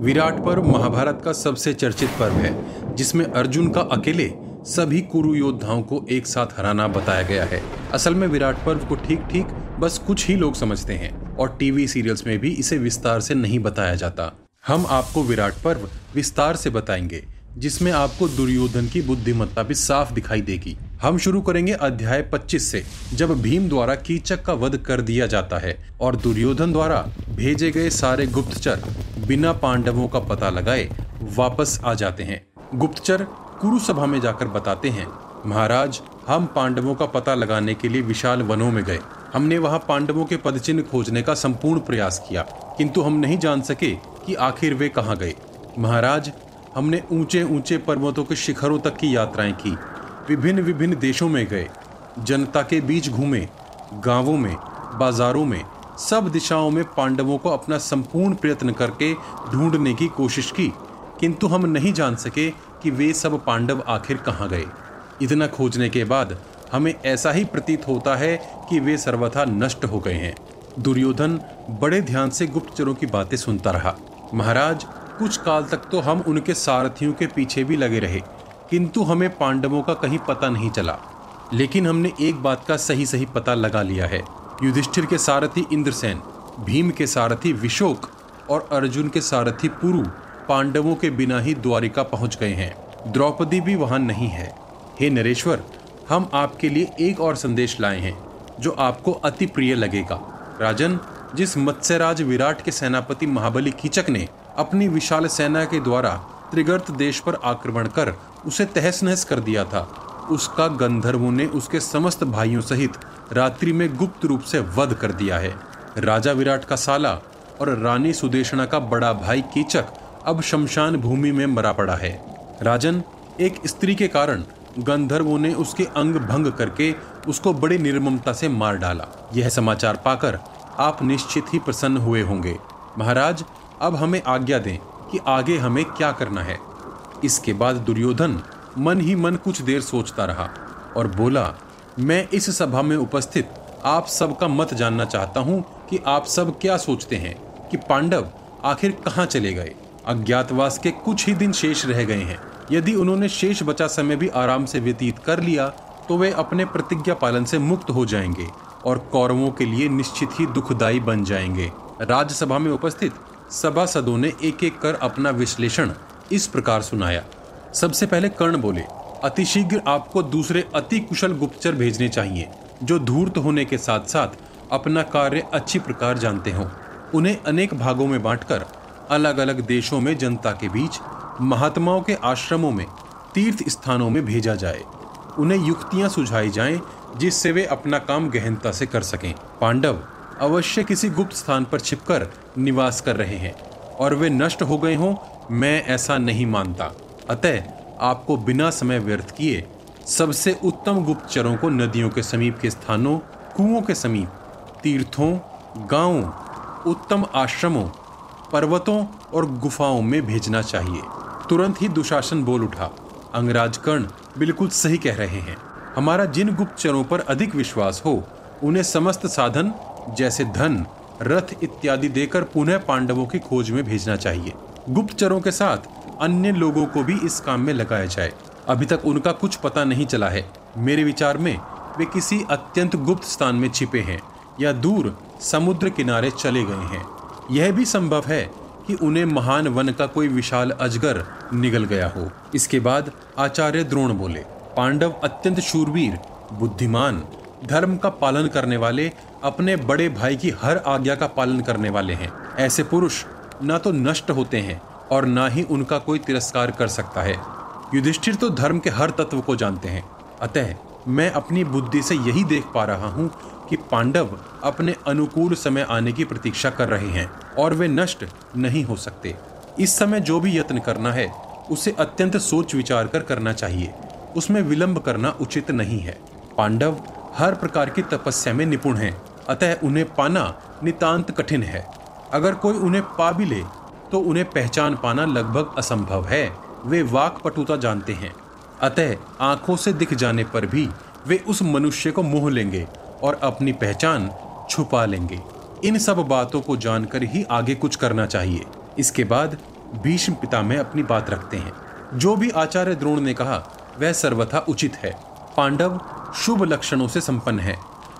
विराट पर्व महाभारत का सबसे चर्चित पर्व है, जिसमें अर्जुन का अकेले सभी कुरु योद्धाओं को एक साथ हराना बताया गया है। असल में विराट पर्व को ठीक ठीक बस कुछ ही लोग समझते हैं, और टीवी सीरियल्स में भी इसे विस्तार से नहीं बताया जाता। हम आपको विराट पर्व विस्तार से बताएँगे, जिसमें आपको दुर्योधन की बुद्धिमत्ता भी साफ़ दिखाई देगी। हम शुरू करेंगे अध्याय 25 से, जब भीम द्वारा कीचक का वध कर दिया जाता है और दुर्योधन द्वारा भेजे गए सारे गुप्तचर बिना पांडवों का पता लगाए वापस आ जाते हैं। गुप्तचर कुरु सभा में जाकर बताते हैं, महाराज, हम पांडवों का पता लगाने के लिए विशाल वनों में गए। हमने वहाँ पांडवों के पदचिन्ह खोजने का संपूर्ण प्रयास किया, किंतु हम नहीं जान सके कि आखिर वे कहाँ गए। महाराज, हमने ऊँचे ऊँचे पर्वतों के शिखरों तक की यात्राएँ की विभिन्न विभिन्न देशों में गए, जनता के बीच घूमे, गाँवों में, बाजारों में, सब दिशाओं में पांडवों को अपना संपूर्ण प्रयत्न करके ढूँढने की कोशिश की, किंतु हम नहीं जान सके कि वे सब पांडव आखिर कहाँ गए। इतना खोजने के बाद हमें ऐसा ही प्रतीत होता है कि वे सर्वथा नष्ट हो गए हैं। दुर्योधन बड़े ध्यान से गुप्तचरों की बातें सुनता रहा। महाराज, कुछ काल तक तो हम उनके सारथियों के पीछे भी लगे रहे किंतु हमें पांडवों का कहीं पता नहीं चला। लेकिन हमने एक बात का सही सही पता लगा लिया है। युधिष्ठिर के सारथी इंद्रसेन, भीम के सारथी विशोक और अर्जुन के सारथी पुरु पांडवों के बिना ही द्वारिका पहुँच गए हैं। द्रौपदी भी वहाँ नहीं है। हे नरेश्वर, हम आपके लिए एक और संदेश लाए हैं, जो आपको अति प्रिय लगेगा। राजन, जिस मत्स्यराज विराट के सेनापति महाबली कीचक ने अपनी विशाल सेना के द्वारा त्रिगर्त देश पर आक्रमण कर उसे तहस नहस कर दिया था। उसका गंधर्वों ने उसके समस्त भाइयों सहित रात्रि में गुप्त रूप से वध कर दिया है। राजा विराट का साला और रानी सुदेशना का बड़ा भाई कीचक अब शमशान भूमि में मरा पड़ा है। राजन, एक स्त्री के कारण गंधर्वों ने उसके अंग भंग करके उसको बड़ी निर्ममता से मार डाला। यह समाचार पाकर आप निश्चित ही प्रसन्न हुए होंगे। महाराज, अब हमें आज्ञा दें। कि आगे हमें क्या करना है। इसके बाद दुर्योधन मन ही मन कुछ देर सोचता रहा और बोला, मैं इस सभा में उपस्थित आप सबका मत जानना चाहता हूँ कि आप सब क्या सोचते हैं कि पांडव आखिर कहाँ चले गए। अज्ञातवास के कुछ ही दिन शेष रह गए हैं। यदि उन्होंने शेष बचा समय भी आराम से व्यतीत कर लिया तो वे अपने प्रतिज्ञा पालन से मुक्त हो जाएँगे और कौरवों के लिए निश्चित ही दुखदायी बन जाएँगे। राज्यसभा में उपस्थित सभासदों ने एक एक कर अपना विश्लेषण इस प्रकार सुनाया। सबसे पहले कर्ण बोले, अतिशीघ्र आपको दूसरे अति कुशल गुप्तचर भेजने चाहिए, जो धूर्त होने के साथ साथ अपना कार्य अच्छी प्रकार जानते हों। उन्हें अनेक भागों में बांटकर अलग अलग देशों में जनता के बीच, महात्माओं के आश्रमों में, तीर्थ स्थानों में भेजा जाए। उन्हें युक्तियाँ सुझाई जाएँ, जिससे वे अपना काम गहनता से कर सकें। पांडव अवश्य किसी गुप्त स्थान पर छिपकर निवास कर रहे हैं, और वे नष्ट हो गए हों, मैं ऐसा नहीं मानता। अतः आपको बिना समय व्यर्थ किए सबसे उत्तम गुप्तचरों को नदियों के समीप के स्थानों, कुओं के समीप, तीर्थों, गाँवों, उत्तम आश्रमों, पर्वतों और गुफाओं में भेजना चाहिए। तुरंत ही दुशासन बोल उठा। अंगराज कर्ण बिल्कुल सही कह रहे हैं। हमारा जिन गुप्तचरों पर अधिक विश्वास हो, उन्हें समस्त साधन जैसे धन, रथ इत्यादि देकर पुनः पांडवों की खोज में भेजना चाहिए। गुप्तचरों के साथ अन्य लोगों को भी इस काम में लगाया जाए। अभी तक उनका कुछ पता नहीं चला है। मेरे विचार में वे किसी अत्यंत गुप्त स्थान में छिपे हैं या दूर समुद्र किनारे चले गए हैं। यह भी संभव है कि उन्हें महान वन का कोई विशाल अजगर निगल गया हो। इसके बाद आचार्य द्रोण बोले, पांडव अत्यंत शूरवीर, बुद्धिमान धर्म का पालन करने वाले अपने बड़े भाई की हर आज्ञा का पालन करने वाले हैं। ऐसे पुरुष न तो नष्ट होते हैं और न ही उनका कोई तिरस्कार कर सकता है। युधिष्ठिर तो धर्म के हर तत्व को जानते हैं। अतः मैं अपनी बुद्धि से यही देख पा रहा हूँ कि पांडव अपने अनुकूल समय आने की प्रतीक्षा कर रहे हैं और वे नष्ट नहीं हो सकते। इस समय जो भी यत्न करना है, उसे अत्यंत सोच विचार कर करना चाहिए। उसमें विलंब करना उचित नहीं है। पांडव हर प्रकार की तपस्या में निपुण हैं, अतः उन्हें पाना नितांत कठिन है। अगर कोई उन्हें पा भी ले तो उन्हें पहचान पाना लगभग असंभव है, वे वाक पटुता जानते हैं। अतः आँखों से दिख जाने पर भी वे उस मनुष्य को मोह लेंगे और अपनी पहचान छुपा लेंगे। इन सब बातों को जानकर ही आगे कुछ करना चाहिए। इसके बाद भीष्म पिता में अपनी बात रखते हैं। जो भी आचार्य द्रोण ने कहा, वह सर्वथा उचित है। पांडव शुभ लक्षणों से संपन्न है।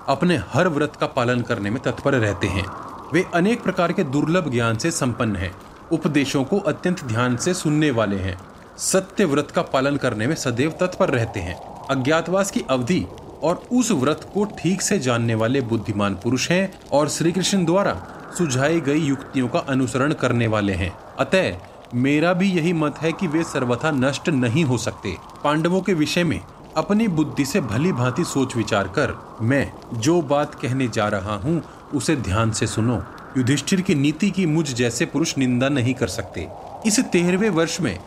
अपने हर व्रत का पालन करने में तत्पर रहते हैं। वे अनेक प्रकार के दुर्लभ ज्ञान से संपन्न हैं। उपदेशों को अत्यंत ध्यान से सुनने वाले हैं। सत्य व्रत का पालन करने में सदैव तत्पर रहते हैं। अज्ञातवास की अवधि और उस व्रत को ठीक से जानने वाले बुद्धिमान पुरुष हैं और श्री कृष्ण द्वारा सुझाई गई युक्तियों का अनुसरण करने वाले हैं। अतः मेरा भी यही मत है कि वे सर्वथा नष्ट नहीं हो सकते। पांडवों के विषय में अपनी बुद्धि से भली भांति सोच विचार कर मैं जो बात कहने जा रहा हूँ, उसे ध्यान से सुनो। युधिष्ठिर की नीति की मुझ जैसे पुरुष निंदा नहीं कर सकते। इस तेरहवें वर्ष में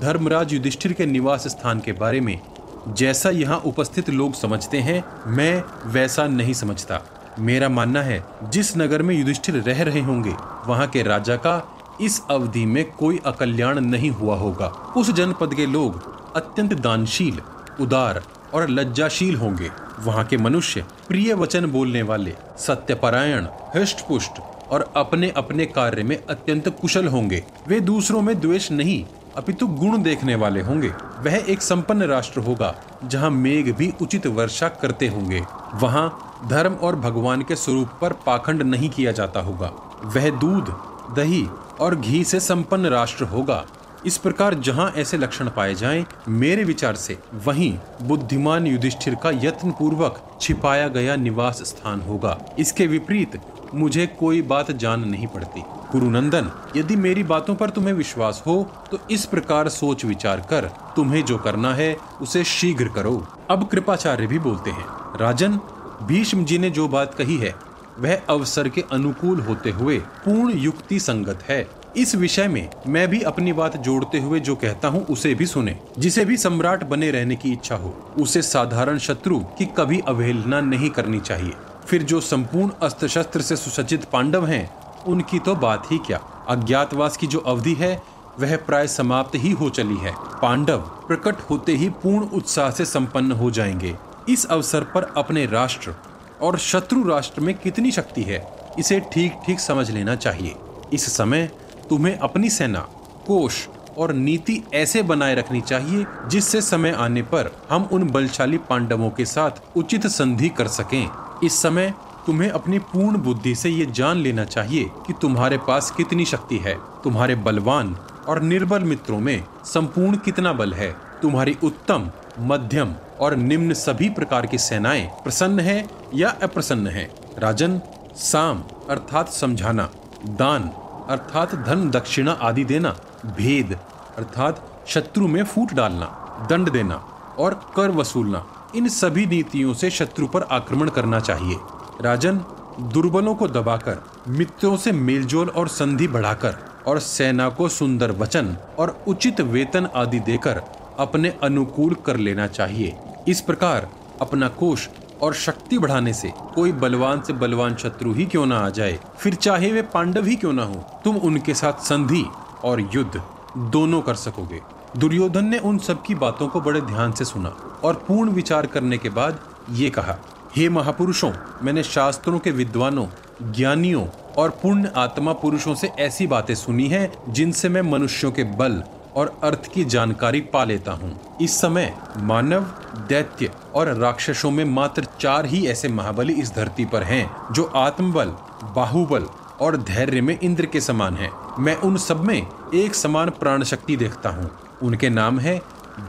धर्मराज युधिष्ठिर के निवास स्थान के बारे में जैसा यहाँ उपस्थित लोग समझते हैं, मैं वैसा नहीं समझता। मेरा मानना है, जिस नगर में युधिष्ठिर रह रहे होंगे, वहाँ के राजा का इस अवधि में कोई अकल्याण नहीं हुआ होगा। उस जनपद के लोग अत्यंत दानशील उदार और लज्जाशील होंगे। वहाँ के मनुष्य प्रिय वचन बोलने वाले, सत्यपरायण हृष्ट पुष्ट और अपने अपने कार्य में अत्यंत कुशल होंगे। वे दूसरों में द्वेष नहीं, अपितु गुण देखने वाले होंगे। वह एक संपन्न राष्ट्र होगा, जहाँ मेघ भी उचित वर्षा करते होंगे। वहाँ धर्म और भगवान के स्वरूप पर पाखंड नहीं किया जाता होगा। वह दूध, दही और घी से संपन्न राष्ट्र होगा। इस प्रकार जहाँ ऐसे लक्षण पाए जाएँ, मेरे विचार से वहीं बुद्धिमान युधिष्ठिर का यत्न पूर्वक छिपाया गया निवास स्थान होगा। इसके विपरीत मुझे कोई बात जान नहीं पड़ती। गुरुनंदन यदि मेरी बातों पर तुम्हें विश्वास हो तो इस प्रकार सोच विचार कर तुम्हें जो करना है उसे शीघ्र करो। अब कृपाचार्य भी बोलते हैं राजन भीष्म जी ने जो बात कही है वह अवसर के अनुकूल होते हुए पूर्ण युक्ति संगत है। इस विषय में मैं भी अपनी बात जोड़ते हुए जो कहता हूँ, उसे भी सुने। जिसे भी सम्राट बने रहने की इच्छा हो, उसे साधारण शत्रु की कभी अवहेलना नहीं करनी चाहिए। फिर जो संपूर्ण अस्त्र शस्त्र से सुसज्जित पांडव हैं, उनकी तो बात ही क्या? अज्ञातवास की जो अवधि है, वह प्राय समाप्त ही हो चली है। पांडव प्रकट होते ही पूर्ण उत्साह से संपन्न हो जाएँगे। इस अवसर पर अपने राष्ट्र और शत्रु राष्ट्र में कितनी शक्ति है, इसे ठीक ठीक समझ लेना चाहिए। इस समय तुम्हें अपनी सेना, कोष और नीति ऐसे बनाए रखनी चाहिए जिससे समय आने पर हम उन बलशाली पांडवों के साथ उचित संधि कर सकें। इस समय तुम्हें अपनी पूर्ण बुद्धि से ये जान लेना चाहिए कि तुम्हारे पास कितनी शक्ति है, तुम्हारे बलवान और निर्बल मित्रों में संपूर्ण कितना बल है, तुम्हारी उत्तम, मध्यम और निम्न सभी प्रकार की सेनाएँ प्रसन्न है या अप्रसन्न है। राजन, साम, अर्थात समझाना, दान अर्थात धन दक्षिणा आदि देना, भेद, अर्थात शत्रु में फूट डालना, दंड देना और कर वसूलना, इन सभी नीतियों से शत्रु पर आक्रमण करना चाहिए। राजन, दुर्बलों को दबाकर, मित्रों से मेलजोल और संधि बढ़ाकर और सेना को सुंदर वचन और उचित वेतन आदि देकर अपने अनुकूल कर लेना चाहिए। इस प्रकार अपना कोष और शक्ति बढ़ाने से कोई बलवान से बलवान शत्रु ही क्यों ना आ जाए? फिर चाहे वे पांडव ही क्यों ना हो, तुम उनके साथ संधि और युद्ध दोनों कर सकोगे। दुर्योधन ने उन सबकी बातों को बड़े ध्यान से सुना और पूर्ण विचार करने के बाद ये कहा, हे महापुरुषों, मैंने शास्त्रों के विद्वानों, ज्ञानियों और पुण्य आत्मा पुरुषों से ऐसी बातें सुनी हैं जिनसे मैं मनुष्यों के बल और अर्थ की जानकारी पा लेता हूँ। इस समय मानव, दैत्य और राक्षसों में मात्र चार ही ऐसे महाबली इस धरती पर हैं, जो आत्मबल, बाहुबल और धैर्य में इंद्र के समान हैं। मैं उन सब में एक समान प्राण शक्ति देखता हूँ। उनके नाम है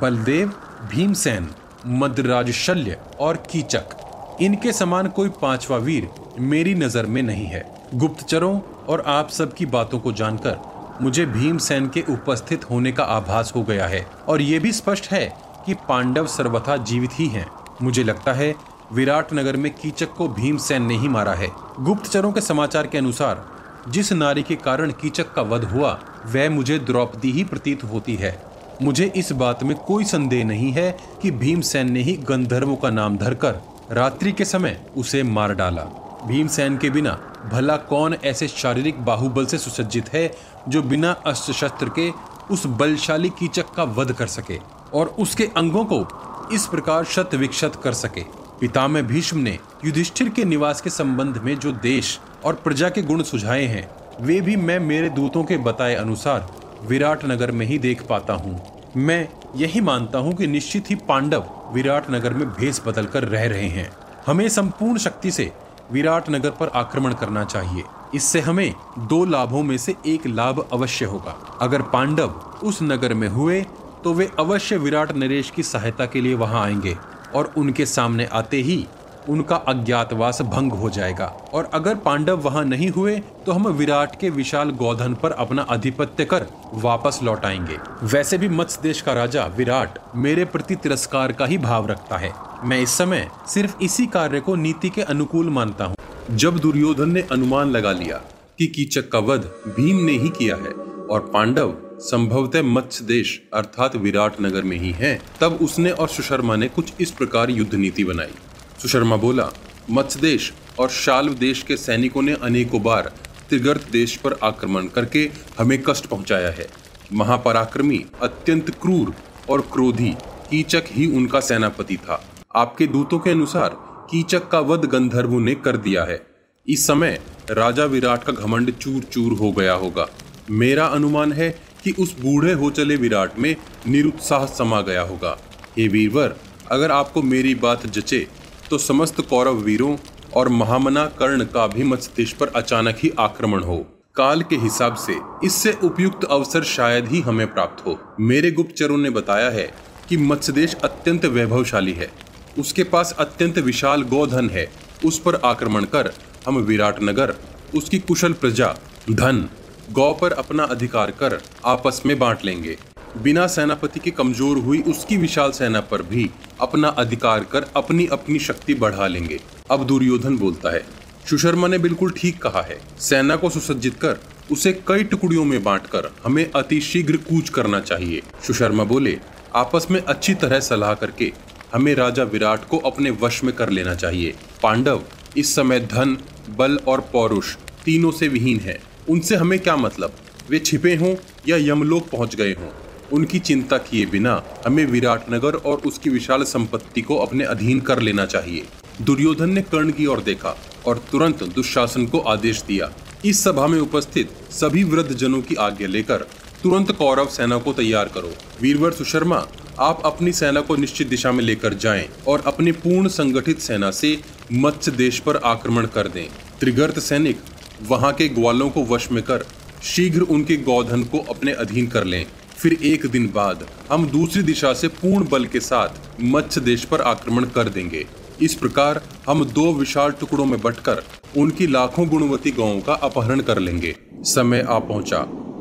बलदेव, भीमसेन मदराज शल्य और कीचक। इनके समान कोई पांचवा वीर मेरी नज़र में नहीं है। गुप्तचरों और आप सबकी बातों को जानकर मुझे भीमसेन के उपस्थित होने का आभास हो गया है। और ये भी स्पष्ट है कि पांडव सर्वथा जीवित ही हैं। मुझे लगता है विराट नगर में कीचक को भीमसेन ने ही मारा है। गुप्तचरों के समाचार के अनुसार, जिस नारी के कारण कीचक का वध हुआ, वह मुझे द्रौपदी ही प्रतीत होती है। मुझे इस बात में कोई संदेह नहीं है कि भीमसेन ने ही गंधर्वों का नाम धरकर रात्रि के समय उसे मार डाला। भीमसेन के बिना भला कौन ऐसे शारीरिक बाहुबल से सुसज्जित है जो बिना अस्त्र शस्त्र के उस बलशाली कीचक का वध कर सके और उसके अंगों को इस प्रकार शत विक्षत कर सके। पितामह भीष्म ने युधिष्ठिर के निवास के संबंध में जो देश और प्रजा के गुण सुझाए हैं, वे भी मैं मेरे दूतों के बताए अनुसार विराट नगर में ही देख पाता हूँ। मैं यही मानता हूँ कि निश्चित ही पांडव विराट नगर में भेस बदल कर रह रहे हैं। हमें संपूर्ण शक्ति से विराट नगर पर आक्रमण करना चाहिए। इससे हमें दो लाभों में से एक लाभ अवश्य होगा। अगर पांडव उस नगर में हुए तो वे अवश्य विराट नरेश की सहायता के लिए वहाँ आएँगे और उनके सामने आते ही उनका अज्ञातवास भंग हो जाएगा। और अगर पांडव वहाँ नहीं हुए तो हम विराट के विशाल गौधन पर अपना आधिपत्य कर वापस लौट आएँगे। वैसे भी मत्स्य देश का राजा विराट मेरे प्रति तिरस्कार का ही भाव रखता है। मैं इस समय सिर्फ़ इसी कार्य को नीति के अनुकूल मानता हूँ। जब दुर्योधन ने अनुमान लगा लिया कि कीचक का वध भीम ने ही किया है और पांडव संभवतः मत्स्य देश अर्थात विराट नगर में ही हैं, तब उसने और सुशर्मा ने कुछ इस प्रकार युद्ध नीति बनाई। सुशर्मा बोला मत्स्य देश और शाल्व देश के सैनिकों ने अनेकों बार त्रिगर्त देश पर आक्रमण करके हमें कष्ट पहुँचाया है। महापराक्रमी अत्यंत क्रूर और क्रोधी कीचक ही उनका सेनापति था। आपके दूतों के अनुसार कीचक का वध गंधर्वों ने कर दिया है। इस समय राजा विराट का घमंड चूर चूर हो गया होगा। मेरा अनुमान है कि उस बूढ़े हो चले विराट में निरुत्साह समा गया होगा। हे वीरवर, अगर आपको मेरी बात जचे तो समस्त कौरव वीरों और महामना कर्ण का भी मत्स्य पर अचानक ही आक्रमण हो। काल के हिसाब से इससे उपयुक्त अवसर शायद ही हमें प्राप्त हो। मेरे गुप्तचरों ने बताया है कि मत्स्य अत्यंत वैभवशाली है। उसके पास अत्यंत विशाल गोधन है। उस पर आक्रमण कर हम विराट नगर उसकी कुशल प्रजा, धन, गौ पर अपना अधिकार कर आपस में बांट लेंगे। बिना सेनापति के कमज़ोर हुई उसकी विशाल सेना पर भी अपना अधिकार कर अपनी अपनी शक्ति बढ़ा लेंगे, अब दुर्योधन बोलता है। सुशर्मा ने बिल्कुल ठीक कहा है। सेना को सुसज्जित कर उसे कई टुकड़ियों में बांटकर हमें अति शीघ्र कूच करना चाहिए। सुशर्मा बोले, आपस में अच्छी तरह सलाह करके हमें राजा विराट को अपने वश में कर लेना चाहिए। पांडव, इस समय धन, बल और पौरुष तीनों से विहीन है। उनसे हमें क्या मतलब? वे छिपे हों या यमलोक पहुँच गए हों? उनकी चिंता किए बिना हमें विराटनगर और उसकी विशाल संपत्ति को अपने अधीन कर लेना चाहिए। दुर्योधन ने कर्ण की ओर देखा और तुरंत दुशासन को आदेश दिया इस सभा में उपस्थित सभी वृद्ध जनों की आज्ञा लेकर तुरंत कौरव सेना को तैयार करो। वीरवर सुशर्मा आप अपनी सेना को निश्चित दिशा में लेकर जाएँ और अपनी पूर्ण संगठित सेना से मत्स्य देश पर आक्रमण कर दें। त्रिगर्त सैनिक, वहाँ के ग्वालों को वश में कर, शीघ्र उनके गौधन को अपने अधीन कर लें। फिर एक दिन बाद, हम दूसरी दिशा से पूर्ण बल के साथ मत्स्य देश पर आक्रमण कर देंगे। इस प्रकार हम दो विशाल टुकड़ों में बटकर उनकी लाखों गुणवती गाँवों का अपहरण कर लेंगे। समय आ पहुँचा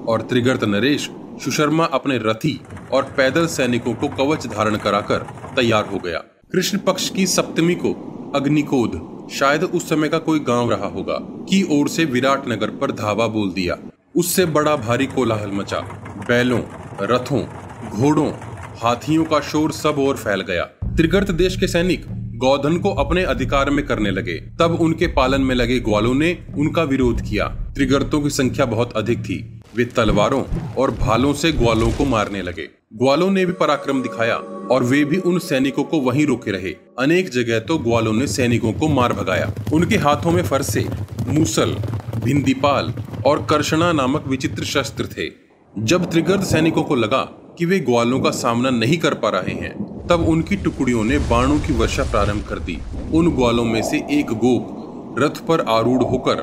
और त्रिगर्त नरेश सुशर्मा अपने रथी और पैदल सैनिकों को कवच धारण कराकर तैयार हो गया। कृष्ण पक्ष की सप्तमी को अग्निकोद। शायद उस समय का कोई गाँव रहा होगा। की ओर से विराट नगर पर धावा बोल दिया। उससे बड़ा भारी कोलाहल मचा। बैलों, रथों, घोड़ों, हाथियों का शोर सब और फैल गया। त्रिगर्त देश के सैनिक गौधन को अपने अधिकार में करने लगे। तब उनके पालन में लगे ग्वालों ने उनका विरोध किया। त्रिगर्तों की संख्या बहुत अधिक थी। वे तलवारों और भालों से ग्वालों को मारने लगे। ग्वालों ने भी पराक्रम दिखाया और वे भी उन सैनिकों को वहीं रोके रहे। अनेक जगह तो ग्वालों ने सैनिकों को मार भगाया। उनके हाथों में फरसे मूसल, भिंदीपाल और कर्षणा नामक विचित्र शस्त्र थे। जब त्रिगर्द सैनिकों को लगा कि वे ग्वालों का सामना नहीं कर पा रहे हैं, तब उनकी टुकड़ियों ने बाणों की वर्षा प्रारंभ कर दी। उन ग्वालों में से एक गोप रथ पर आरूढ़ होकर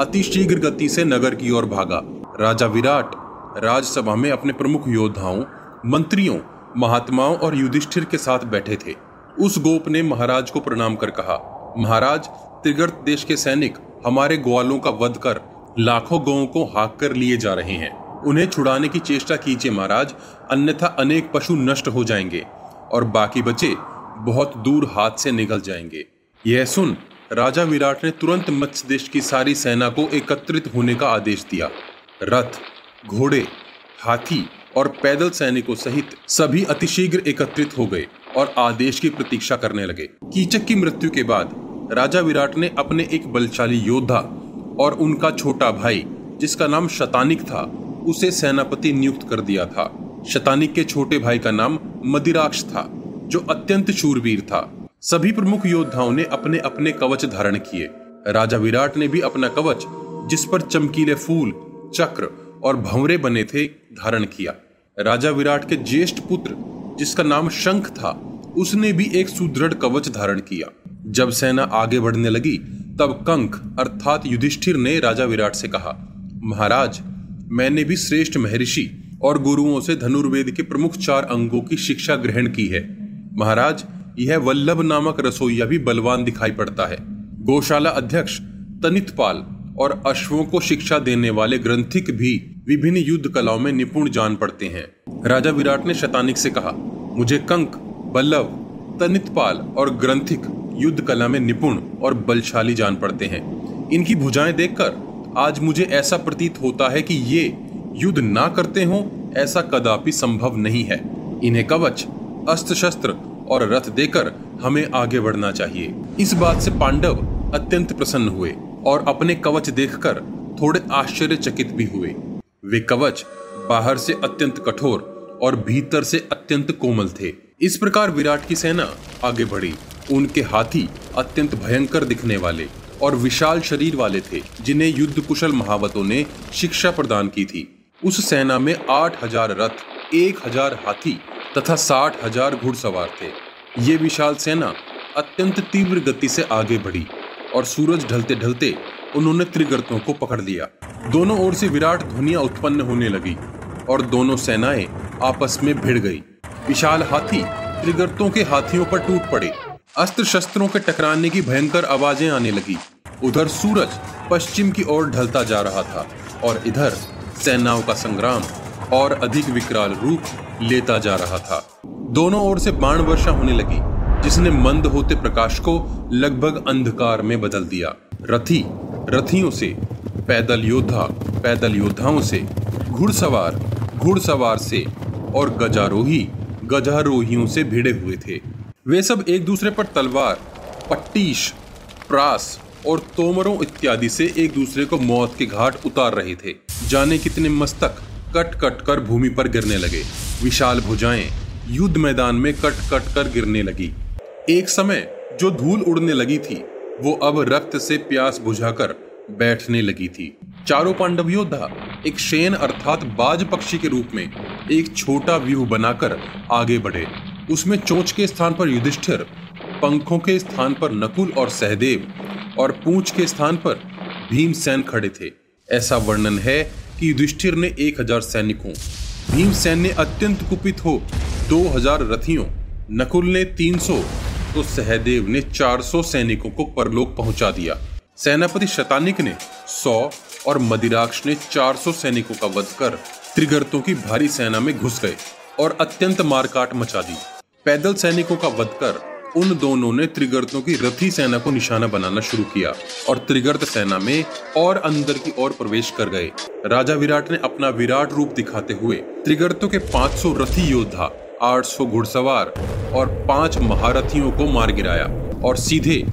अति शीघ्र गति से नगर की ओर भागा। राजा विराट, राजसभा में अपने प्रमुख योद्धाओं, मंत्रियों, महात्माओं और युधिष्ठिर के साथ बैठे थे। उस गोप ने महाराज को प्रणाम कर कहा, महाराज, त्रिगर्त देश के सैनिक हमारे ग्वालों का वध कर लाखों गौ को हाक कर लिए जा रहे हैं। उन्हें छुड़ाने की चेष्टा कीजिए महाराज, अन्यथा अनेक पशु नष्ट हो जाएँगे और बाकी बचे बहुत दूर हाथ से निकल जाएँगे। यह सुन राजा विराट ने तुरंत मत्स्य देश की सारी सेना को एकत्रित होने का आदेश दिया। रथ, घोड़े, हाथी और पैदल सैनिकों सहित सभी अतिशीघ्र एकत्रित हो गए और आदेश की प्रतीक्षा करने लगे। कीचक की मृत्यु के बाद राजा विराट ने अपने एक बलशाली योद्धा और उनका छोटा भाई, जिसका नाम शतानिक था, उसे सेनापति नियुक्त कर दिया था। शतानिक के छोटे भाई का नाम मदिराक्ष था, जो अत्यंत शूरवीर था। सभी प्रमुख योद्धाओं ने अपने अपने कवच धारण किए। राजा विराट ने भी अपना कवच, जिस पर चमकीले फूल चक्र और भंवरे बने थे धारण किया। राजा विराट के ज्येष्ठ पुत्र, जिसका नाम शंख था, उसने भी एक सुदृढ़ कवच धारण किया। जब सेना आगे बढ़ने लगी, तब कंक अर्थात युधिष्ठिर ने राजा विराट से कहा, महाराज, मैंने भी श्रेष्ठ महर्षि और गुरुओं से धनुर्वेद के प्रमुख चार अंगों की शिक्षा ग्रहण की है। महाराज, यह वल्लभ नामक रसोईया भी बलवान दिखाई पड़ता है। गौशाला अध्यक्ष तनितपाल और अश्वों को शिक्षा देने वाले ग्रंथिक भी विभिन्न युद्ध कलाओं में निपुण जान पड़ते हैं। राजा विराट ने शतानिक से कहा, मुझे कंक, बल्लभ, तनितपाल और ग्रंथिक युद्ध कला में निपुण और बलशाली जान पड़ते हैं। इनकी भुजाएँ देखकर आज मुझे ऐसा प्रतीत होता है कि ये युद्ध ना करते हो, ऐसा कदापि संभव नहीं है। इन्हें कवच अस्त्र शस्त्र और रथ देकर हमें आगे बढ़ना चाहिए। इस बात से पांडव अत्यंत प्रसन्न हुए। और अपने कवच देखकर थोड़े आश्चर्यचकित भी हुए। वे कवच बाहर से अत्यंत कठोर और भीतर से अत्यंत कोमल थे। इस प्रकार विराट की सेना आगे बढ़ी। उनके हाथी अत्यंत भयंकर दिखने वाले और विशाल शरीर वाले थे, जिन्हें युद्ध कुशल महावतों ने शिक्षा प्रदान की थी। उस सेना में आठ हज़ार रथ, एक हज़ार हाथी तथा साठ हज़ार घुड़सवार थे। ये विशाल सेना अत्यंत तीव्र गति से आगे बढ़ी। और सूरज ढलते ढलते उन्होंने त्रिगर्तों को पकड़ लिया। दोनों ओर से विराट ध्वनिया उत्पन्न होने लगी और दोनों सेनाएँ आपस में भिड़ गई। विशाल हाथी त्रिगर्तों के हाथियों पर टूट पड़े। अस्त्र शस्त्रों के टकराने की भयंकर आवाज़ें आने लगी। उधर सूरज पश्चिम की ओर ढलता जा रहा था और इधर सेनाओं का संग्राम और अधिक विकराल रूप लेता जा रहा था। दोनों ओर से बाण वर्षा होने लगी। जिसने मंद होते प्रकाश को लगभग अंधकार में बदल दिया। रथी, रथियों से, पैदल योद्धा, पैदल योद्धाओं से, घुड़सवार घुड़सवार से और गजारोही, गजारोहियों से भिड़े हुए थे। वे सब एक दूसरे पर तलवार, पट्टीश, प्रास और तोमरों इत्यादि से एक दूसरे को मौत के घाट उतार रहे थे। जाने कितने मस्तक कट कट कर भूमि पर गिरने लगे। विशाल भुजाएँ युद्ध मैदान में कट कट कर गिरने लगी। एक समय जो धूल उड़ने लगी थी, वो अब रक्त से प्यास बुझाकर बैठने लगी थी। चारों पांडव योद्धा एक शेन अर्थात बाज पक्षी के रूप में एक छोटा व्यूह बनाकर आगे बढ़े। उसमें चोंच के स्थान पर युधिष्ठिर, पंखों के स्थान पर नकुल और सहदेव और पूंछ के स्थान पर भीमसेन खड़े थे। ऐसा वर्णन है कि युधिष्ठिर ने एक हज़ार सैनिकों, भीमसेन ने अत्यंत कुपित हो दो हज़ार रथियों, नकुल ने तीन सौ तो सहदेव ने 400 सैनिकों को परलोक पहुँचा दिया। सेनापति शतानिक ने 100 और मदिराक्ष ने 400 सैनिकों का वध कर त्रिगर्तों की भारी सेना में घुस गए और अत्यंत मारकाट मचा दी। पैदल सैनिकों का वध कर उन दोनों ने त्रिगर्तों की रथी सेना को निशाना बनाना शुरू किया और त्रिगर्त सेना में और अंदर की ओर प्रवेश कर गए। राजा विराट ने अपना विराट रूप दिखाते हुए त्रिगर्तों के 500 रथी योद्धा 800 घुड़सवार और पाँच महारथियों को मार गिराया और सीधे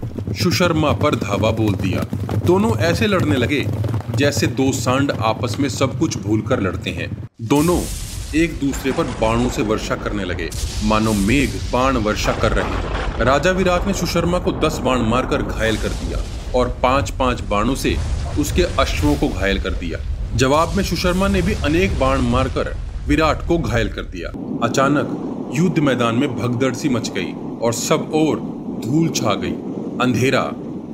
सुशर्मा पर धावा बोल दिया। दोनों ऐसे लड़ने लगे जैसे दो सांड आपस में सब कुछ भूलकर लड़ते हैं। दोनों एक दूसरे पर बाणों से वर्षा करने लगे। मानो मेघ बाण वर्षा कर रहे राजा विराट ने सुशर्मा को दस बाण मारकर घायल कर दिया और पाँच पाँच बाणों से उसके अश्वों को घायल कर दिया। जवाब में सुशर्मा ने भी अनेक बाण मारकर विराट को घायल कर दिया। अचानक युद्ध मैदान में भगदड़ सी मच गई और सब ओर धूल छा गई। अंधेरा,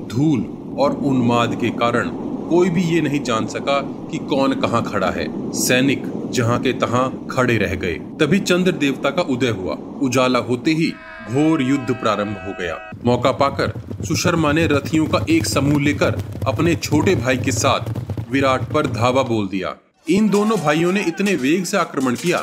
धूल और उन्माद के कारण कोई भी ये नहीं जान सका कि कौन कहाँ खड़ा है। सैनिक जहाँ के तहाँ खड़े रह गए। तभी चंद्र देवता का उदय हुआ। उजाला होते ही घोर युद्ध प्रारंभ हो गया। मौका पाकर सुशर्मा ने रथियों का एक समूह लेकर अपने छोटे भाई के साथ विराट पर धावा बोल दिया। इन दोनों भाइयों ने इतने वेग से आक्रमण किया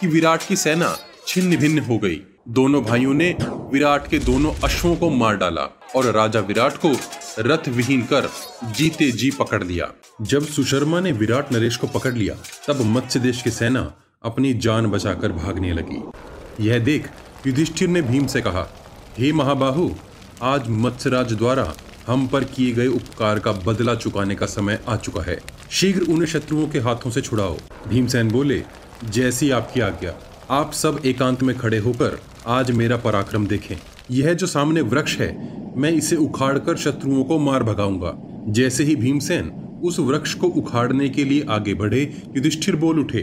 कि विराट की सेना छिन्न भिन्न हो गई। दोनों भाइयों ने विराट के दोनों अश्वों को मार डाला और राजा विराट को रथ विहीन कर जीते जी पकड़ लिया। जब सुशर्मा ने विराट नरेश को पकड़ लिया, तब मत्स्य देश की सेना अपनी जान बचाकर भागने लगी। यह देख युधिष्ठिर ने भीम से कहा, हे महाबाहु, आज मत्स्यराज द्वारा हम पर किए गए उपकार का बदला चुकाने का समय आ चुका है। शीघ्र उन्हें शत्रुओं के हाथों से छुड़ाओ। भीमसेन बोले, जैसी आपकी आज्ञा। आप सब एकांत में खड़े होकर आज मेरा पराक्रम देखें। यह जो सामने वृक्ष है, मैं इसे उखाड़कर शत्रुओं को मार भगाऊँगा। जैसे ही भीमसेन उस वृक्ष को उखाड़ने के लिए आगे बढ़े, युधिष्ठिर बोल उठे,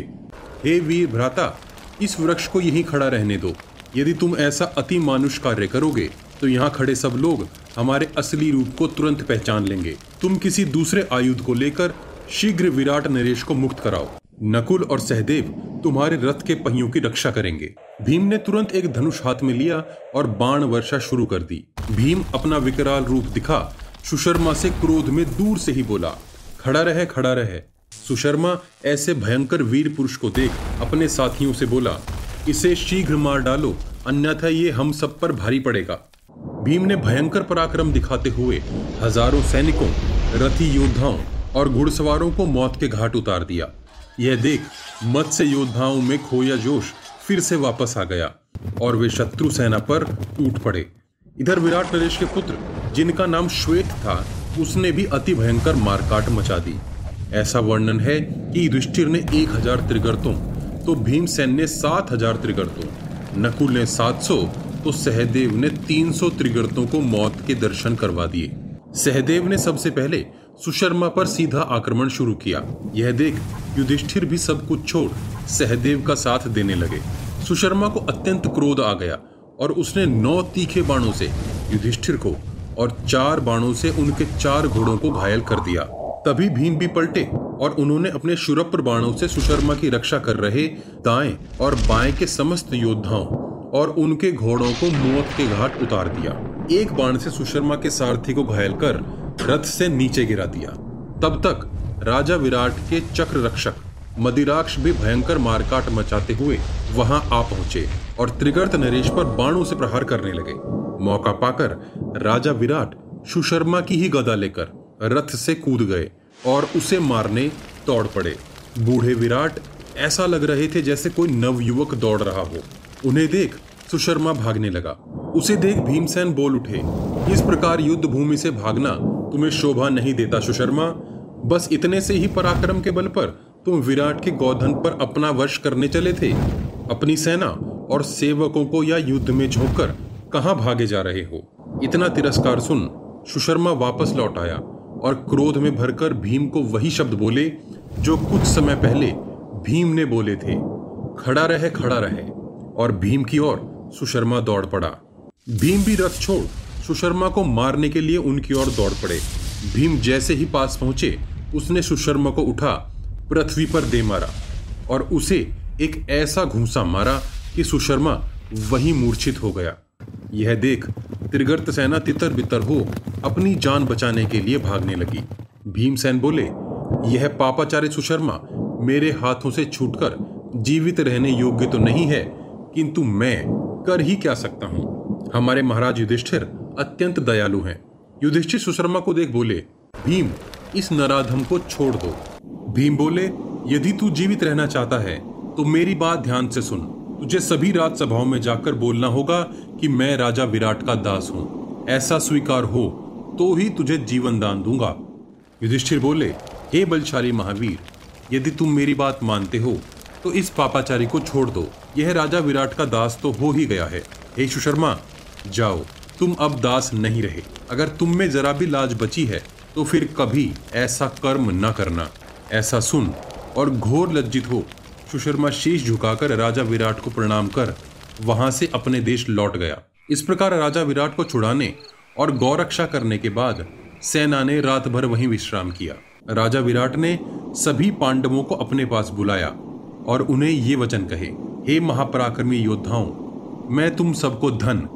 हे वीर भ्राता, इस वृक्ष को यहीं खड़ा रहने दो। यदि तुम ऐसा अति मानुष कार्य करोगे तो यहाँ खड़े सब लोग हमारे असली रूप को तुरंत पहचान लेंगे। तुम किसी दूसरे आयुध को लेकर शीघ्र विराट नरेश को मुक्त कराओ। नकुल और सहदेव तुम्हारे रथ के पहियों की रक्षा करेंगे। भीम ने तुरंत एक धनुष हाथ में लिया और बाण वर्षा शुरू कर दी। भीम अपना विकराल रूप दिखा, सुशर्मा से क्रोध में दूर से ही बोला, खड़ा रहे खड़ा रहे। सुशर्मा ऐसे भयंकर वीर पुरुष को देख अपने साथियों से बोला, इसे शीघ्र मार डालो, अन्यथा ये हम सब पर भारी पड़ेगा। भीम ने भयंकर पराक्रम दिखाते हुए हज़ारों सैनिकों, रथी योद्धाओं और घुड़सवारों को मौत के घाट उतार दिया। यह देख मत्स्य योद्धाओं में खोया जोश फिर से वापस आ गया और वे शत्रु सेना पर टूट पड़े। इधर विराट नरेश के पुत्र, जिनका नाम श्वेत था, उसने भी अति भयंकर मारकाट मचा दी। ऐसा वर्णन है कि युधिष्ठिर ने एक हज़ार त्रिगर्तों तो भीमसेन ने सात हज़ार त्रिगर्तों, नकुल ने सात सौ तो सहदेव ने तीन सौ त्रिगर्तों को मौत के दर्शन करवा दिए। सहदेव ने सबसे पहले सुशर्मा पर सीधा आक्रमण शुरू किया। यह देख युधिष्ठिर भी सब कुछ छोड़ सहदेव का साथ देने लगे। सुशर्मा को अत्यंत क्रोध आ गया और उसने नौ तीखे बाणों से युधिष्ठिर को और चार बाणों से उनके चार घोड़ों को घायल कर दिया। तभी भीम भी पलटे और उन्होंने अपने शुरप्र बाणों से सुशर्मा की रक्षा कर रहे दाएँ और बाएँ के समस्त योद्धाओं और उनके घोड़ों को मौत के घाट उतार दिया। एक बाण से सुशर्मा के सारथी को घायल कर रथ से नीचे गिरा दिया। तब तक राजा विराट के चक्र रक्षक मदिराक्ष भी भयंकर मारकाट मचाते हुए वहाँ आ पहुँचे और त्रिगर्त नरेश पर बाणों से प्रहार करने लगे। मौका पाकर राजा विराट सुशर्मा की ही गदा लेकर रथ से कूद गए और उसे मारने दौड़ पड़े। बूढ़े विराट ऐसा लग रहे थे जैसे कोई नवयुवक दौड़ रहा हो। उन्हें देख सुशर्मा भागने लगा। उसे देख भीमसेन बोल उठे, इस प्रकार युद्ध भूमि से भागना तुम्हें शोभा नहीं देता सुशर्मा। बस इतने से ही पराक्रम के बल पर तुम विराट के गौधन पर अपना वश करने चले थे। अपनी सेना और सेवकों को या युद्ध में झोंककर कहाँ भागे जा रहे हो? इतना तिरस्कार सुन सुशर्मा वापस लौट आया और क्रोध में भरकर भीम को वही शब्द बोले, जो कुछ समय पहले भीम ने बोले थे, खड़ा रहे खड़ा रहे। और भीम की ओर सुशर्मा दौड़ पड़ा। भीम भी रथ छोड़, सुशर्मा को मारने के लिए उनकी ओर दौड़ पड़े। भीम जैसे ही पास पहुँचे, उसने सुशर्मा को उठा, पृथ्वी पर दे मारा और उसे एक ऐसा घूसा मारा कि सुशर्मा वही मूर्छित हो गया। यह देख त्रिगर्त सेना तितर बितर हो अपनी जान बचाने के लिए भागने लगी। भीमसेन बोले, यह पापाचार्य सुशर्मा मेरे हाथों से छूटकर जीवित रहने योग्य तो नहीं है, किंतु मैं कर ही क्या सकता हूँ? हमारे महाराज युधिष्ठिर अत्यंत दयालु हैं। युधिष्ठिर सुशर्मा को देख बोले, भीम, इस नराधम को छोड़ दो। भीम बोले, यदि तू जीवित रहना चाहता है तो मेरी बात ध्यान से सुन। तुझे सभी राज सभाओं में जाकर बोलना होगा कि मैं राजा विराट का दास हूँ। ऐसा स्वीकार हो तो ही तुझे जीवन दान दूँगा। युधिष्ठिर बोले, हे बलशाली महावीर, यदि तुम मेरी बात मानते हो तो इस पापाचारी को छोड़ दो। यह राजा विराट का दास तो हो ही गया है। हे सुशर्मा, जाओ, तुम अब दास नहीं रहे। अगर तुम में जरा भी लाज बची है तो फिर कभी ऐसा कर्म न करना। ऐसा सुन और घोर लज्जित हो। सुशर्मा शीश झुकाकर राजा विराट को प्रणाम कर वहाँ से अपने देश लौट गया। इस प्रकार राजा विराट को छुड़ाने और गौरक्षा करने के बाद सेना ने रात भर वहीं विश्राम किया। राजा विराट ने सभी पांडवों को अपने पास बुलाया। और उन्हें ये वचन कहे, हे महापराक्रमी योद्धाओं, मैं तुम सबको धन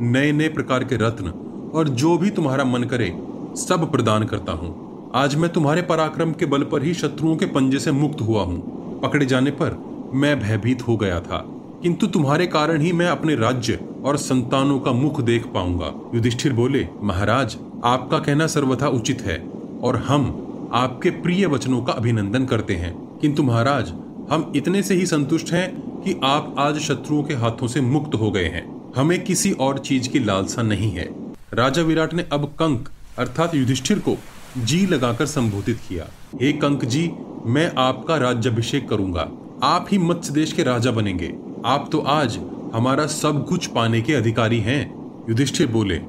नए नए प्रकार के रत्न और जो भी तुम्हारा मन करे, सब प्रदान करता हूँ। आज मैं तुम्हारे पराक्रम के बल पर ही शत्रुओं के पंजे से मुक्त हुआ हूँ। पकड़े जाने पर मैं भयभीत हो गया था। किंतु तुम्हारे कारण ही मैं अपने राज्य और संतानों का मुख देख पाऊँगा। युधिष्ठिर बोले, महाराज, आपका कहना सर्वथा उचित है और हम आपके प्रिय वचनों का अभिनंदन करते हैं। किंतु महाराज हम इतने से ही संतुष्ट हैं कि आप आज शत्रुओं के हाथों से मुक्त हो गए हैं। हमें किसी और चीज़ की लालसा नहीं है। राजा विराट ने अब कंक, अर्थात युधिष्ठिर को, जी लगाकर संबोधित किया। हे कंक जी, मैं आपका राज्यभिषेक करूँगा। आप ही मत्स्य देश के राजा बनेंगे। आप तो आज हमारा सब कुछ पाने के अधिकारी हैं, युधिष्ठिर बोले।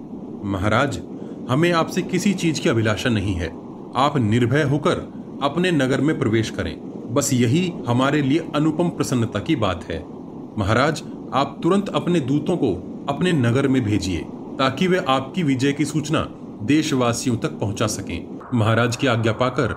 महाराज, हमें आपसे किसी चीज़ की अभिलाषा नहीं है। आप निर्भय होकर अपने नगर में प्रवेश करें। बस यही हमारे लिए अनुपम प्रसन्नता की बात है। महाराज, आप तुरंत अपने दूतों को अपने नगर में भेजिए, ताकि वे आपकी विजय की सूचना देशवासियों तक पहुँचा सकें। महाराज की आज्ञा पाकर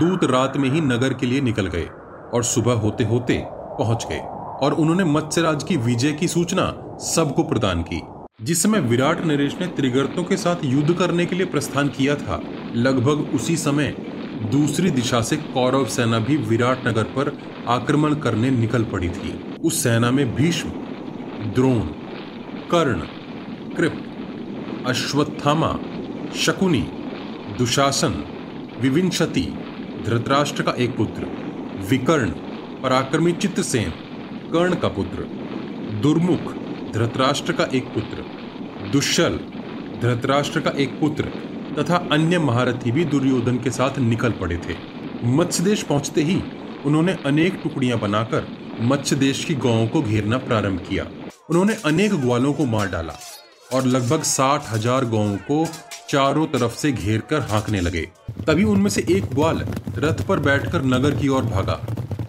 दूत रात में ही नगर के लिए निकल गए और सुबह होते होते पहुँच गए और उन्होंने मत्स्यराज की विजय की सूचना सबको प्रदान की जिस समय विराट नरेश ने त्रिगर्तों के साथ युद्ध करने के लिए प्रस्थान किया था। लगभग उसी समय दूसरी दिशा से कौरव सेना भी विराट नगर पर आक्रमण करने निकल पड़ी थी। उस सेना में भीष्म, द्रोण, कर्ण, कृप, अश्वत्थामा, शकुनी, दुशासन, विविंशति, धृतराष्ट्र का एक पुत्र, विकर्ण, पराक्रमी चित्तसेन, कर्ण का पुत्र, दुर्मुख, धृतराष्ट्र का एक पुत्र दुष्यल धृतराष्ट्र का एक पुत्र तथा अन्य महारथी भी दुर्योधन के साथ निकल पड़े थे। मत्स्य देश पहुँचते ही उन्होंने अनेक टुकड़ियाँ बनाकर मत्स्य देश की गाँवों को घेरना प्रारंभ किया। उन्होंने अनेक ग्वालों को मार डाला और लगभग साठ हज़ार गाँवों को चारों तरफ़ से घेर कर हाँकने लगे। तभी उनमें से एक ग्वाल रथ पर बैठकर नगर की ओर भागा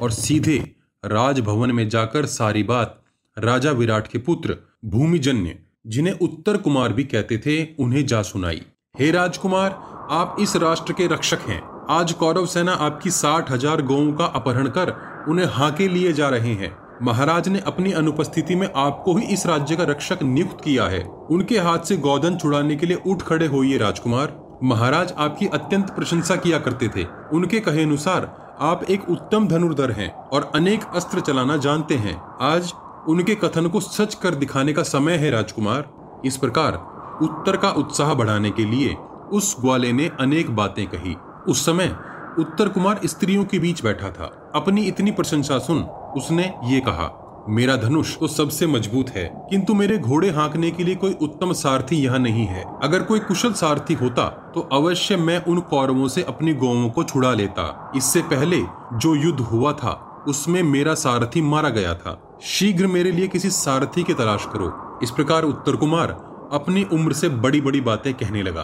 और सीधे राजभवन में जाकर सारी बात राजा विराट के पुत्र भूमिजन्य, जिन्हें उत्तर कुमार भी कहते थे, उन्हें जा सुनाई। हे राजकुमार, आप इस राष्ट्र के रक्षक हैं। आज कौरव सेना आपकी साठ हज़ार गौं का अपहरण कर उन्हें हाके लिए जा रहे हैं। महाराज ने अपनी अनुपस्थिति में आपको ही इस राज्य का रक्षक नियुक्त किया है। उनके हाथ से गौधन छुड़ाने के लिए उठ खड़े होइए राजकुमार। महाराज आपकी अत्यंत प्रशंसा किया करते थे। उनके कहे अनुसार आप एक उत्तम धनुर्धर हैं और अनेक अस्त्र चलाना जानते हैं। आज उनके कथन को सच कर दिखाने का समय है राजकुमार। इस प्रकार उत्तर का उत्साह बढ़ाने के लिए उस ग्वाले ने अनेक बातें कही। उस समय उत्तर कुमार स्त्रियों के बीच बैठा था। अपनी इतनी प्रशंसा सुन उसने ये कहा, मेरा धनुष तो सबसे मज़बूत है, किंतु मेरे घोड़े हाँकने के लिए कोई उत्तम सारथी यहाँ नहीं है। अगर कोई कुशल सारथी होता तो अवश्य मैं उन कौरवों से अपनी गौवों को छुड़ा लेता। इससे पहले जो युद्ध हुआ था, उसमें मेरा सारथी मारा गया था। शीघ्र मेरे लिए किसी सारथी की तलाश करो। इस प्रकार उत्तर कुमार अपनी उम्र से बड़ी बड़ी बातें कहने लगा।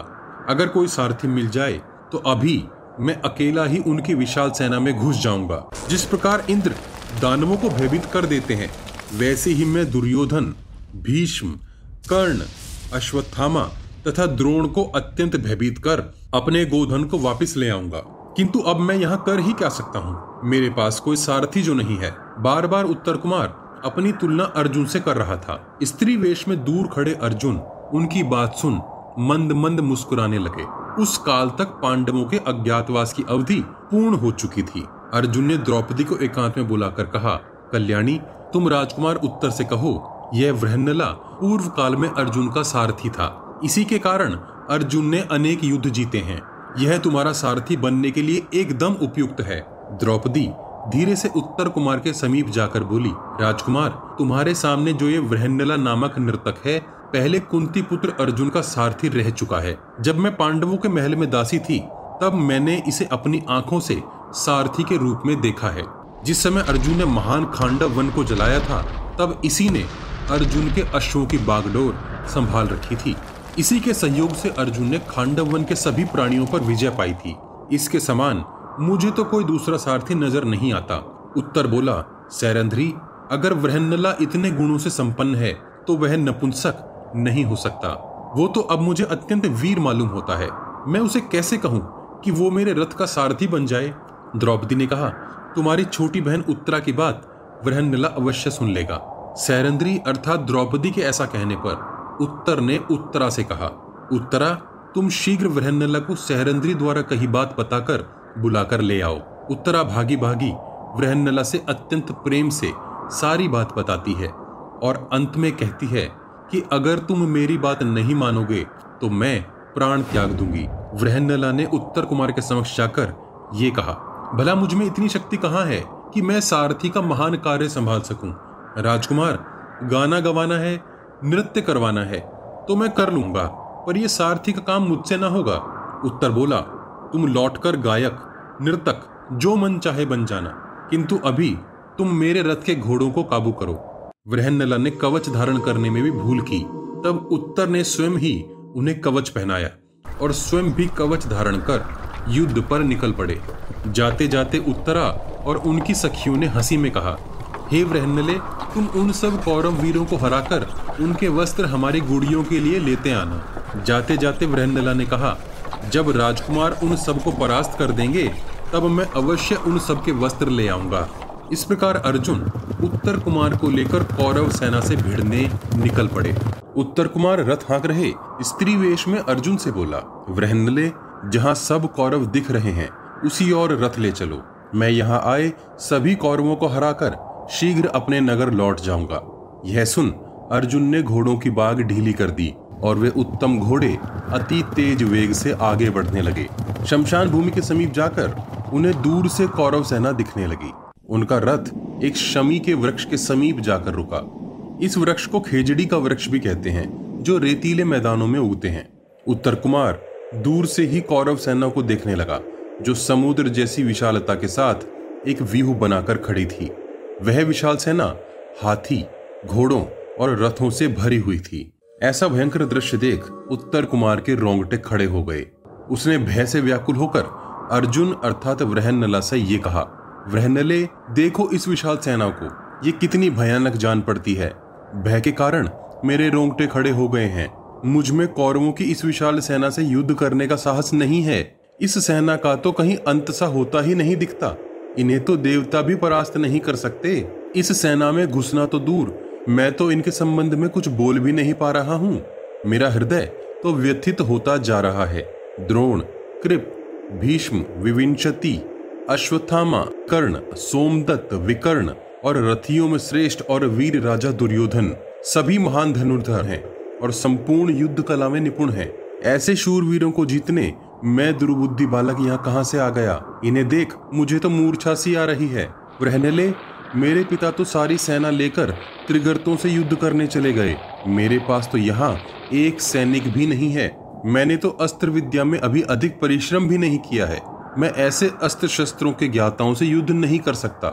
अगर कोई सारथी मिल जाए तो अभी मैं अकेला ही उनकी विशाल सेना में घुस जाऊँगा। जिस प्रकार इंद्र दानवों को भयभीत कर देते हैं, वैसे ही मैं दुर्योधन, भीष्म, कर्ण, अश्वत्थामा तथा द्रोण को अत्यंत भयभीत कर अपने गोधन को वापस ले आऊँगा। किंतु अब मैं यहाँ कर ही क्या सकता हूँ? मेरे पास कोई सारथी जो नहीं है। बार बार उत्तर कुमार अपनी तुलना अर्जुन से कर रहा था। स्त्री वेश में दूर खड़े अर्जुन उनकी बात सुन मंद मंद मुस्कुराने लगे। उस काल तक पांडवों के अज्ञातवास की अवधि पूर्ण हो चुकी थी। अर्जुन ने द्रौपदी को एकांत में बुलाकर कहा, कल्याणी, तुम राजकुमार उत्तर से कहो, यह वृहनला पूर्व काल में अर्जुन का सारथी था। इसी के कारण अर्जुन ने अनेक युद्ध जीते हैं। यह तुम्हारा सारथी बनने के लिए एकदम उपयुक्त है। द्रौपदी धीरे से उत्तर कुमार के समीप जाकर बोली, राजकुमार, तुम्हारे सामने जो ये वृहनला नामक नर्तक है पहले कुंती पुत्र अर्जुन का सारथी रह चुका है। जब मैं पांडवों के महल में दासी थी, तब मैंने इसे अपनी आँखों से सारथी के रूप में देखा है। जिस समय अर्जुन ने महान खांडव वन को जलाया था, तब इसी ने अर्जुन के अश्वों की बागडोर संभाल रखी थी। इसी के सहयोग से अर्जुन ने खांडव वन के सभी प्राणियों पर विजय पाई थी। इसके समान, मुझे तो कोई दूसरा सारथी नज़र नहीं आता। उत्तर बोला, सैरंध्री, अगर वृहनला इतने गुणों से संपन्न है तो वह नपुंसक नहीं हो सकता। वो तो अब मुझे अत्यंत वीर मालूम होता है। मैं उसे कैसे कहूँ कि वो मेरे रथ का सारथी बन जाए? द्रौपदी ने कहा, तुम्हारी छोटी बहन उत्तरा की बात वृहनला अवश्य सुन लेगा। सैरंद्री अर्थात द्रौपदी के ऐसा कहने पर उत्तर ने उत्तरा से कहा, उत्तरा, तुम शीघ्र वृहनला को सहरंद्री द्वारा कही बात बताकर बुलाकर ले आओ। उत्तरा भागी भागी वृहनला से अत्यंत प्रेम से सारी बात बताती है और अंत में कहती है कि अगर तुम मेरी बात नहीं मानोगे तो मैं प्राण त्याग दूँगी। वृहनला ने उत्तर कुमार के समक्ष जाकर ये कहा, भला मुझमें इतनी शक्ति कहाँ है कि मैं सारथी का महान कार्य संभाल सकूँ? राजकुमार, गाना गवाना है, नृत्य करवाना है तो मैं कर लूँगा, पर यह सारथी का काम मुझसे ना होगा। उत्तर बोला, तुम लौटकर गायक नृतक जो मन चाहे बन जाना, किंतु अभी तुम मेरे रथ के घोड़ों को काबू करो। वृहनला ने कवच धारण करने में भी भूल की। तब उत्तर ने स्वयं ही उन्हें कवच पहनाया और स्वयं भी कवच धारण कर युद्ध पर निकल पड़े। जाते जाते उत्तरा और उनकी सखियों ने हँसी में कहा, हे व्रहनले तुम उन सब कौरव वीरों को हराकर उनके वस्त्र हमारी गुड़ियों के लिए लेते आना। जाते जाते व्रहनला ने कहा, जब राजकुमार उन सबको परास्त कर देंगे, तब मैं अवश्य उन सबके वस्त्र ले आऊँगा। इस प्रकार अर्जुन उत्तर कुमार को लेकर कौरव सेना से भिड़ने निकल पड़े। उत्तर कुमार रथ हाँक रहे। स्त्री वेश में अर्जुन से बोला व्रहनले जहाँ सब कौरव दिख रहे हैं, उसी और रथ ले चलो। मैं यहाँ आए सभी कौरवों को हराकर शीघ्र अपने नगर लौट जाऊँगा। यह सुन अर्जुन ने घोड़ों की बाग ढीली कर दी और वे उत्तम घोड़े अति तेज वेग से आगे बढ़ने लगे। शमशान भूमि के समीप जाकर उन्हें दूर से कौरव सेना दिखने लगी। उनका रथ एक शमी के वृक्ष के समीप जाकर रुका। इस वृक्ष को खेजड़ी का वृक्ष भी कहते हैं, जो रेतीले मैदानों में उगते हैं। उत्तर कुमार दूर से ही कौरव सेना को देखने लगा, जो समुद्र जैसी विशालता के साथ एक व्यूह बनाकर खड़ी थी। वह विशाल सेना हाथी, घोड़ों और रथों से भरी हुई थी। ऐसा भयंकर दृश्य देख उत्तर कुमार के रोंगटे खड़े हो गए। उसने भय से व्याकुल होकर अर्जुन अर्थात वृहन व्रहनला से ये कहा व्रहनले देखो इस विशाल सेना को। ये कितनी भयानक जान पड़ती है। भय के कारण मेरे रोंगटे खड़े हो गए हैं। मुझमें कौरवों की इस विशाल सेना से युद्ध करने का साहस नहीं है। इस सेना का तो कहीं अंत सा होता ही नहीं दिखता। इन्हें तो देवता भी परास्त नहीं कर सकते। इस सेना में घुसना तो दूर। मैं तो इनके संबंध में कुछ बोल भी नहीं पा रहा हूँ। मेरा हृदय तो व्यथित होता जा रहा है। द्रोण, कृप, भीष्म, विविंशति अश्वत्थामा, कर्ण, सोमदत्त, विकर्ण और रथियों में श्रेष्ठ और वीर राजा दुर्योधन सभी महान धनुर्धर हैं और संपूर्ण युद्ध कला में निपुण हैं। ऐसे शूर वीरों को जीतने मैं दुर्बुद्धि बालक यहाँ कहाँ से आ गया? इन्हें देख मुझे तो मूर्छा सी आ रही है। रहने ले, मेरे पिता तो सारी सेना लेकर त्रिगर्तों से युद्ध करने चले गए। मेरे पास तो यहाँ एक सैनिक भी नहीं है। मैंने तो अस्त्र विद्या में अभी अधिक परिश्रम भी नहीं किया है। मैं ऐसे अस्त्र शस्त्रों के ज्ञाताओं से युद्ध नहीं कर सकता।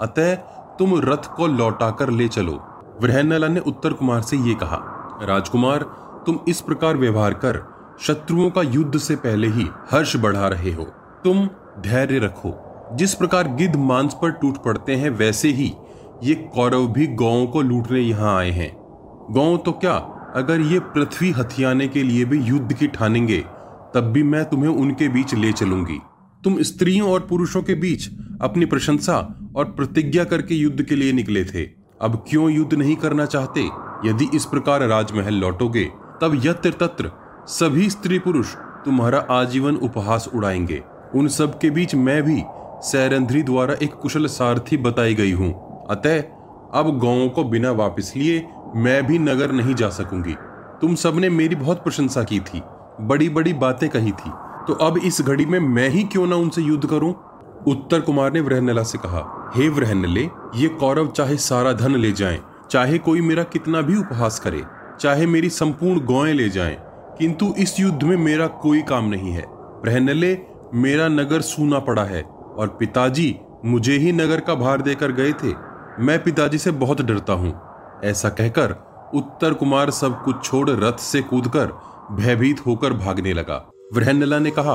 अतः तुम रथ को लौटाकर ले चलो। वृहनला ने उत्तर कुमार से ये कहा, राजकुमार, तुम इस प्रकार व्यवहार कर, शत्रुओं का युद्ध से पहले ही हर्ष बढ़ा रहे हो। तुम धैर्य रखो। जिस प्रकार गिद्ध मांस पर टूट पड़ते हैं, वैसे ही ये कौरव भी गौ को लूटने यहाँ आए हैं। गौ तो क्या, अगर ये पृथ्वी हथियाने के लिए भी युद्ध की ठानेंगे, तब भी मैं तुम्हें उनके बीच ले चलूँगी। तुम स्त्रियों और पुरुषों के बीच अपनी प्रशंसा और प्रतिज्ञा करके युद्ध के लिए निकले थे। अब क्यों युद्ध नहीं करना चाहते? यदि इस प्रकार राजमहल लौटोगे, तब यत्र तत्र सभी स्त्री पुरुष तुम्हारा आजीवन उपहास उड़ाएँगे। उन सब के बीच मैं भी सैरंध्री द्वारा एक कुशल सारथी बताई गई हूँ। अतः अब गाँवों को बिना वापस लिए मैं भी नगर नहीं जा सकूँगी। तुम सबने मेरी बहुत प्रशंसा की थी बड़ी बड़ी बातें कही थी। तो अब इस घड़ी में मैं ही क्यों ना उनसे युद्ध करूँ? उत्तर कुमार ने व्रहनला से कहा हे व्रहनले ये कौरव चाहे सारा धन ले जाएँ, चाहे कोई मेरा कितना भी उपहास करे चाहे मेरी संपूर्ण गौएँ ले जाएँ, किंतु इस युद्ध में मेरा कोई काम नहीं है। व्रहनले मेरा नगर सूना पड़ा है और पिताजी मुझे ही नगर का भार देकर गए थे। मैं पिताजी से बहुत डरता हूँ। ऐसा कहकर उत्तर कुमार सब कुछ छोड़ रथ से कूदकर भयभीत होकर भागने लगा। वृहनला ने कहा,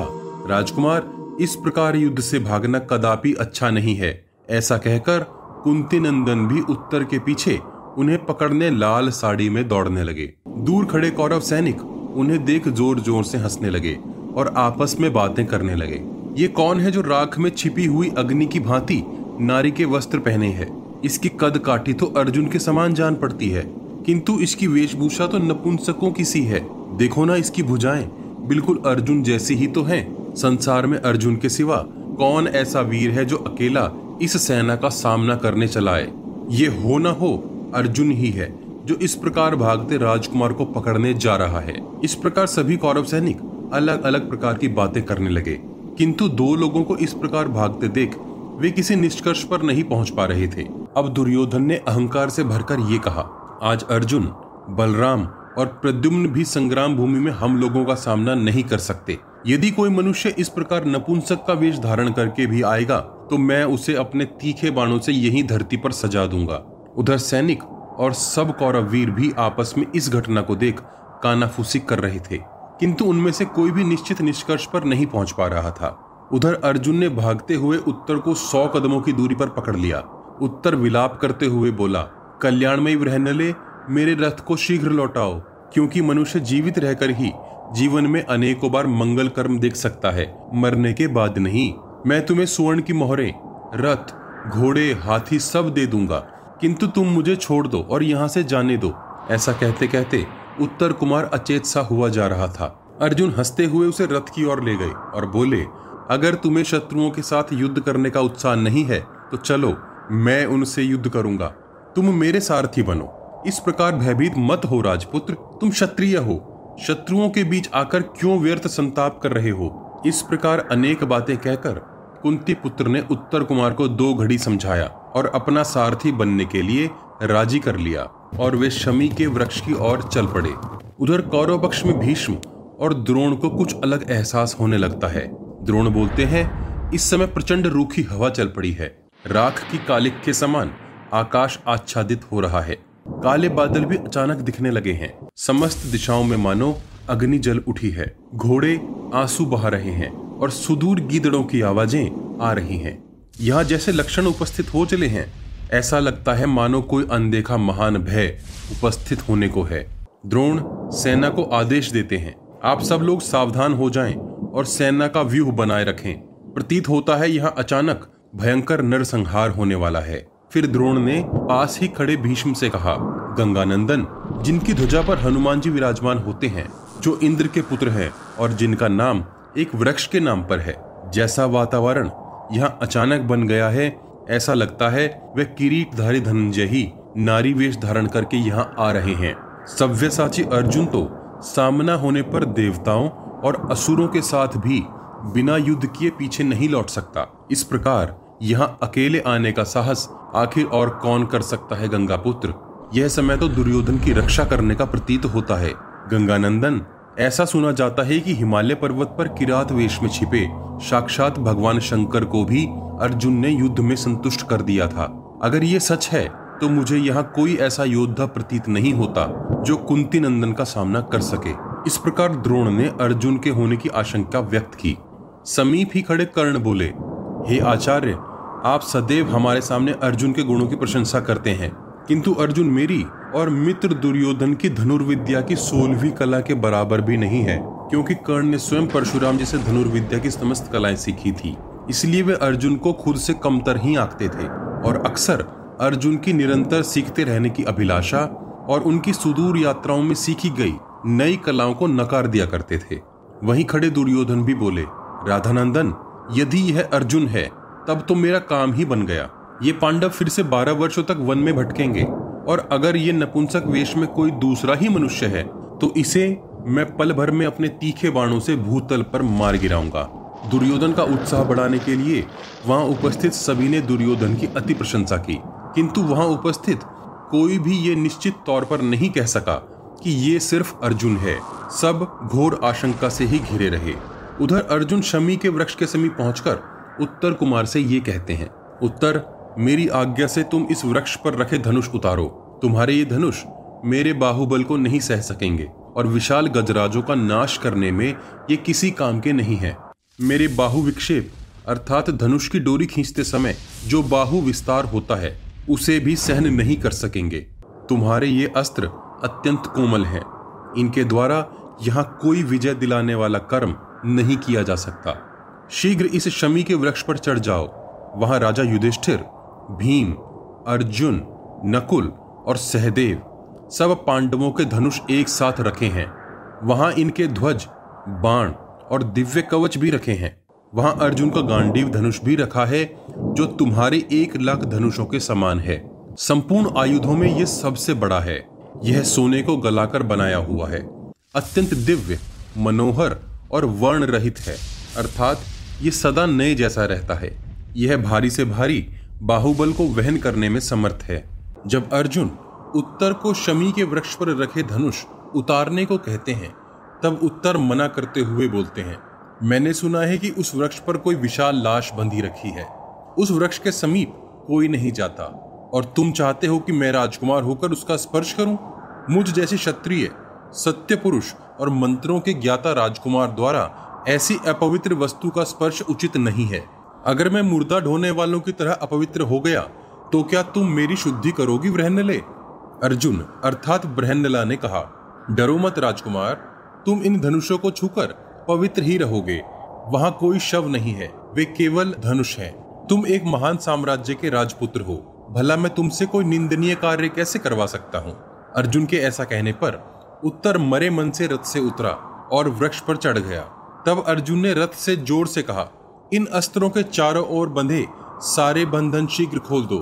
राजकुमार, इस प्रकार युद्ध से भागना कदापि अच्छा नहीं है। ऐसा कहकर कुंती नंदन भी उत्तर के पीछे उन्हें पकड़ने लाल साड़ी में दौड़ने लगे। दूर खड़े कौरव सैनिक उन्हें देख ज़ोर ज़ोर से हंसने लगे और आपस में बातें करने लगे। ये कौन है जो राख में छिपी हुई अग्नि की भांति नारी के वस्त्र पहने है? इसकी कद काटी तो अर्जुन के समान जान पड़ती है, किंतु इसकी वेशभूषा तो नपुंसकों की सी है। देखो ना इसकी भुजाएँ बिल्कुल अर्जुन जैसी ही तो हैं। संसार में अर्जुन के सिवा कौन ऐसा वीर है जो अकेला इस सेना का सामना करने चलाए? ये हो ना हो, अर्जुन ही है, जो इस प्रकार भागते राजकुमार को पकड़ने जा रहा है। इस प्रकार सभी कौरव सैनिक अलग अलग प्रकार की बातें करने लगे। किंतु दो लोगों को इस प्रकार भागते देख वे किसी निष्कर्ष पर नहीं पहुँच पा रहे थे। अब दुर्योधन ने अहंकार से भरकर ये कहा, आज अर्जुन, बलराम और प्रद्युम्न भी संग्राम भूमि में हम लोगों का सामना नहीं कर सकते। यदि कोई मनुष्य इस प्रकार नपुंसक का वेश धारण करके भी आएगा तो मैं उसे अपने तीखे बाणों से यही धरती पर सजा दूँगा। उधर सैनिक और सब कौरव वीर भी आपस में इस घटना को देख कानाफूसी कर रहे थे, किंतु उनमें से कोई भी निश्चित निष्कर्ष पर नहीं पहुँच पा रहा था। उधर अर्जुन ने भागते हुए उत्तर को सौ कदमों की दूरी पर पकड़ लिया। उत्तर विलाप करते हुए बोला, कल्याणमयी ब्रहनले मेरे रथ को शीघ्र लौटाओ। क्योंकि मनुष्य जीवित रहकर ही जीवन में अनेकों बार मंगल कर्म देख सकता है। मरने के बाद नहीं, मैं तुम्हें सुवर्ण की मोहरे, रथ, घोड़े, हाथी सब दे दूँगा। किंतु तुम मुझे छोड़ दो और यहाँ से जाने दो। ऐसा कहते कहते उत्तर कुमार अचेत सा हुआ जा रहा था। अर्जुन हँसते हुए उसे रथ की ओर ले गए और बोले, अगर तुम्हें शत्रुओं के साथ युद्ध करने का उत्साह नहीं है तो चलो, मैं उनसे युद्ध करूँगा। तुम मेरे सारथी बनो। इस प्रकार भयभीत मत हो, राजपुत्र। तुम क्षत्रिय हो। शत्रुओं के बीच आकर क्यों व्यर्थ संताप कर रहे हो? इस प्रकार अनेक बातें कहकर कुंती पुत्र ने उत्तर कुमार को दो घड़ी समझाया और अपना सारथी बनने के लिए राज़ी कर लिया और वे शमी के वृक्ष की ओर चल पड़े। उधर कौरव पक्ष में भीष्म और द्रोण को कुछ अलग एहसास होने लगता है। द्रोण बोलते हैं, इस समय प्रचंड रूखी हवा चल पड़ी है। राख की कालिक के समान आकाश आच्छादित हो रहा है। काले बादल भी अचानक दिखने लगे हैं। समस्त दिशाओं में मानो अग्नि जल उठी है। घोड़े आँसू बहा रहे हैं और सुदूर गीदड़ों की आवाज़ें आ रही हैं। यहाँ जैसे लक्षण उपस्थित हो चले हैं, ऐसा लगता है मानो कोई अनदेखा महान भय उपस्थित होने को है। द्रोण, सेना को आदेश देते हैं, आप सब लोग सावधान हो जाएँ और सेना का व्यूह बनाए रखें। प्रतीत होता है यहाँ अचानक भयंकर नरसंहार होने वाला है। फिर द्रोण ने पास ही खड़े भीष्म से कहा, गंगानंदन, जिनकी ध्वजा पर हनुमान जी विराजमान होते हैं, जो इंद्र के पुत्र हैं और जिनका नाम एक वृक्ष के नाम पर है, जैसा वातावरण यहाँ अचानक बन गया है, ऐसा लगता है वे किरीटधारी धनंजय ही नारी वेश धारण करके यहाँ आ रहे हैं। सव्यसाची अर्जुन तो सामना होने पर देवताओं और असुरों के साथ भी बिना युद्ध किए पीछे नहीं लौट सकता। इस प्रकार यहाँ अकेले आने का साहस आखिर और कौन कर सकता है गंगा पुत्र यह समय तो दुर्योधन की रक्षा करने का प्रतीत होता है। गंगानंदन, ऐसा सुना जाता है कि हिमालय पर्वत पर किरात वेश में छिपे, साक्षात भगवान शंकर को भी अर्जुन ने युद्ध में संतुष्ट कर दिया था। अगर ये सच है तो मुझे यहाँ कोई ऐसा योद्धा प्रतीत नहीं होता, जो कुंती नंदन का सामना कर सके। इस प्रकार द्रोण ने अर्जुन के होने की आशंका व्यक्त की। समीप ही खड़े कर्ण बोले, हे आचार्य आप सदैव हमारे सामने अर्जुन के गुणों की प्रशंसा करते हैं। किंतु अर्जुन मेरी और मित्र दुर्योधन की धनुर्विद्या की सोलहवीं कला के बराबर भी नहीं है, क्योंकि कर्ण ने स्वयं परशुराम जी से धनुर्विद्या की समस्त कलाएँ सीखी थी। इसलिए वे अर्जुन को खुद से कमतर ही आंकते थे और अक्सर अर्जुन की निरंतर सीखते रहने की अभिलाषा और उनकी सुदूर यात्राओं में सीखी गई नई कलाओं को नकार दिया करते थे। वहीं खड़े दुर्योधन भी बोले, राधानंदन, यदि यह अर्जुन है तब तो मेरा काम ही बन गया। ये पांडव फिर से बारह वर्षों तक वन में भटकेंगे। और अगर ये नपुंसक वेश में कोई दूसरा ही मनुष्य है तो इसे मैं पल भर में अपने तीखे बाणों से भूतल पर मार गिराऊँगा। दुर्योधन का उत्साह बढ़ाने के लिए वहाँ उपस्थित सभी ने दुर्योधन की अति प्रशंसा की। किंतु वहाँ उपस्थित कोई भी ये निश्चित तौर पर नहीं कह सका कि ये सिर्फ़ अर्जुन है। सब घोर आशंका से ही घिरे रहे। उधर अर्जुन शमी के वृक्ष के समीप पहुंचकर उत्तर कुमार से ये कहते हैं, उत्तर, मेरी आज्ञा से तुम इस वृक्ष पर रखे धनुष उतारो। तुम्हारे ये धनुष मेरे बाहुबल को नहीं सह सकेंगे और विशाल गजराजों का नाश करने में ये किसी काम के नहीं है। मेरे बाहु विक्षेप, अर्थात धनुष की डोरी खींचते समय जो बाहु विस्तार होता है, उसे भी सहन नहीं कर सकेंगे। तुम्हारे ये अस्त्र अत्यंत कोमल हैं। इनके द्वारा यहाँ कोई विजय दिलाने वाला कर्म नहीं किया जा सकता। शीघ्र इस शमी के वृक्ष पर चढ़ जाओ। वहाँ राजा युधिष्ठिर, भीम, अर्जुन, नकुल और सहदेव सब पांडवों के धनुष एक साथ रखे हैं। वहाँ इनके ध्वज, बाण और दिव्य कवच भी रखे हैं। वहाँ अर्जुन का गांडीव धनुष भी रखा है, जो तुम्हारे एक लाख धनुषों के समान है। संपूर्ण आयुधों में यह सबसे बड़ा है। यह सोने को गलाकर बनाया हुआ है। अत्यंत दिव्य, मनोहर और वर्ण रहित है। अर्थात ये सदा नए जैसा रहता है। यह भारी से भारी बाहुबल को वहन करने में समर्थ है। जब अर्जुन उत्तर को शमी के वृक्ष पर रखे धनुष उतारने को कहते हैं, तब उत्तर मना करते हुए बोलते हैं, मैंने सुना है कि उस वृक्ष पर कोई विशाल लाश बंधी रखी है। उस वृक्ष के समीप कोई नहीं जाता, और तुम चाहते हो कि मैं राजकुमार होकर उसका स्पर्श करूँ? मुझ जैसे क्षत्रिय, सत्य पुरुष और मंत्रों के ज्ञाता राजकुमार द्वारा ऐसी अपवित्र वस्तु का स्पर्श उचित नहीं है। अगर मैं मुर्दा ढोने वालों की तरह अपवित्र हो गया तो क्या तुम मेरी शुद्धि करोगी ब्रहनले अर्जुन, अर्थात ब्रहनला ने कहा, डरो मत राजकुमार, तुम इन धनुषों को छूकर पवित्र ही रहोगे। वहाँ कोई शव नहीं है, वे केवल धनुष हैं। तुम एक महान साम्राज्य के राजपुत्र हो। भला मैं तुमसे कोई निंदनीय कार्य कैसे करवा सकता हूँ? अर्जुन के ऐसा कहने पर उत्तर मरे मन से रथ से उतरा और वृक्ष पर चढ़ गया। तब अर्जुन ने रथ से ज़ोर से कहा, इन अस्त्रों के चारों ओर बंधे, सारे बंधन शीघ्र खोल दो।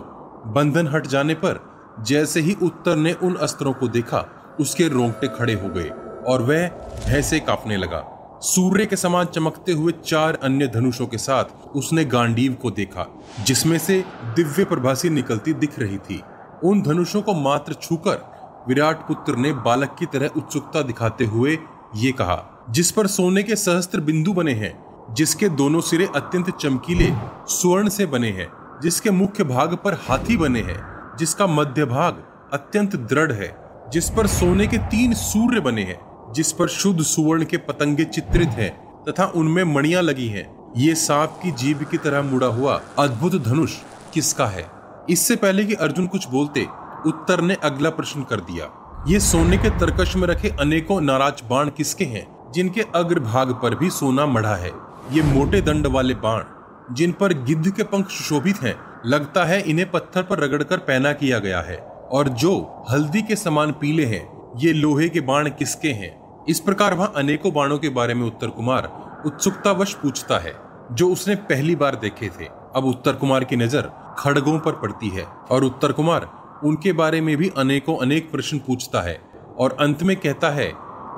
बंधन हट जाने पर, जैसे ही उत्तर ने उन अस्त्रों को देखा, उसके रोंगटे खड़े हो गए, और वह भय से कांपने लगा। सूर्य के समान चमकते हुए चार अन्य धनुषों के साथ उसने गांडीव को देखा, जिसमें से दिव्य प्रभासी निकलती दिख रही थी। उन धनुषों को मात्र छूकर, विराट पुत्र ने बालक की तरह उत्सुकता दिखाते हुए ये कहा जिस पर सोने के सहस्त्र बिंदु बने हैं, जिसके दोनों सिरे अत्यंत चमकीले, स्वर्ण से बने हैं, जिसके मुख्य भाग पर हाथी बने हैं, जिसका मध्य भाग अत्यंत दृढ़ है, जिस पर सोने के तीन सूर्य बने हैं, जिस पर शुद्ध सुवर्ण के पतंगे चित्रित हैं, तथा उनमें मणियाँ लगी हैं। ये सांप की जीभ की तरह मुड़ा हुआ अद्भुत धनुष किसका है? इससे पहले कि अर्जुन कुछ बोलते, उत्तर ने अगला प्रश्न कर दिया। ये सोने के तरकश में रखे अनेकों नाराज़ बाण किसके हैं? जिनके अग्रभाग पर भी सोना मढ़ा है। ये मोटे दंड वाले बाण, जिन पर गिद्ध के पंख सुशोभित हैं, लगता है इन्हें पत्थर पर रगड़कर पहना किया गया है। और जो हल्दी के समान पीले हैं, ये लोहे के बाण किसके हैं? इस प्रकार वहाँ अनेकों बाणों के बारे में उत्तर कुमार उत्सुकतावश पूछता है, जो उसने पहली बार देखे थे। अब उत्तर कुमार की नज़र खड़गों पर पड़ती है और उत्तर कुमार उनके बारे में भी अनेकों अनेक प्रश्न पूछता है और अंत में कहता है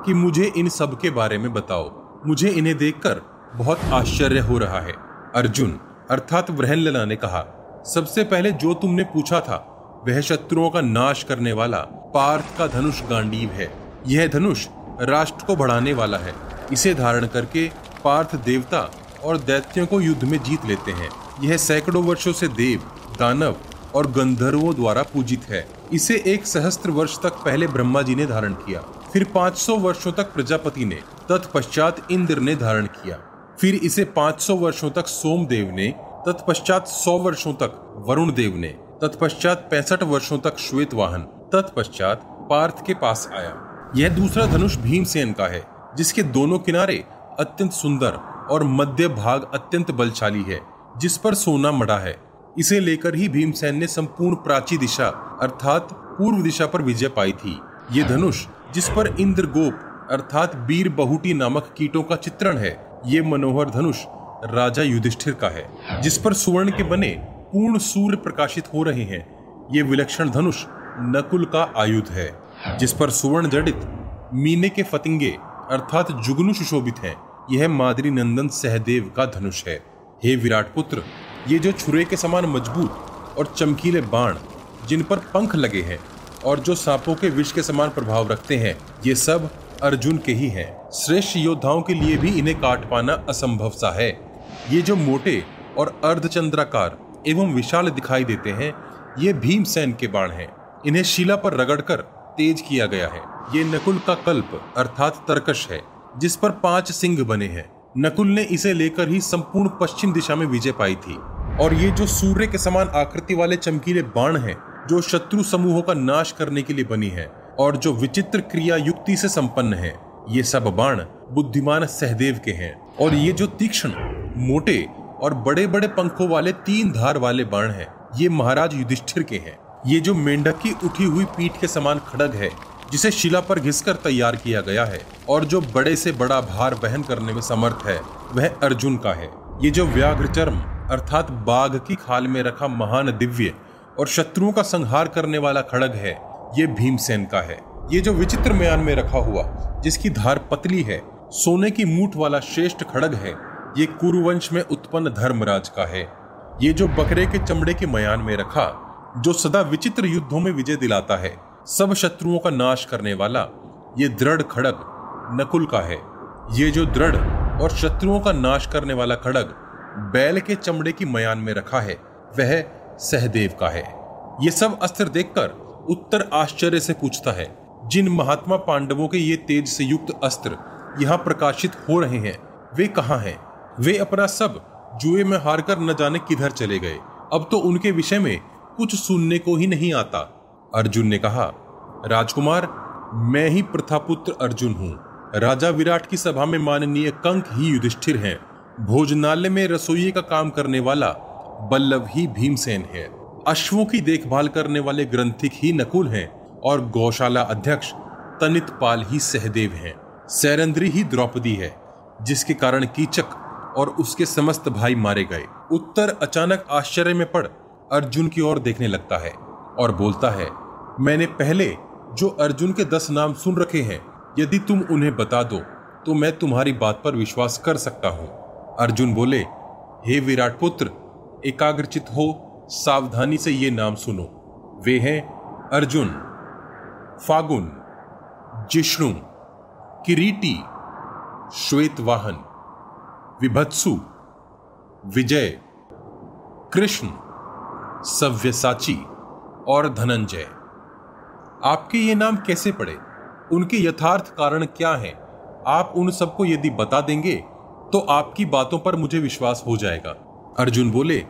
कि मुझे इन सब के बारे में बताओ। मुझे इन्हें देखकर बहुत आश्चर्य हो रहा है। अर्जुन, अर्थात व्रहनलना ने कहा, सबसे पहले जो तुमने पूछा था, वह शत्रुओं का नाश करने वाला पार्थ का धनुष गांडीव है। यह धनुष राष्ट्र को बढ़ाने वाला है। इसे धारण करके पार्थ देवता और दैत्यों को युद्ध में जीत लेते हैं। यह सैकड़ों वर्षों से देव, दानव और गंधर्वों द्वारा पूजित है। इसे एक सहस्त्र वर्ष तक पहले ब्रह्मा जी ने धारण किया। फिर 500 वर्षों तक प्रजापति ने तत्पश्चात इंद्र ने धारण किया। फिर इसे 500 वर्षों तक सोमदेव ने, तत्पश्चात 100 वर्षों तक वरुण देव ने, तत्पश्चात पैंसठ वर्षों तक श्वेत वाहन तत्पश्चात पार्थ के पास आया। यह दूसरा धनुष भीमसेन का है, जिसके दोनों किनारे अत्यंत सुंदर और मध्य भाग अत्यंत बलशाली है, जिस पर सोना मड़ा है। इसे लेकर ही भीमसेन ने संपूर्ण प्राची दिशा, अर्थात पूर्व दिशा पर विजय पाई थी। ये धनुष जिस पर इंद्र गोप अर्थात बीर बहुटी नामक कीटों का चित्रण है, ये मनोहर धनुष राजा युधिष्ठिर का है। जिस पर सुवर्ण के बने पूर्ण सूर्य प्रकाशित हो रहे हैं, ये विलक्षण धनुष नकुल का आयुध है। जिस पर सुवर्ण जड़ित मीने के फतिंगे अर्थात जुगनू सुशोभित हैं, यह मादरी नंदन सहदेव का धनुष है। हे विराट पुत्र, ये जो छुरे के समान मज़बूत और चमकीले बाण जिन पर पंख लगे हैं और जो सांपों के विष के समान प्रभाव रखते हैं, ये सब अर्जुन के ही हैं। श्रेष्ठ योद्धाओं के लिए भी इन्हें काट पाना असंभव सा है। ये जो मोटे और अर्धचंद्राकार एवं विशाल दिखाई देते हैं, ये भीमसेन के बाण हैं। इन्हें शिला पर रगड़कर तेज किया गया है। ये नकुल का कल्प, अर्थात तरकश है, जिस पर पाँच सिंह बने हैं। नकुल ने इसे लेकर ही संपूर्ण पश्चिम दिशा में विजय पाई थी। और ये जो सूर्य के समान आकृति वाले चमकीले बाण हैं जो शत्रु समूहों का नाश करने के लिए बनी है और जो विचित्र क्रिया युक्ति से संपन्न है, ये सब बाण बुद्धिमान सहदेव के हैं। और ये जो तीक्ष्ण, मोटे और बड़े बड़े पंखों वाले तीन धार वाले बाण हैं, ये महाराज युधिष्ठिर के हैं। ये जो मेंढक की उठी हुई पीठ के समान खड़ग है, जिसे शिला पर घिसकर तैयार किया गया है, और जो बड़े से बड़ा भार वहन करने में समर्थ है, वह अर्जुन का है। ये जो व्याघ्र चर्म अर्थात बाघ की खाल में रखा महान दिव्य और शत्रुओं का संहार करने वाला खड़ग है, ये भीमसेन का है। ये जो विचित्र म्यान में रखा हुआ, जिसकी धार पतली है, सोने की मूठ वाला श्रेष्ठ खड़ग है, ये कुरुवंश में उत्पन्न धर्मराज का है। ये जो बकरे के चमड़े के मयान में रखा, जो सदा विचित्र युद्धों में विजय दिलाता है, सब शत्रुओं का नाश करने वाला, ये दृढ़ खड़ग, नकुल का है। ये जो दृढ़ और शत्रुओं का नाश करने वाला खड़ग, बैल के चमड़े की मयान में रखा है, वह सहदेव का है। ये सब अस्त्र देखकर उत्तर आश्चर्य से पूछता है, जिन महात्मा पांडवों के ये तेज से युक्त अस्त्र यहाँ प्रकाशित हो रहे हैं, वे कहाँ हैं? वे अपना सब जुए में हार कर न जाने किधर चले गए। अब तो उनके विषय में कुछ सुनने को ही नहीं आता। अर्जुन ने कहा, राजकुमार, मैं ही प्रथापुत्र अर्जुन हूँ। राजा विराट की सभा में माननीय कंक ही युधिष्ठिर हैं। भोजनालय में रसोई का काम करने वाला बल्लभ ही भीमसेन है। अश्वों की देखभाल करने वाले ग्रंथिक ही नकुल हैं और गौशाला अध्यक्ष तनित पाल ही सहदेव हैं। सैरंद्री ही द्रौपदी है, जिसके कारण कीचक और उसके समस्त भाई मारे गए। उत्तर अचानक आश्चर्य में पड़, अर्जुन की ओर देखने लगता है और बोलता है, मैंने पहले जो अर्जुन के दस नाम सुन रखे हैं, यदि तुम उन्हें बता दो तो मैं तुम्हारी बात पर विश्वास कर सकता हूँ। अर्जुन बोले, हे विराट पुत्र एकाग्रचित हो, सावधानी से ये नाम सुनो। वे हैं अर्जुन, फागुन, जिष्णु, किरीटी, श्वेतवाहन, विभत्सु, विजय, कृष्ण, सव्यसाची और धनंजय। आपके ये नाम कैसे पड़े? उनके यथार्थ कारण क्या हैं? आप उन सबको यदि बता देंगे तो आपकी बातों पर मुझे विश्वास हो जाएगा। अर्जुन बोले,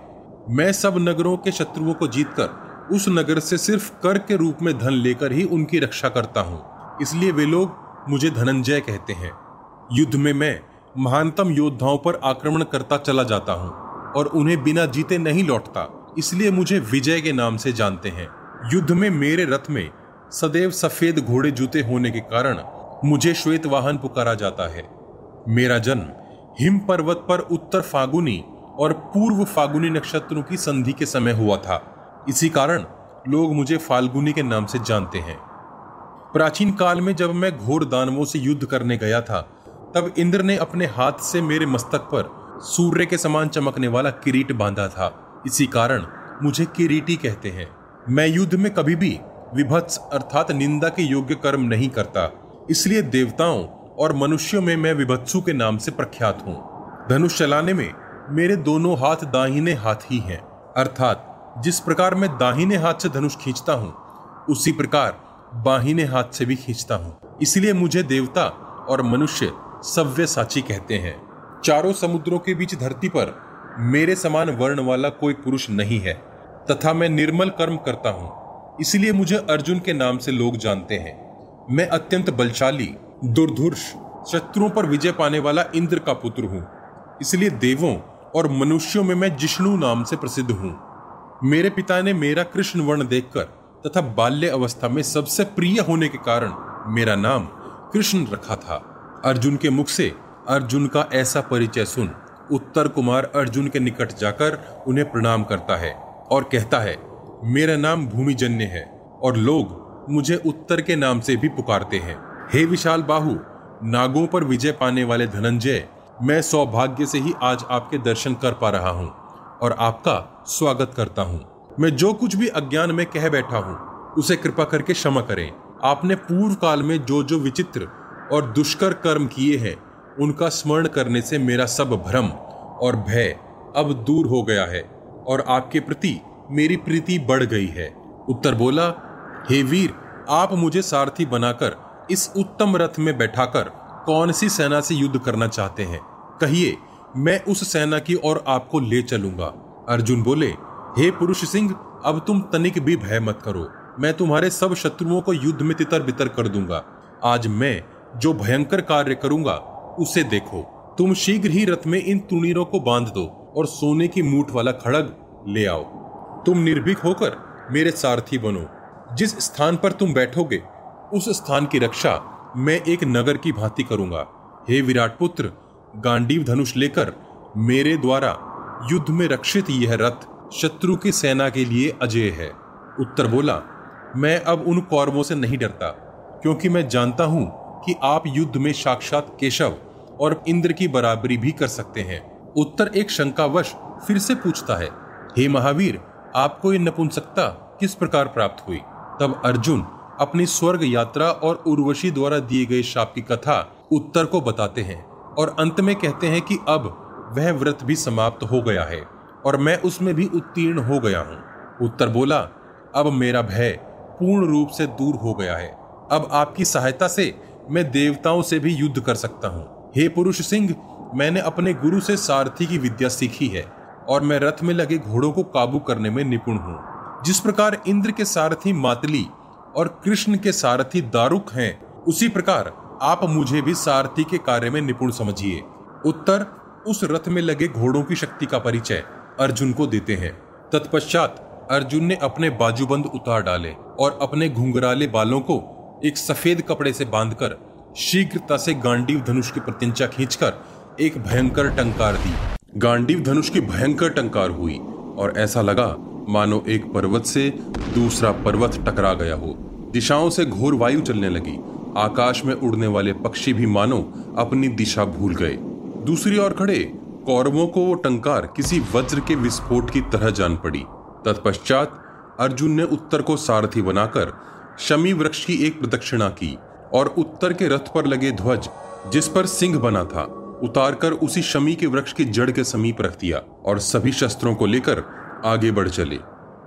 मैं सब नगरों के शत्रुओं को जीतकर, उस नगर से सिर्फ़ कर के रूप में धन लेकर ही उनकी रक्षा करता हूँ। इसलिए वे लोग मुझे धनंजय कहते हैं। युद्ध में मैं महानतम योद्धाओं पर आक्रमण करता चला जाता हूँ और उन्हें बिना जीते नहीं लौटता। इसलिए मुझे विजय के नाम से जानते हैं। युद्ध में मेरे रथ में सदैव सफ़ेद घोड़े जूते होने के कारण मुझे श्वेत वाहन पुकारा जाता है। मेरा जन्म हिम पर्वत पर उत्तर फागुनी और पूर्व फागुनी नक्षत्रों की संधि के समय हुआ था। इसी कारण लोग मुझे फाल्गुनी के नाम से जानते हैं। प्राचीन काल में जब मैं घोर दानवों से युद्ध करने गया था, तब इंद्र ने अपने हाथ से मेरे मस्तक पर सूर्य के समान चमकने वाला किरीट बांधा था। इसी कारण मुझे किरीटी कहते हैं। मैं युद्ध में कभी भी विभत्स अर्थात निंदा के योग्य कर्म नहीं करता। इसलिए देवताओं और मनुष्यों में मैं विभत्सु के नाम से प्रख्यात हूँ। धनुष चलाने में मेरे दोनों हाथ दाहिने हाथ ही हैं। अर्थात, जिस प्रकार मैं दाहिने हाथ से धनुष खींचता हूँ, उसी प्रकार बाहिने हाथ से भी खींचता हूँ। इसलिए मुझे देवता और मनुष्य सव्य साची कहते हैं। चारों समुद्रों के बीच धरती पर मेरे समान वर्ण वाला कोई पुरुष नहीं है, तथा मैं निर्मल कर्म करता हूँ। इसलिए मुझे अर्जुन के नाम से लोग जानते हैं। मैं अत्यंत बलशाली, दुर्धुर्ष, शत्रुओं पर विजय पाने वाला इंद्र का पुत्र हूँ। इसलिए देवों और मनुष्यों में मैं जिष्णु नाम से प्रसिद्ध हूँ। मेरे पिता ने मेरा कृष्ण वर्ण देखकर तथा बाल्य अवस्था में सबसे प्रिय होने के कारण मेरा नाम कृष्ण रखा था। अर्जुन के मुख से अर्जुन का ऐसा परिचय सुन उत्तर कुमार अर्जुन के निकट जाकर उन्हें प्रणाम करता है और कहता है, मेरा नाम भूमिजन्य है और लोग मुझे उत्तर के नाम से भी पुकारते हैं। हे विशाल बाहु, नागों पर विजय पाने वाले धनंजय मैं सौभाग्य से ही आज आपके दर्शन कर पा रहा हूँ और आपका स्वागत करता हूँ। मैं जो कुछ भी अज्ञान में कह बैठा हूँ, उसे कृपा करके क्षमा करें। आपने पूर्व काल में जो जो विचित्र और दुष्कर कर्म किए हैं, उनका स्मरण करने से मेरा सब भ्रम और भय अब दूर हो गया है और आपके प्रति मेरी प्रीति बढ़ गई है। उत्तर बोला, हे वीर, आप मुझे सारथी बनाकर इस उत्तम रथ में बैठाकर कौन सी सेना से युद्ध करना चाहते हैं? कहिए, मैं उस सेना की ओर आपको ले चलूँगा। अर्जुन बोले, हे पुरुष सिंह, अब तुम तनिक भी भय मत करो। मैं तुम्हारे सब शत्रुओं को युद्ध में तितर बितर कर दूँगा। आज मैं जो भयंकर कार्य करूँगा, उसे देखो। तुम शीघ्र ही रथ में इन तुणीरों को बाँध दो और सोने की मूठ वाला खड़ग ले आओ। तुम निर्भीक होकर मेरे सारथी बनो। जिस स्थान पर तुम बैठोगे, उस स्थान की रक्षा मैं एक नगर की भांति करूँगा। हे विराट पुत्र गांडीव धनुष लेकर मेरे द्वारा युद्ध में रक्षित यह रथ शत्रु की सेना के लिए अजय है। उत्तर बोला, मैं अब उन कौरवों से नहीं डरता, क्योंकि मैं जानता हूँ कि आप युद्ध में साक्षात केशव और इंद्र की बराबरी भी कर सकते हैं। उत्तर एक शंकावश फिर से पूछता है, हे महावीर, आपको ये नपुंसकता किस प्रकार प्राप्त हुई? तब अर्जुन अपनी स्वर्ग यात्रा और उर्वशी द्वारा दिए गए शाप की कथा उत्तर को बताते हैं। और अंत में कहते हैं कि अब वह व्रत भी समाप्त हो गया है और मैं उसमें भी उत्तीर्ण हो गया हूँ। उत्तर बोला, अब मेरा भय पूर्ण रूप से दूर हो गया है। अब आपकी सहायता से मैं देवताओं से भी युद्ध कर सकता हूँ। हे पुरुष सिंह, मैंने अपने गुरु से सारथी की विद्या सीखी है और मैं रथ में लगे घोड़ों को काबू करने में निपुण हूँ। जिस प्रकार इंद्र के सारथी मातली और कृष्ण के सारथी दारुक हैं, उसी प्रकार आप मुझे भी सारथी के कार्य में निपुण समझिए। उत्तर, उस रथ में लगे घोड़ों की शक्ति का परिचय अर्जुन को देते हैं। तत्पश्चात अर्जुन ने अपने बाजूबंद उतार डाले और अपने घुंघराले बालों को एक सफ़ेद कपड़े से बांधकर शीघ्रता से गांडीव धनुष की प्रत्यंचा खींचकर एक भयंकर टंकार दी। गांडीव धनुष की भयंकर टंकार हुई और ऐसा लगा, मानो एक पर्वत से दूसरा पर्वत टकरा गया हो। दिशाओं से घोर वायु चलने लगी आकाश में उड़ने वाले पक्षी भी मानो अपनी दिशा भूल गए। दूसरी ओर खड़े, कौरवों को वो टंकार किसी वज्र के विस्फोट की तरह जान पड़ी। तत्पश्चात अर्जुन ने उत्तर को सारथी बनाकर शमी वृक्ष की एक प्रदक्षिणा की और उत्तर के रथ पर लगे ध्वज, जिस पर सिंह बना था, उतारकर उसी शमी के वृक्ष की जड़ के समीप रख दिया और सभी शस्त्रों को लेकर आगे बढ़ चले।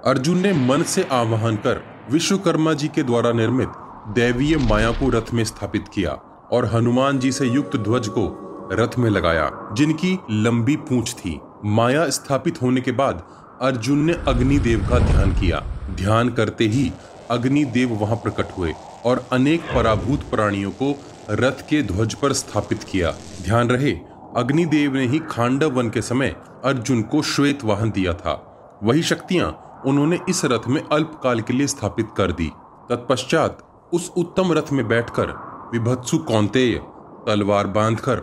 अर्जुन ने मन से आह्वान कर विश्वकर्मा जी के द्वारा निर्मित दैवीय माया को रथ में स्थापित किया और हनुमान जी से युक्त ध्वज को रथ में लगाया, जिनकी लंबी पूंछ थी। माया स्थापित होने के बाद अर्जुन ने अग्निदेव का ध्यान किया। ध्यान करते ही अग्निदेव वहाँ प्रकट हुए और अनेक पराभूत प्राणियों को रथ के ध्वज पर स्थापित किया। ध्यान रहे, अग्निदेव ने ही खांडव वन के समय अर्जुन को श्वेत वाहन दिया था। वही शक्तियाँ उन्होंने इस रथ में अल्पकाल के लिए स्थापित कर दी। तत्पश्चात उस उत्तम रथ में बैठकर विभत्सु कौंतेय तलवार बांधकर,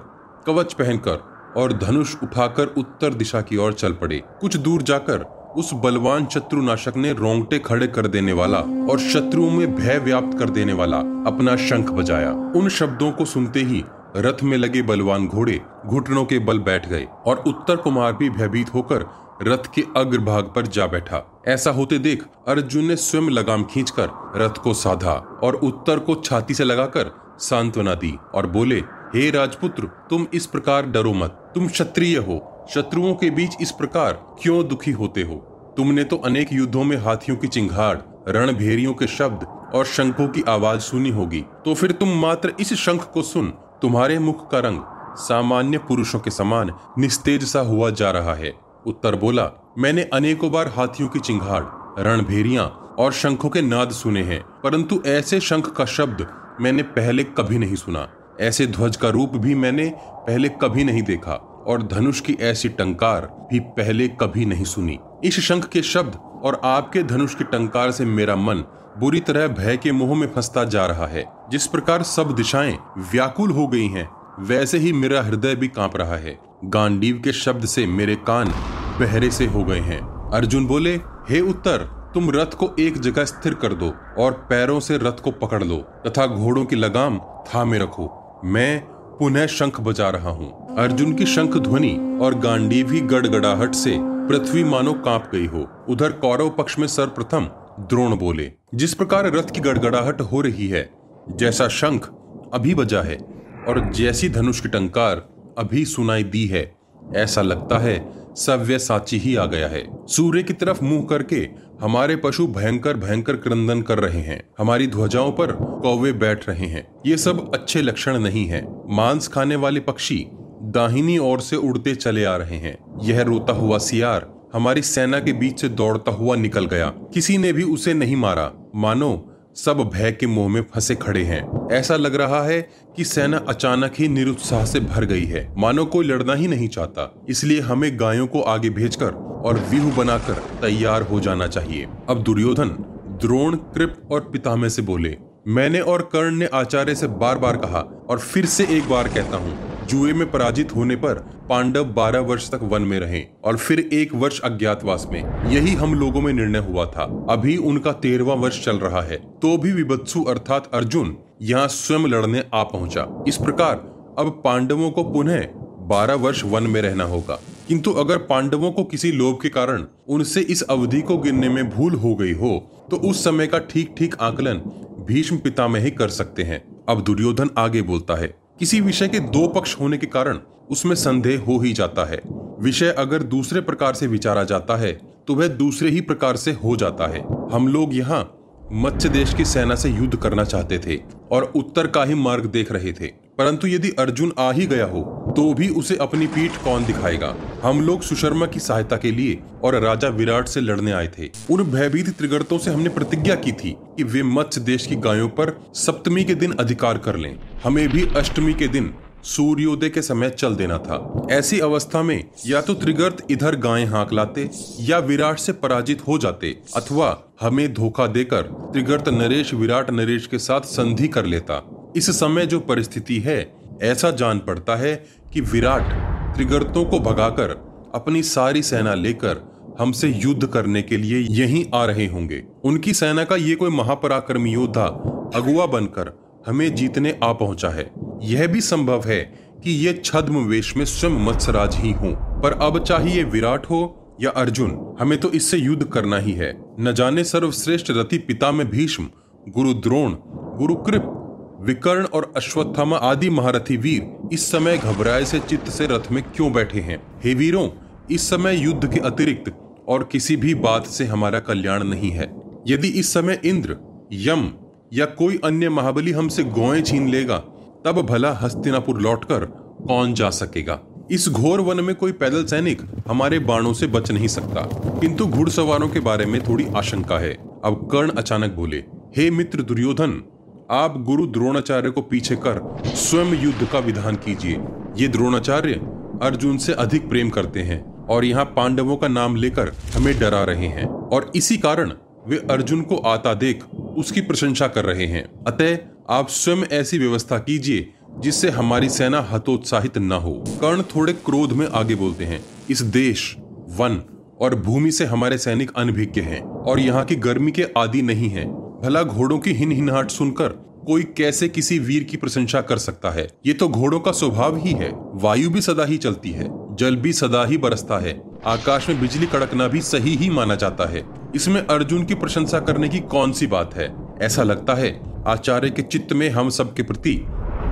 कवच पहनकर और धनुष उठाकर उत्तर दिशा की ओर चल पड़े। कुछ दूर जाकर उस बलवान शत्रुनाशक ने रोंगटे खड़े कर देने वाला और शत्रुओं में भय व्याप्त कर देने वाला अपना शंख बजाया। उन शब्दों को सुनते ही रथ में लगे बलवान घोड़े घुटनों के बल बैठ गए और उत्तर कुमार भी भयभीत होकर रथ के अग्रभाग पर जा बैठा। ऐसा होते देख अर्जुन ने स्वयं लगाम खींचकर रथ को साधा और उत्तर को छाती से लगाकर सांत्वना दी और बोले, हे राजपुत्र, तुम इस प्रकार डरो मत। तुम क्षत्रिय हो। शत्रुओं के बीच इस प्रकार क्यों दुखी होते हो? तुमने तो अनेक युद्धों में हाथियों की चिंगाड़, रणभेरियों के शब्द और शंखों की आवाज़ सुनी होगी। तो फिर तुम मात्र इस शंख को सुन। तुम्हारे मुख का रंग सामान्य पुरुषों के समान निस्तेज सा हुआ जा रहा है। उत्तर बोला मैंने अनेकों बार हाथियों की चिंगाड़ रणभेरिया और शंखों के नाद सुने हैं परंतु ऐसे शंख का शब्द मैंने पहले कभी नहीं सुना। ऐसे ध्वज का रूप भी मैंने पहले कभी नहीं देखा और धनुष की ऐसी टंकार भी पहले कभी नहीं सुनी। इस शंख के शब्द और आपके धनुष की टंकार से मेरा मन बुरी तरह भय के मुँह में फंसता जा रहा है। जिस प्रकार सब दिशाएँ व्याकुल हो गई हैं, वैसे ही मेरा हृदय भी काँप रहा है। गांडीव के शब्द से मेरे कान बहरे से हो गए हैं। अर्जुन बोले, हे उत्तर, तुम रथ को एक जगह स्थिर कर दो और पैरों से रथ को पकड़ लो तथा घोड़ों की लगाम थामे रखो। मैं पुनः शंख बजा रहा हूँ। अर्जुन की शंख ध्वनि और गांडी भी गड़गड़ाहट से पृथ्वी मानो काँप गई हो। उधर कौरव पक्ष में सर्वप्रथम द्रोण बोले, जिस प्रकार रथ की गड़गड़ाहट हो रही है, जैसा शंख अभी बजा है और जैसी धनुष की टंकार अभी सुनाई दी है, ऐसा लगता है सव्य साची ही आ गया है। सूर्य की तरफ़ मुँह करके हमारे पशु भयंकर भयंकर क्रंदन कर रहे हैं। हमारी ध्वजाओं पर कौवे बैठ रहे हैं। ये सब अच्छे लक्षण नहीं है। मांस खाने वाले पक्षी दाहिनी ओर से उड़ते चले आ रहे हैं। यह रोता हुआ सियार हमारी सेना के बीच से दौड़ता हुआ निकल गया। किसी ने भी उसे नहीं मारा। मानो सब भय के मुँह में फंसे खड़े हैं। ऐसा लग रहा है कि सेना अचानक ही निरुत्साह से भर गई है। मानो कोई लड़ना ही नहीं चाहता। इसलिए हमें गायों को आगे भेजकर और व्यूह बनाकर तैयार हो जाना चाहिए। अब दुर्योधन द्रोण, कृप और पितामह से बोले, मैंने और कर्ण ने आचार्य से बार बार कहा और फिर से एक बार कहता हूँ जुए में पराजित होने पर पांडव बारह वर्ष तक वन में रहे और फिर एक वर्ष अज्ञातवास में। यही हम लोगों में निर्णय हुआ था। अभी उनका तेरहवा वर्ष चल रहा है। तो भी विभत्सु अर्थात अर्जुन यहाँ स्वयं लड़ने आ पहुँचा। इस प्रकार अब पांडवों को पुनः बारह वर्ष वन में रहना होगा। किंतु अगर पांडवों को किसी लोभ के कारण उनसे इस अवधि को गिनने में भूल हो गई हो तो उस समय का ठीक ठीक आकलन भीष्म पिता में ही कर सकते हैं। अब दुर्योधन आगे बोलता है किसी विषय के दो पक्ष होने के कारण उसमें संदेह हो ही जाता है। विषय अगर दूसरे प्रकार से विचारा जाता है तो वह दूसरे ही प्रकार से हो जाता है। हम लोग यहाँ मत्स्य देश की सेना से युद्ध करना चाहते थे और उत्तर का ही मार्ग देख रहे थे। परंतु यदि अर्जुन आ ही गया हो तो भी उसे अपनी पीठ कौन दिखाएगा? हम लोग सुशर्मा की सहायता के लिए और राजा विराट से लड़ने आए थे। उन भयभीत त्रिगर्तों से हमने प्रतिज्ञा की थी कि वे मत्स्य देश की गायों पर सप्तमी के दिन अधिकार कर लें। हमें भी अष्टमी के दिन सूर्योदय के समय चल देना था। ऐसी अवस्था में या तो त्रिगर्त इधर गायें हाँक लाते या विराट से पराजित हो जाते, अथवा हमें धोखा देकर त्रिगर्त नरेश विराट नरेश के साथ संधि कर लेता। इस समय जो परिस्थिति है, ऐसा जान पड़ता है कि विराट त्रिगर्तों को भगाकर अपनी सारी सेना लेकर हमसे युद्ध करने के लिए यहीं आ रहे होंगे। उनकी सेना का ये कोई महापराक्रमी योद्धा, अगुआ बनकर हमें जीतने आ पहुँचा है। यह भी संभव है कि ये छद्म वेश में स्वयं मत्सराज ही हों। पर अब चाहिए विराट हो या अर्जुन, हमें तो इससे युद्ध करना ही है। न जाने सर्वश्रेष्ठ रति पिता में भीष्म, गुरु द्रोण, गुरु कृप विकर्ण और अश्वत्थामा आदि महारथी वीर इस समय घबराए से चित्त से रथ में क्यों बैठे हैं? हे वीरों, इस समय युद्ध के अतिरिक्त और किसी भी बात से हमारा कल्याण नहीं है। यदि इस समय इंद्र, यम या कोई अन्य महाबली हमसे गोए छीन लेगा, तब भला हस्तिनापुर लौटकर कौन जा सकेगा? इस घोर वन में कोई पैदल सैनिक हमारे बाणों से बच नहीं सकता। किंतु घुड़सवारों के बारे में थोड़ी आशंका है। अब कर्ण अचानक बोले, हे मित्र दुर्योधन आप गुरु द्रोणाचार्य को पीछे कर स्वयं युद्ध का विधान कीजिए। ये द्रोणाचार्य अर्जुन से अधिक प्रेम करते हैं और यहाँ पांडवों का नाम लेकर हमें डरा रहे हैं। और इसी कारण वे अर्जुन को आता देख उसकी प्रशंसा कर रहे हैं। अतः आप स्वयं ऐसी व्यवस्था कीजिए जिससे हमारी सेना हतोत्साहित न हो। कर्ण थोड़े क्रोध में आगे बोलते हैं, इस देश, वन और भूमि से हमारे सैनिक अनभिज्ञ हैं और यहाँ की गर्मी के आदि नहीं हैं। भला घोड़ों की हिन हिनहाट सुनकर कोई कैसे किसी वीर की प्रशंसा कर सकता है? ये तो घोड़ों का स्वभाव ही है। वायु भी सदा ही चलती है, जल भी सदा ही बरसता है, आकाश में बिजली कड़कना भी सही ही माना जाता है। इसमें अर्जुन की प्रशंसा करने की कौन सी बात है? ऐसा लगता है, आचार्य के चित्त में हम सब के प्रति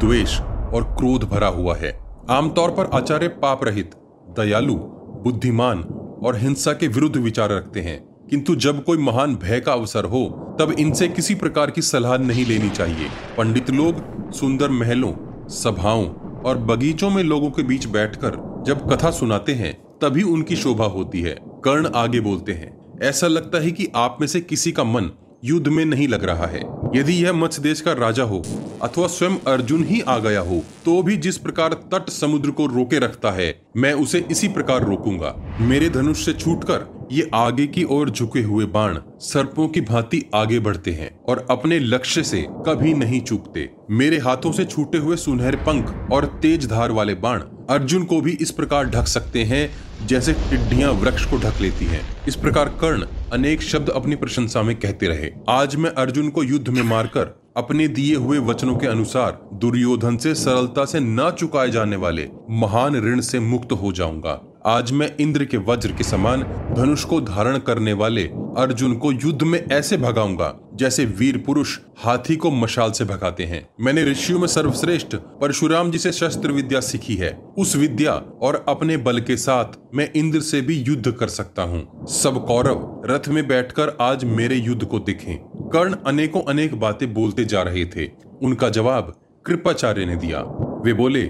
द्वेष और क्रोध भरा हुआ है। आमतौर पर आचार्य पाप रहित, दयालु, बुद्धिमान और हिंसा के विरुद्ध विचार रखते हैं। किंतु जब कोई महान भय का अवसर हो, तब इनसे किसी प्रकार की सलाह नहीं लेनी चाहिए। पंडित लोग, सुंदर महलों, सभाओं और बगीचों में लोगों के बीच बैठकर जब कथा सुनाते हैं, तभी उनकी शोभा होती है। कर्ण आगे बोलते हैं, ऐसा लगता है कि आप में से किसी का मन युद्ध में नहीं लग रहा है। यदि यह मत्स्य देश का राजा हो अथवा स्वयं अर्जुन ही आ गया हो तो भी जिस प्रकार तट समुद्र को रोके रखता है, मैं उसे इसी प्रकार रोकूँगा। मेरे धनुष से छूटकर ये आगे की ओर झुके हुए बाण सर्पों की भांति आगे बढ़ते हैं और अपने लक्ष्य से कभी नहीं चूकते। मेरे हाथों से छूटे हुए सुनहरे पंख और तेज धार वाले बाण अर्जुन को भी इस प्रकार ढक सकते हैं जैसे टिड्डियाँ वृक्ष को ढक लेती हैं। इस प्रकार कर्ण अनेक शब्द अपनी प्रशंसा में कहते रहे। आज मैं अर्जुन को युद्ध में मारकर अपने दिए हुए वचनों के अनुसार दुर्योधन से सरलता से न चुकाए जाने वाले महान ऋण से मुक्त हो जाऊँगा। आज मैं इंद्र के वज्र के समान धनुष को धारण करने वाले अर्जुन को युद्ध में ऐसे भगाऊँगा, जैसे वीर पुरुष हाथी को मशाल से भगाते हैं। मैंने ऋषियों में सर्वश्रेष्ठ परशुराम जी से शस्त्र विद्या सीखी है। उस विद्या और अपने बल के साथ मैं इंद्र से भी युद्ध कर सकता हूँ। सब कौरव रथ में बैठकर आज मेरे युद्ध को देखें। कर्ण अनेकों अनेक बातें बोलते जा रहे थे। उनका जवाब कृपाचार्य ने दिया। वे बोले,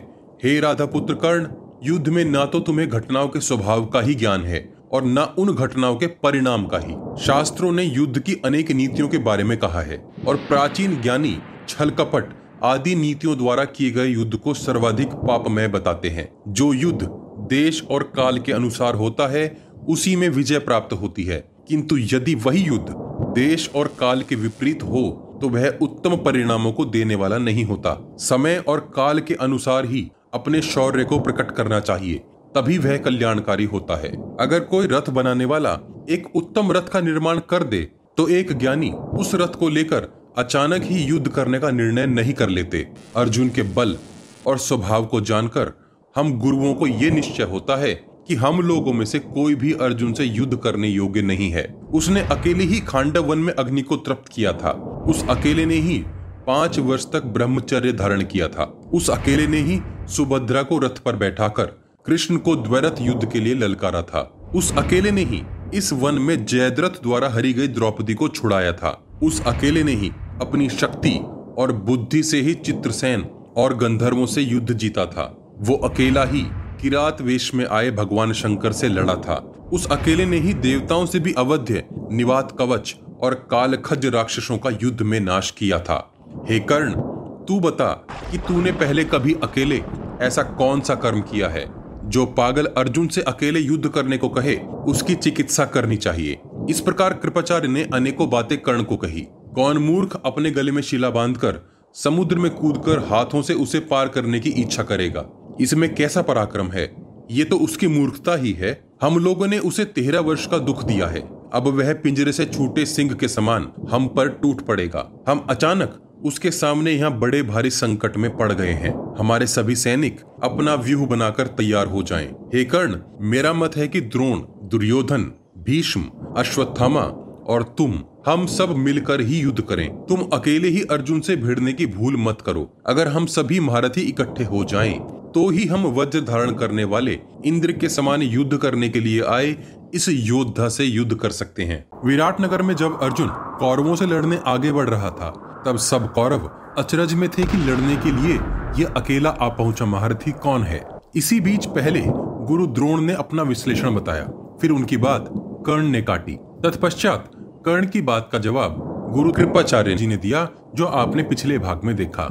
हे राधा पुत्र कर्ण युद्ध में ना तो तुम्हें घटनाओं के स्वभाव का ही ज्ञान है और न उन घटनाओं के परिणाम का ही। शास्त्रों ने युद्ध की अनेक नीतियों के बारे में कहा है और प्राचीन ज्ञानी छल कपट आदि नीतियों द्वारा किए गए युद्ध को सर्वाधिक पापमय बताते हैं। जो युद्ध देश और काल के अनुसार होता है, उसी में विजय प्राप्त होती है। किंतु यदि वही युद्ध देश और काल के विपरीत हो तो वह उत्तम परिणामों को देने वाला नहीं होता। समय और काल के अनुसार ही अपने शौर्य को प्रकट करना चाहिए, तभी वह कल्याणकारी होता है। अगर कोई रथ बनाने वाला एक उत्तम रथ का निर्माण कर दे तो एक ज्ञानी उस रथ को लेकर अचानक ही युद्ध करने का निर्णय नहीं कर लेते। अर्जुन के बल और स्वभाव को जानकर हम गुरुओं को ये निश्चय होता है कि हम लोगों में से कोई भी अर्जुन से युद्ध करने योग्य नहीं है। उसने अकेले ही खांडव वन में अग्नि को तृप्त किया था। उस अकेले ने ही पाँच वर्ष तक ब्रह्मचर्य धारण किया था। उस अकेले ने ही सुभद्रा को रथ पर बैठाकर कृष्ण को द्वैरथ युद्ध के लिए ललकारा था। उस अकेले ने ही इस वन में जयद्रथ द्वारा हरी गई द्रौपदी को छुड़ाया था। उस अकेले ने ही अपनी शक्ति और बुद्धि से ही चित्रसेन और गंधर्वों से युद्ध जीता था। वो अकेला ही किरात वेश में आए भगवान शंकर से लड़ा था। उस अकेले ने ही देवताओं से भी अवध्य निवात कवच और कालखज राक्षसों का युद्ध में नाश किया था। हे कर्ण तू बता कि तूने पहले कभी अकेले ऐसा कौन सा कर्म किया है, जो पागल अर्जुन से अकेले युद्ध करने को कहे, उसकी चिकित्सा करनी चाहिए। इस प्रकार कृपाचार्य ने अनेकों बातें कर्ण को कही। कौन मूर्ख अपने गले में शिला बांधकर, समुद्र में कूदकर हाथों से उसे पार करने की इच्छा करेगा? इसमें कैसा पराक्रम है? ये तो उसकी मूर्खता ही है। हम लोगों ने उसे तेरह वर्ष का दुख दिया है। अब वह पिंजरे से छूटे सिंह के समान हम पर टूट पड़ेगा। हम अचानक उसके सामने यहाँ बड़े भारी संकट में पड़ गए हैं। हमारे सभी सैनिक अपना व्यूह बनाकर तैयार हो जाएँ। हे कर्ण मेरा मत है कि द्रोण दुर्योधन भीष्म अश्वत्थामा और तुम हम सब मिलकर ही युद्ध करें। तुम अकेले ही अर्जुन से भिड़ने की भूल मत करो। अगर हम सभी महारथी इकट्ठे हो जाएँ, तो ही हम वज्र धारण करने वाले इंद्र के समान युद्ध करने के लिए आए इस योद्धा से युद्ध कर सकते हैं। विराट नगर में जब अर्जुन कौरवों से लड़ने आगे बढ़ रहा था तब सब कौरव अचरज में थे कि लड़ने के लिए ये अकेला आ पहुँचा महारथी कौन है? इसी बीच पहले गुरु द्रोण ने अपना विश्लेषण बताया। फिर उनकी बात कर्ण ने काटी। तत्पश्चात कर्ण की बात का जवाब गुरु कृपाचार्य जी ने दिया, जो आपने पिछले भाग में देखा।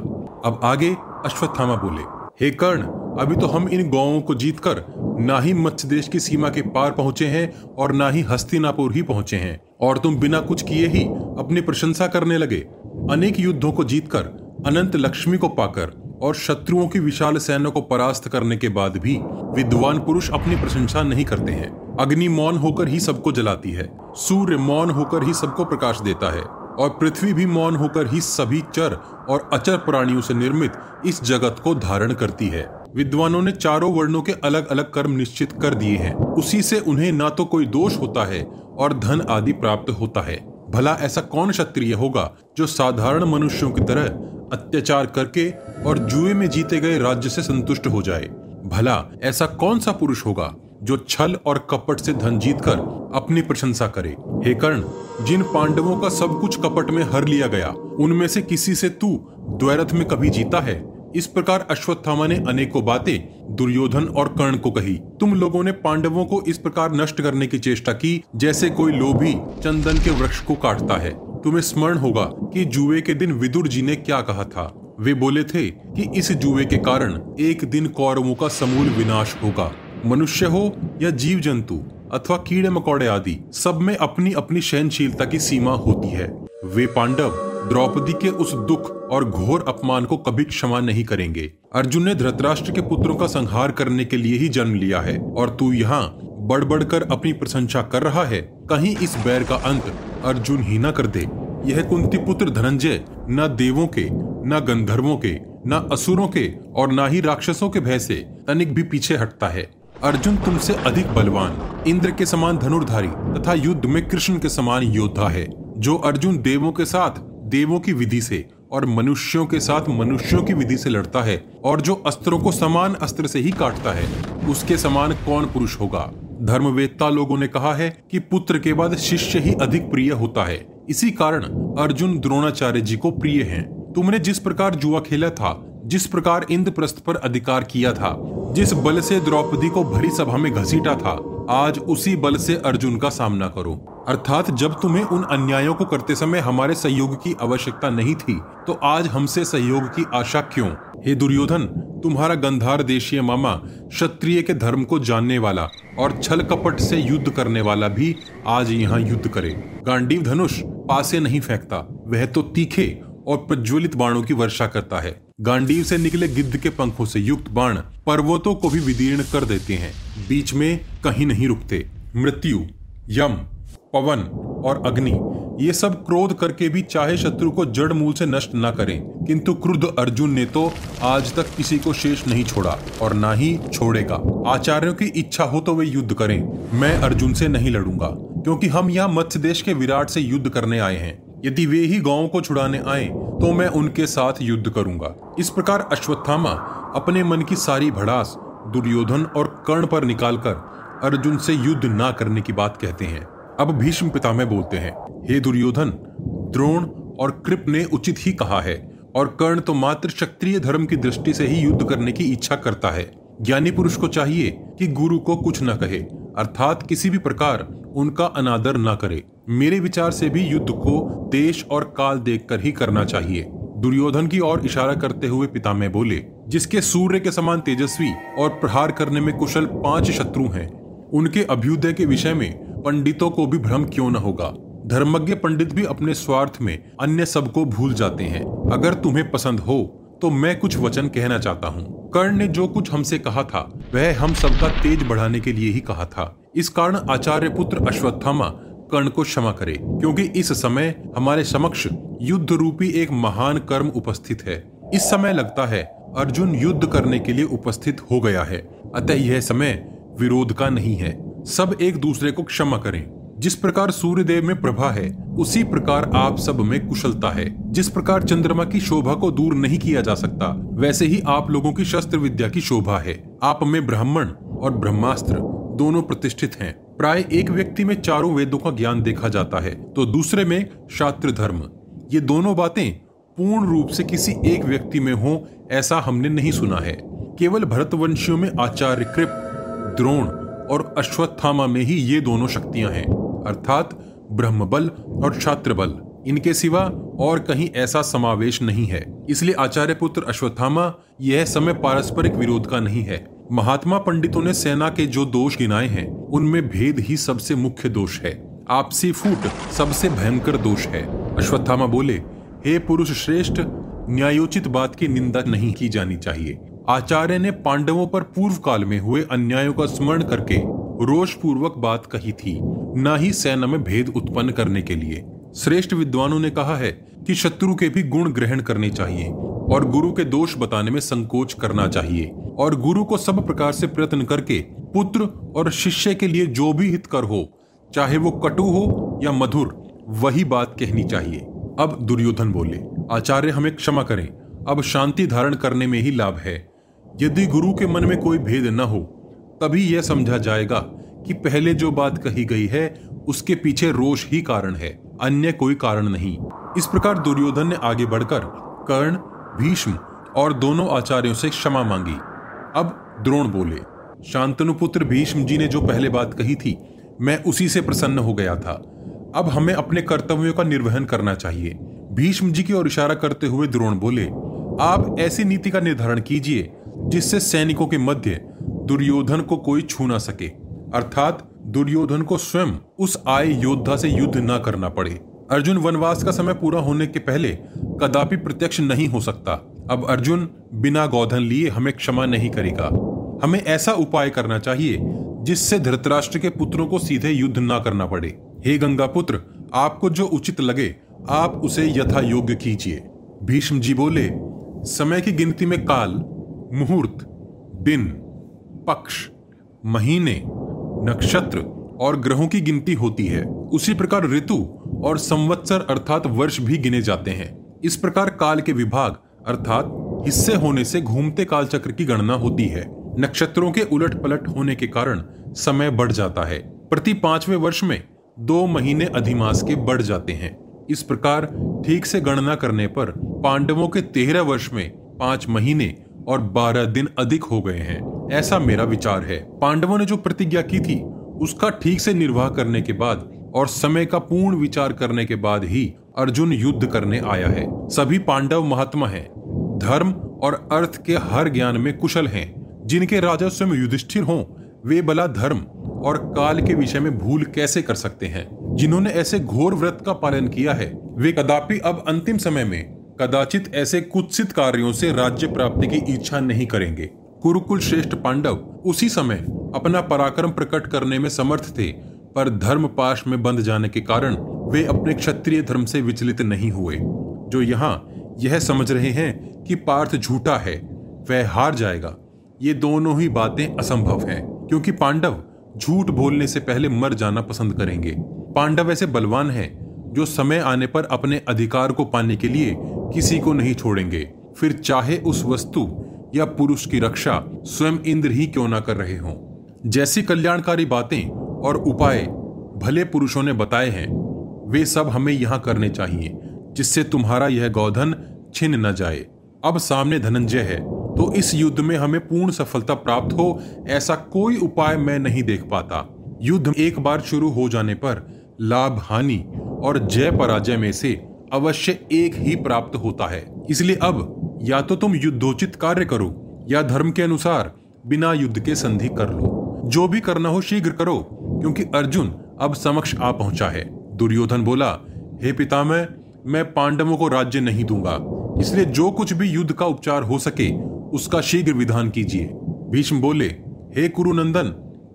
अब आगे अश्वत्थामा बोले, हे कर्ण, अभी तो हम इन गाँवों को जीतकर ना ही मत्स्य देश की सीमा के पार पहुँचे हैं और ना ही हस्तिनापुर ही पहुँचे हैं। और तुम बिना कुछ किए ही अपनी प्रशंसा करने लगे। अनेक युद्धों को जीतकर, अनंत लक्ष्मी को पाकर और शत्रुओं की विशाल सेना को परास्त करने के बाद भी विद्वान पुरुष अपनी प्रशंसा नहीं करते हैं। अग्नि मौन होकर ही सबको जलाती है, सूर्य मौन होकर ही सबको प्रकाश देता है और पृथ्वी भी मौन होकर ही सभी चर और अचर प्राणियों से निर्मित इस जगत को धारण करती है। विद्वानों ने चारों वर्णों के अलग अलग कर्म निश्चित कर दिए हैं। उसी से उन्हें ना तो कोई दोष होता है और धन आदि प्राप्त होता है। भला ऐसा कौन क्षत्रिय होगा जो साधारण मनुष्यों की तरह अत्याचार करके और जुए में जीते गए राज्य से संतुष्ट हो जाए? भला ऐसा कौन सा पुरुष होगा जो छल और कपट से धन जीत कर अपनी प्रशंसा करे? हे कर्ण, जिन पांडवों का सब कुछ कपट में हर लिया गया, उनमें से किसी से तू द्वैरथ में कभी जीता है? इस प्रकार अश्वत्थामा ने अनेकों बातें, दुर्योधन और कर्ण को कही। तुम लोगों ने पांडवों को इस प्रकार नष्ट करने की चेष्टा की, जैसे कोई लोभी चंदन के वृक्ष को काटता है। तुम्हें स्मरण होगा कि जुए के दिन विदुर जी ने क्या कहा था। वे बोले थे कि इस जुए के कारण एक दिन कौरवों का समूल विनाश होगा। मनुष्य हो या जीव जंतु अथवा कीड़े मकोड़े आदि, सब में अपनी अपनी सहनशीलता की सीमा होती है। वे पांडव द्रौपदी के उस दुख और घोर अपमान को कभी क्षमा नहीं करेंगे। अर्जुन ने धृतराष्ट्र के पुत्रों का संहार करने के लिए ही जन्म लिया है, और तू यहाँ बढ़ बढ़ कर अपनी प्रशंसा कर रहा है। कहीं इस बैर का अंत अर्जुन ही न कर दे। यह कुंती पुत्र धनंजय न देवों के, न गंधर्वों के, न असुरों के और न ही राक्षसों के भय से तनिक भी पीछे हटता है। अर्जुन तुमसे अधिक बलवान, इंद्र के समान धनुर्धारी तथा युद्ध में कृष्ण के समान योद्धा है, जो अर्जुन देवों के साथ देवों की विधि से और मनुष्यों के साथ मनुष्यों की विधि से लड़ता है और जो अस्त्रों को समान अस्त्र से ही काटता है, उसके समान कौन पुरुष होगा धर्मवेत्ता लोगों ने कहा है कि पुत्र के बाद शिष्य ही अधिक प्रिय होता है इसी कारण अर्जुन द्रोणाचार्य जी को प्रिय हैं। तुमने जिस प्रकार जुआ खेला था, जिस प्रकार इंद्रप्रस्थ पर अधिकार किया था, जिस बल से द्रौपदी को भरी सभा में घसीटा था आज उसी बल से अर्जुन का सामना करो। अर्थात जब तुम्हें उन अन्यायों को करते समय हमारे सहयोग की आवश्यकता नहीं थी तो आज हमसे सहयोग की आशा क्यों? हे दुर्योधन, तुम्हारा गंधार देशीय मामा क्षत्रिय के धर्म को जानने वाला और छल कपट से युद्ध करने वाला भी आज यहाँ युद्ध करे। गांडीव धनुष पासे नहीं फेंकता, वह तो तीखे और प्रज्वलित बाणों की वर्षा करता है। गांडीव से निकले गिद्ध के पंखों से युक्त बाण पर्वतों को भी विदीर्ण कर देते हैं। बीच में कहीं नहीं रुकते। मृत्यु, यम, पवन और अग्नि, ये सब क्रोध करके भी चाहे शत्रु को जड़ मूल से नष्ट न करें। किंतु क्रुद्ध अर्जुन ने तो आज तक किसी को शेष नहीं छोड़ा और ना ही छोड़ेगा। आचार्यों की इच्छा हो तो वे युद्ध करें। मैं अर्जुन से नहीं लड़ूँगा, क्योंकि हम यहाँ मत्स्य देश के विराट से युद्ध करने आए हैं। यदि वे ही गाँव को छुड़ाने आए तो मैं उनके साथ युद्ध करूँगा। इस प्रकार अश्वत्थामा अपने मन की सारी भड़ास, दुर्योधन और कर्ण पर निकालकर अर्जुन से युद्ध ना करने की बात कहते हैं। अब भीष्म पितामह बोलते हैं, हे दुर्योधन, द्रोण और कृप ने उचित ही कहा है, और कर्ण तो मात्र क्षत्रिय धर्म की दृष्टि से ही युद्ध करने की इच्छा करता है। ज्ञानी पुरुष को चाहिए कि गुरु को कुछ न कहे, अर्थात किसी भी प्रकार उनका अनादर न करे। मेरे विचार से भी युद्ध को देश और काल देखकर ही करना चाहिए। दुर्योधन की ओर इशारा करते हुए पिता में बोले, जिसके सूर्य के समान तेजस्वी और प्रहार करने में कुशल पाँच शत्रु हैं, उनके अभ्युदय के विषय में पंडितों को भी भ्रम क्यों न होगा? धर्मज्ञ पंडित भी अपने स्वार्थ में अन्य सबको भूल जाते हैं। अगर तुम्हें पसंद हो तो मैं कुछ वचन कहना चाहता हूँ। कर्ण ने जो कुछ हमसे कहा था, वह हम सबका तेज बढ़ाने के लिए ही कहा था। इस कारण आचार्य पुत्र अश्वत्थामा कर्ण को क्षमा करे, क्योंकि इस समय हमारे समक्ष युद्ध रूपी एक महान कर्म उपस्थित है। इस समय लगता है अर्जुन युद्ध करने के लिए उपस्थित हो गया है। अतः यह समय विरोध का नहीं है। सब एक दूसरे को क्षमा करें। जिस प्रकार सूर्य देव में प्रभा है, उसी प्रकार आप सब में कुशलता है। जिस प्रकार चंद्रमा की शोभा को दूर नहीं किया जा सकता, वैसे ही आप लोगों की शस्त्र विद्या की शोभा है। आप में ब्राह्मण और ब्रह्मास्त्र दोनों प्रतिष्ठित हैं। प्राय एक व्यक्ति में चारों वेदों का ज्ञान देखा जाता है तो दूसरे में शास्त्र धर्म ये दोनों बातें पूर्ण रूप से किसी एक व्यक्ति में हो, ऐसा हमने नहीं सुना है। केवल भरतवंशियों में आचार्य कृप, द्रोण और अश्वत्थामा में ही ये दोनों शक्तियाँ हैं। अर्थात ब्रह्म बल और छात्र बल इनके सिवा और कहीं ऐसा समावेश नहीं है। इसलिए आचार्य पुत्र अश्वत्थामा, यह समय पारस्परिक विरोध का नहीं है। महात्मा पंडितों ने सेना के जो दोष गिनाए हैं, उनमें भेद ही सबसे मुख्य दोष है। आपसी फूट सबसे भयंकर दोष है। अश्वत्थामा बोले, हे पुरुष श्रेष्ठ, न्यायोचित बात की निंदा नहीं की जानी चाहिए। आचार्य ने पांडवों पर पूर्व काल में हुए अन्यायों का स्मरण करके रोष पूर्वक बात कही थी, न ही सेना में भेद उत्पन्न करने के लिए। श्रेष्ठ विद्वानों ने कहा है कि शत्रु के भी गुण ग्रहण करने चाहिए और गुरु के दोष बताने में संकोच करना चाहिए और गुरु को सब प्रकार से प्रयत्न करके पुत्र और शिष्य के लिए जो भी हितकर हो, चाहे वो कटु हो या मधुर, वही बात कहनी चाहिए। अब दुर्योधन बोले, आचार्य हमें क्षमा करें, अब शांति धारण करने में ही लाभ है। यदि गुरु के मन में कोई भेद न हो तभी यह समझा जाएगा कि पहले जो बात कही गई है, उसके पीछे रोष ही कारण है, अन्य कोई कारण नहीं। इस प्रकार दुर्योधन ने आगे बढ़कर कर्ण, भीष्म और दोनों आचार्यों से क्षमा मांगी। अब द्रोण बोले, शांतनु पुत्र भीष्म जी ने जो पहले बात कही थी, मैं उसी से प्रसन्न हो गया था। अब हमें अपने कर्तव्यों का निर्वहन करना चाहिए। भीष्म जी की ओर इशारा करते हुए द्रोण बोले, आप ऐसी नीति का निर्धारण कीजिए, जिससे सैनिकों के मध्य दुर्योधन को कोई छू ना सके। अर्थात दुर्योधन को स्वयं उस आय योद्धा से युद्ध न करना पड़े। अर्जुन वनवास का समय पूरा होने के पहले कदापि प्रत्यक्ष नहीं हो सकता। अब अर्जुन बिना गौधन लिए हमें क्षमा नहीं करेगा। हमें ऐसा उपाय करना चाहिए जिससे धृतराष्ट्र के पुत्रों को सीधे युद्ध न करना पड़े। हे गंगा पुत्र आपको जो उचित लगे, आप उसे यथा योग्य कीजिए। भीष्म जी बोले, समय की गिनती में काल, मुहूर्त, दिन पक्ष, महीने, नक्षत्र और ग्रहों की गिनती होती है। उसी प्रकार ऋतु और संवत्सर अर्थात वर्ष भी गिने जाते हैं। इस प्रकार काल के विभाग अर्थात हिस्से होने से घूमते काल चक्र की गणना होती है। नक्षत्रों के उलट पलट होने के कारण समय बढ़ जाता है। प्रति पाँचवें वर्ष में दो महीने अधिमास के बढ़ जाते हैं। इस प्रकार ठीक से गणना करने पर पांडवों के तेरह वर्ष में पाँच महीने और बारह दिन अधिक हो गए हैं। ऐसा मेरा विचार है। पांडवों ने जो प्रतिज्ञा की थी, उसका ठीक से निर्वाह करने के बाद और समय का पूर्ण विचार करने के बाद ही अर्जुन युद्ध करने आया है। सभी पांडव महात्मा हैं। धर्म और अर्थ के हर ज्ञान में कुशल हैं। जिनके राजस्व में युधिष्ठिर हों, वे बला धर्म और काल के विषय में भूल कैसे कर सकते हैं? जिन्होंने ऐसे घोर व्रत का पालन किया है, वे कदापि अब अंतिम समय में कदाचित ऐसे कुत्सित कार्यों से राज्य प्राप्ति की इच्छा नहीं करेंगे। कुरुकुल श्रेष्ठ पांडव उसी समय अपना पराक्रम प्रकट करने में समर्थ थे, पर धर्म पाश में बंध जाने के कारण वे अपने क्षत्रिय धर्म से विचलित नहीं हुए, जो यहाँ यह समझ रहे हैं कि पार्थ झूठा है, वह हार जाएगा। ये दोनों ही बातें असंभव हैं, क्योंकि पांडव झूठ बोलने से पहले मर जाना पसंद करेंगे। पांडव ऐसे बलवान हैं जो समय आने पर अपने अधिकार को पाने के लिए किसी को नहीं छोड़ेंगे। फिर चाहे उस वस्तु या पुरुष की रक्षा स्वयं इंद्र ही क्यों ना कर रहे हों। जैसी कल्याणकारी बातें और उपाय भले पुरुषों ने बताए हैं, वे सब हमें यहाँ करने चाहिए, जिससे तुम्हारा यह गौधन छिन न जाए। अब सामने धनंजय है तो इस युद्ध में हमें पूर्ण सफलता प्राप्त हो, ऐसा कोई उपाय मैं नहीं देख पाता। युद्ध एक बार शुरू हो जाने पर लाभ हानि और जय पराजय में से अवश्य एक ही प्राप्त होता है। इसलिए अब या तो तुम युद्धोचित कार्य करो या धर्म के अनुसार बिना युद्ध के संधि कर लो। जो भी करना हो शीघ्र करो, क्योंकि अर्जुन अब समक्ष आ पहुँचा है। दुर्योधन बोला, हे पितामह, मैं पांडवों को राज्य नहीं दूँगा। इसलिए जो कुछ भी युद्ध का उपचार हो सके, उसका शीघ्र विधान कीजिए। भीष्म बोले, हे कुरुनंदन,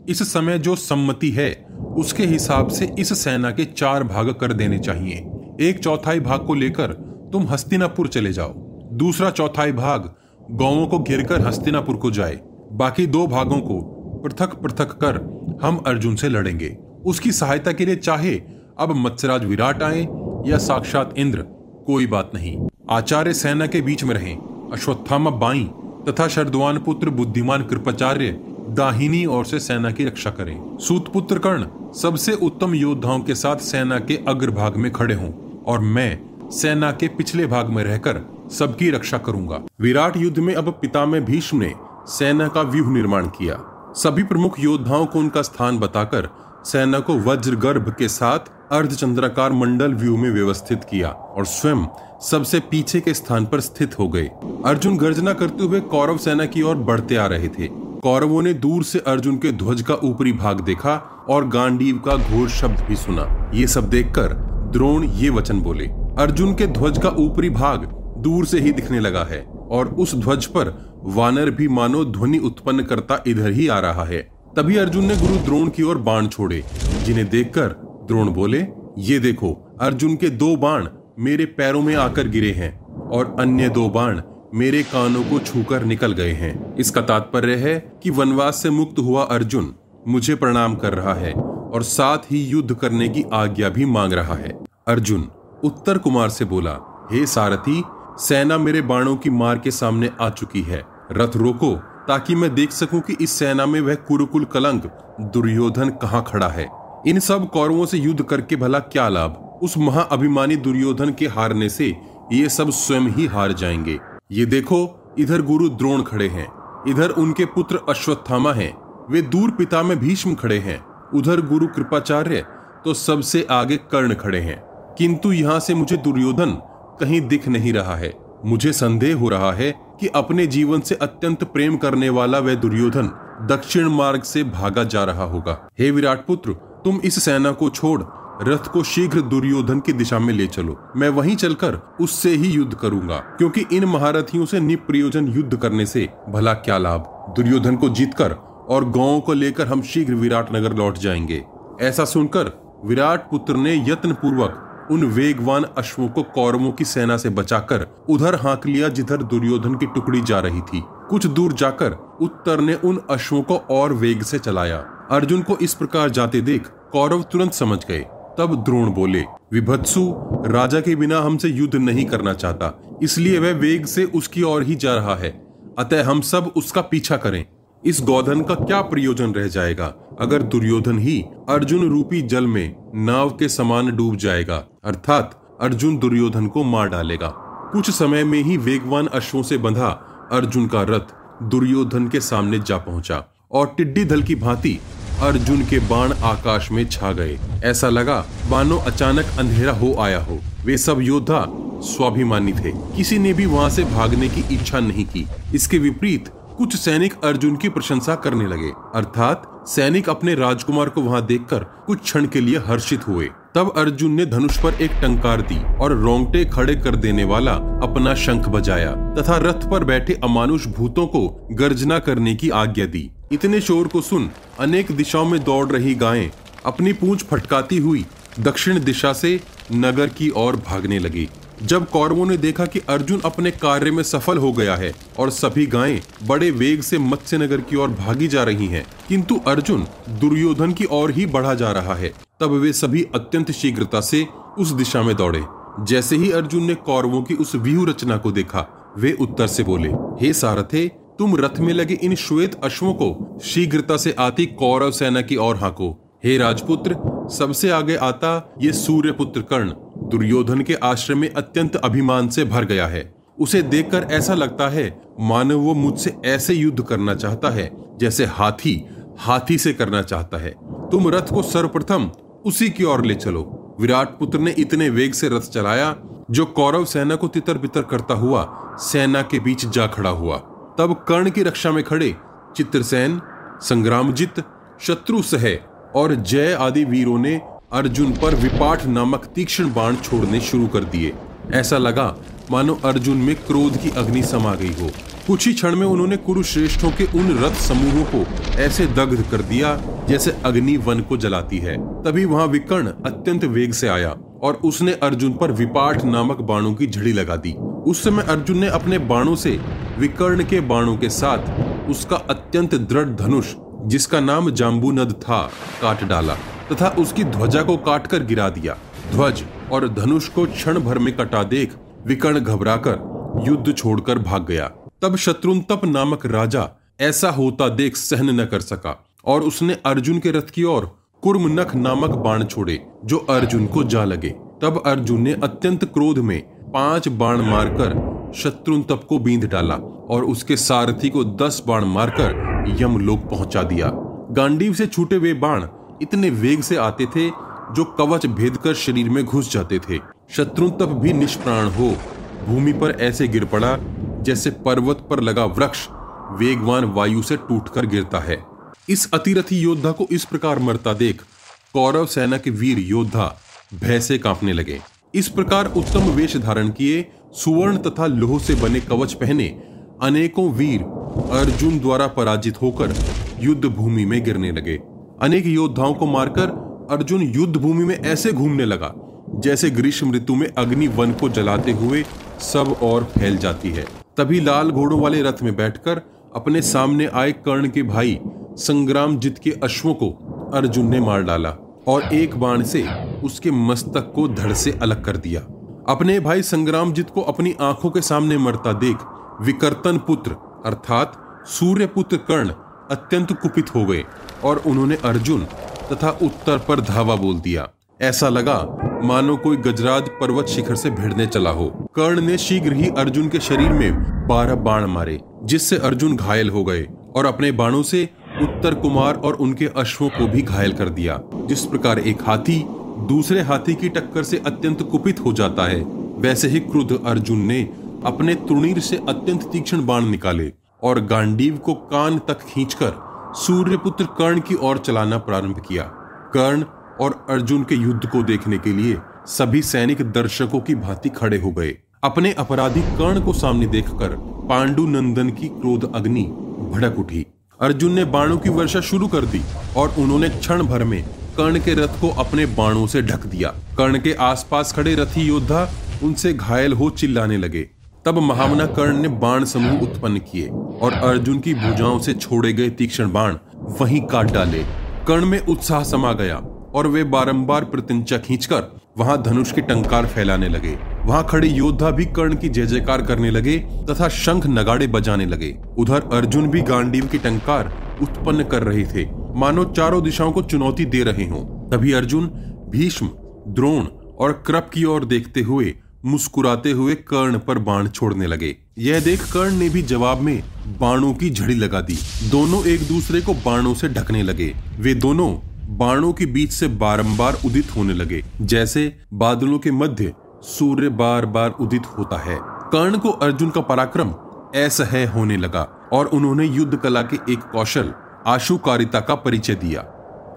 इस समय जो सम्मति है उसके हिसाब से इस सेना के चार भाग कर देने चाहिए। एक चौथाई भाग को लेकर तुम हस्तिनापुर चले जाओ। दूसरा चौथाई भाग गाँवों को घेरकर हस्तिनापुर को जाए। बाकी दो भागों को पृथक पृथक कर हम अर्जुन से लड़ेंगे। उसकी सहायता के लिए चाहे अब मत्स्यराज विराट आए या साक्षात इंद्र, कोई बात नहीं। आचार्य सेना के बीच में रहें, अश्वत्थामा बाई तथा शरदवान पुत्र बुद्धिमान कृपाचार्य दाहिनी ओर से सेना की रक्षा करें। सूतपुत्र कर्ण, सबसे उत्तम योद्धाओं के साथ सेना के अग्रभाग में खड़े हों और मैं सेना के पिछले भाग में रहकर सबकी रक्षा करूँगा। विराट युद्ध में अब पिता में भीष्म ने सेना का व्यूह निर्माण किया। सभी प्रमुख योद्धाओं को उनका स्थान बताकर सेना को वज्र गर्भ के साथ अर्धचंद्राकार मंडल व्यू में व्यवस्थित किया और स्वयं सबसे पीछे के स्थान पर स्थित हो गए। अर्जुन गर्जना करते हुए कौरव सेना की ओर बढ़ते आ रहे थे। कौरवों ने दूर से अर्जुन के ध्वज का ऊपरी भाग देखा और गांडीव का घोर शब्द भी सुना। ये सब देखकर द्रोण ये वचन बोले, अर्जुन के ध्वज का ऊपरी भाग दूर से ही दिखने लगा है और उस ध्वज पर वानर भी मानो ध्वनि उत्पन्न करता इधर ही आ रहा है। तभी अर्जुन ने गुरु द्रोण की ओर बाण छोड़े, जिन्हें देखकर द्रोण बोले, ये देखो, अर्जुन के दो बाण मेरे पैरों में आकर गिरे हैं और अन्य दो बाण मेरे कानों को छूकर निकल गए हैं। इसका तात्पर्य है कि वनवास से मुक्त हुआ अर्जुन मुझे प्रणाम कर रहा है और साथ ही युद्ध करने की आज्ञा भी मांग रहा है। अर्जुन, उत्तर कुमार से बोला, हे सारथी, सेना मेरे बाणों की मार के सामने आ चुकी है। रथ रोको, ताकि मैं देख सकूँ कि इस सेना में वह कुरुकुल कलंक, दुर्योधन कहाँ खड़ा है। इन सब कौरवों से युद्ध करके भला क्या लाभ? उस महाअभिमानी दुर्योधन के हारने से ये सब स्वयं ही हार जाएँगे। ये देखो, इधर गुरु द्रोण खड़े हैं, इधर उनके पुत्र अश्वत्थामा हैं, वे दूर पिता में भीष्म खड़े हैं, उधर गुरु कृपाचार्य तो सबसे आगे कर्ण खड़े हैं। किंतु यहाँ से मुझे दुर्योधन कहीं दिख नहीं रहा है। मुझे संदेह हो रहा है कि अपने जीवन से अत्यंत प्रेम करने वाला वह दुर्योधन दक्षिण मार्ग से भागा जा रहा होगा। हे विराट पुत्र, तुम इस सेना को छोड़ रथ को शीघ्र दुर्योधन की दिशा में ले चलो। मैं वहीं चलकर उससे ही युद्ध करूँगा, क्योंकि इन महारथियों से निप्रयोजन युद्ध करने से भला क्या लाभ? दुर्योधन को जीतकर और गाँवों को लेकर हम शीघ्र विराट नगर लौट जाएँगे। ऐसा सुनकर विराट पुत्र ने यत्न पूर्वक उन वेगवान अश्वों को कौरवों की सेना से बचाकर उधर हाँक लिया, जिधर दुर्योधन की टुकड़ी जा रही थी। कुछ दूर जाकर उत्तर ने उन अश्वों को और वेग से चलाया। अर्जुन को इस प्रकार जाते देख कौरव तुरंत समझ गए। तब द्रोण बोले, विभत्सु, राजा के बिना हमसे युद्ध नहीं करना चाहता। इसलिए वह वेग से उसकी ओर ही जा रहा है। अतः हम सब उसका पीछा करें। इस गौधन का क्या प्रयोजन रह जाएगा? अगर दुर्योधन ही अर्जुन रूपी जल में नाव के समान डूब जाएगा, अर्थात अर्जुन दुर्योधन को मार डालेगा। कुछ समय में ही वेगवान अश्वों से बंधा अर्जुन का रथ दुर्योधन के सामने जा पहुँचा और टिड्डी दल की भांति अर्जुन के बाण आकाश में छा गए। ऐसा लगा बानो अचानक अंधेरा हो आया हो। वे सब योद्धा स्वाभिमानी थे। किसी ने भी वहाँ से भागने की इच्छा नहीं की। इसके विपरीत, कुछ सैनिक अर्जुन की प्रशंसा करने लगे। अर्थात, सैनिक अपने राजकुमार को वहाँ देखकर कुछ क्षण के लिए हर्षित हुए। तब अर्जुन ने धनुष पर एक टंकार दी और रोंगटे खड़े कर देने वाला अपना शंख बजाया तथा रथ पर बैठे अमानुष भूतों को गर्जना करने की आज्ञा दी। इतने शोर को सुन अनेक दिशाओं में दौड़ रही गायें अपनी पूंछ फटकाती हुई दक्षिण दिशा से नगर की ओर भागने लगी। जब कौरवों ने देखा कि अर्जुन अपने कार्य में सफल हो गया है और सभी गायें बड़े वेग से मत्स्य नगर की ओर भागी जा रही हैं, किंतु अर्जुन दुर्योधन की ओर ही बढ़ा जा रहा है तब वे सभी अत्यंत शीघ्रता से उस दिशा में दौड़े। जैसे ही अर्जुन ने कौरवों की उस व्यूह रचना को देखा वे उत्तर से बोले हे सारथे तुम रथ में लगे इन श्वेत अश्वों को शीघ्रता से आती कौरव सेना की ओर हाको। हे राजपुत्र, सबसे आगे आता ये सूर्य पुत्र कर्ण, दुर्योधन के आश्रम में अत्यंत अभिमान से भर गया है। उसे देखकर ऐसा लगता है, मानो वो मुझसे ऐसे युद्ध करना चाहता है, जैसे हाथी हाथी से करना चाहता है। तुम रथ को सर्वप्रथम उसी की ओर ले चलो। विराट पुत्र ने इतने वेग से रथ चलाया, जो कौरव सेना को तितर बितर करता हुआ सेना के बीच जा खड़ा हुआ। तब कर्ण की रक्षा में खड़े। चित्रसेन, संग्रामजित शत्रु सह और जय आदि वीरों ने अर्जुन पर विपाठ नामक तीक्ष्ण बाण छोड़ने शुरू कर दिए। ऐसा लगा, मानो अर्जुन में क्रोध की अग्नि समा गई हो। कुछ ही क्षण में उन्होंने कुरुश्रेष्ठों के उन रथ समूहों को ऐसे दग्ध कर दिया, जैसे अग्नि वन को जलाती है। तभी वहाँ विकर्ण अत्यंत वेग से आया। और उसने अर्जुन पर विपाठ नामक बाणों की झड़ी लगा दी। उस समय अर्जुन ने अपने बाणों से विकर्ण के बाणों के साथ उसका अत्यंत दृढ़ धनुष, जिसका नाम जाम्बूनद था, काट डाला तथा उसकी ध्वजा को काटकर गिरा दिया। ध्वज और धनुष को क्षण भर में कटा देख विकर्ण घबराकर युद्ध छोड़कर भाग गया। तब शत्रुंतप नामक राजा ऐसा होता देख सहन न कर सका और उसने अर्जुन के रथ की ओर कुर्मनख नामक बाण छोड़े, जो अर्जुन को जा लगे। तब अर्जुन ने अत्यंत क्रोध में पाँच बाण मारकर शत्रुंतप को बींध डाला और उसके सारथी को दस बाण मारकर यमलोक पहुँचा दिया। गांडीव से छूटे हुए बाण इतने वेग से आते थे, जो कवच भेद कर शरीर में घुस जाते थे। शत्रु तप भी निष्प्राण हो, भूमि पर ऐसे गिर पड़ा, जैसे पर्वत पर लगा वृक्ष, वेगवान वायु से टूटकर गिरता है। इस अतिरथी योद्धा को इस प्रकार मरता देख कौरव सेना के वीर योद्धा भय से कांपने लगे। इस प्रकार उत्तम वेश धारण किए, सुवर्ण तथा लोह से बने कवच पहने अनेकों वीर अर्जुन द्वारा पराजित होकर युद्ध भूमि में गिरने लगे। अनेक योद्धाओं को मारकर अर्जुन युद्ध भूमि में ऐसे घूमने लगा, जैसे ग्रीष्म ऋतु में अग्नि वन को जलाते हुए सब और फैल जाती है। तभी लाल घोड़ों वाले रथ में बैठकर अपने सामने आए कर्ण के भाई संग्राम जित के अश्वों को अर्जुन ने मार डाला और एक बाण से उसके मस्तक को धड़ से अलग कर दिया। अपने भाई संग्राम जित को अपनी आँखों के सामने मरता देख विकर्तन पुत्र अर्थात सूर्य पुत्र कर्ण अत्यंत कुपित हो गए और उन्होंने अर्जुन तथा उत्तर पर धावा बोल दिया। ऐसा लगा मानो कोई गजराज पर्वत शिखर से भिड़ने चला हो। कर्ण ने शीघ्र ही अर्जुन के शरीर में बारह बाण मारे, जिससे अर्जुन घायल हो गए और अपने बाणों से उत्तर कुमार और उनके अश्वों को भी घायल कर दिया, जिस प्रकार एक हाथी दूसरे हाथी की टक्कर से अत्यंत कुपित हो जाता है, वैसे ही क्रुद्ध अर्जुन ने अपने तुणीर से अत्यंत तीक्ष्ण बाण निकाले और गांडीव को कान तक खींचकर सूर्यपुत्र कर्ण की ओर चलाना प्रारंभ किया। कर्ण और अर्जुन के युद्ध को देखने के लिए सभी सैनिक दर्शकों की भांति खड़े हो गए। अपने अपराधी कर्ण को सामने देखकर पांडु नंदन की क्रोध अग्नि भड़क उठी। अर्जुन ने बाणों की वर्षा शुरू कर दी और उन्होंने क्षण भर में कर्ण के रथ को अपने बाणों से ढक दिया। कर्ण के आसपास खड़े रथी योद्धा उनसे घायल हो चिल्लाने लगे। तब महामना कर्ण ने बाण समूह उत्पन्न किए और अर्जुन की भुजाओं से छोड़े गए तीक्ष्ण बाण वहीं काट डाले। कर्ण में उत्साह समा गया और वे बारंबार प्रत्यंचा खींचकर वहाँ धनुष की टंकार फैलाने लगे। वहाँ खड़े योद्धा भी कर्ण की जय जयकार करने लगे तथा शंख नगाड़े बजाने लगे। उधर अर्जुन भी गांडीव की टंकार उत्पन्न कर रहे थे। मानो चारों दिशाओं को चुनौती दे रहे हों। तभी अर्जुन, भीष्म, द्रोण और कृप की ओर देखते हुए, मुस्कुराते हुए कर्ण पर बाण छोड़ने लगे। यह देख कर्ण ने भी जवाब में बाणों की झड़ी लगा दी। दोनों एक दूसरे को बाणों से ढकने लगे। वे दोनों बाणों के बीच से बारंबार उदित होने लगे। जैसे बादलों के मध्य सूर्य बार बार उदित होता है। कर्ण को अर्जुन का पराक्रम असह्य होने लगा और उन्होंने युद्ध कला के एक कौशल, आशुकारिता का परिचय दिया।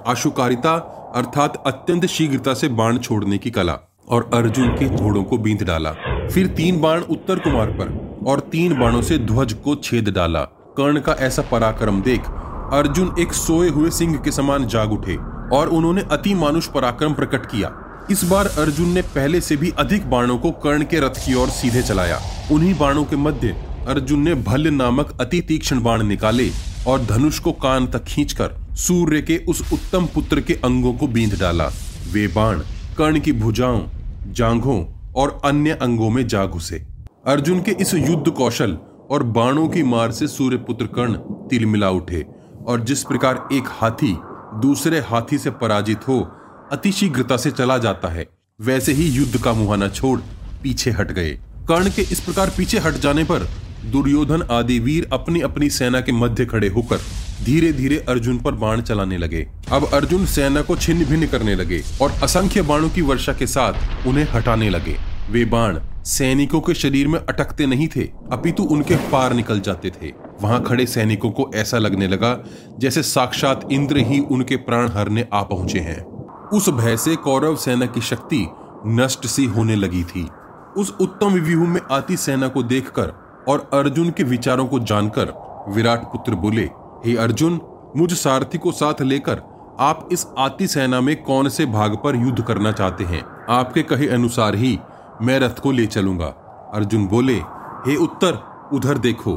आशुकारिता अर्थात अत्यंत शीघ्रता से बाण छोड़ने की कला और अर्जुन के घोड़ों को बींध डाला। फिर तीन बाण उत्तर कुमार पर और तीन बाणों से ध्वज को छेद डाला। कर्ण का ऐसा पराक्रम देख अर्जुन एक सोए हुए सिंह के समान जाग उठे और उन्होंने अति मानुष पराक्रम प्रकट किया। इस बार अर्जुन ने पहले से भी अधिक बाणों को कर्ण के रथ की ओर सीधे चलाया। उन्हीं बाणों के मध्य अर्जुन ने भल्य नामक अति तीक्ष्ण बाण निकाले और धनुष को कान तक खींचकर सूर्य के उस उत्तम पुत्र के अंगों को बींध डाला। वे बाण कर्ण की भुजाओं, जांघों और अन्य अंगों में जा घुसे। अर्जुन के इस युद्ध कौशल और बाणों की मार से सूर्यपुत्र कर्ण तिलमिला उठे और जिस प्रकार एक हाथी दूसरे हाथी से पराजित हो अतिशीघ्रता से चला जाता है। वैसे ही युद्ध का मुहाना छोड़ पीछे हट गए। कर्ण के इस प्रकार पीछे हट जाने पर दुर्योधन आदि वीर अपनी अपनी सेना के मध्य खड़े होकर धीरे धीरे अर्जुन पर बाण चलाने लगे। अब अर्जुन सेना को छिन्न भिन्न करने लगे और असंख्य बाणों की वर्षा के साथ उन्हें हटाने लगे। वे बाण सैनिकों के शरीर में अटकते नहीं थे, अपितु उनके पार निकल जाते थे। वहाँ खड़े सैनिकों को ऐसा लगने लगा जैसे साक्षात इंद्र ही उनके प्राण हरने आ पहुँचे हैं। उस भय से कौरव सेना की शक्ति नष्ट सी होने लगी थी। उस उत्तम व्यूह में आती सेना को देखकर और अर्जुन के विचारों को जानकर विराट पुत्र बोले, हे अर्जुन, मुझ सारथी को साथ लेकर आप इस आती सेना में कौन से भाग पर युद्ध करना चाहते हैं? आपके कहे अनुसार ही मैं रथ को ले चलूँगा। अर्जुन बोले, हे उत्तर, उधर देखो।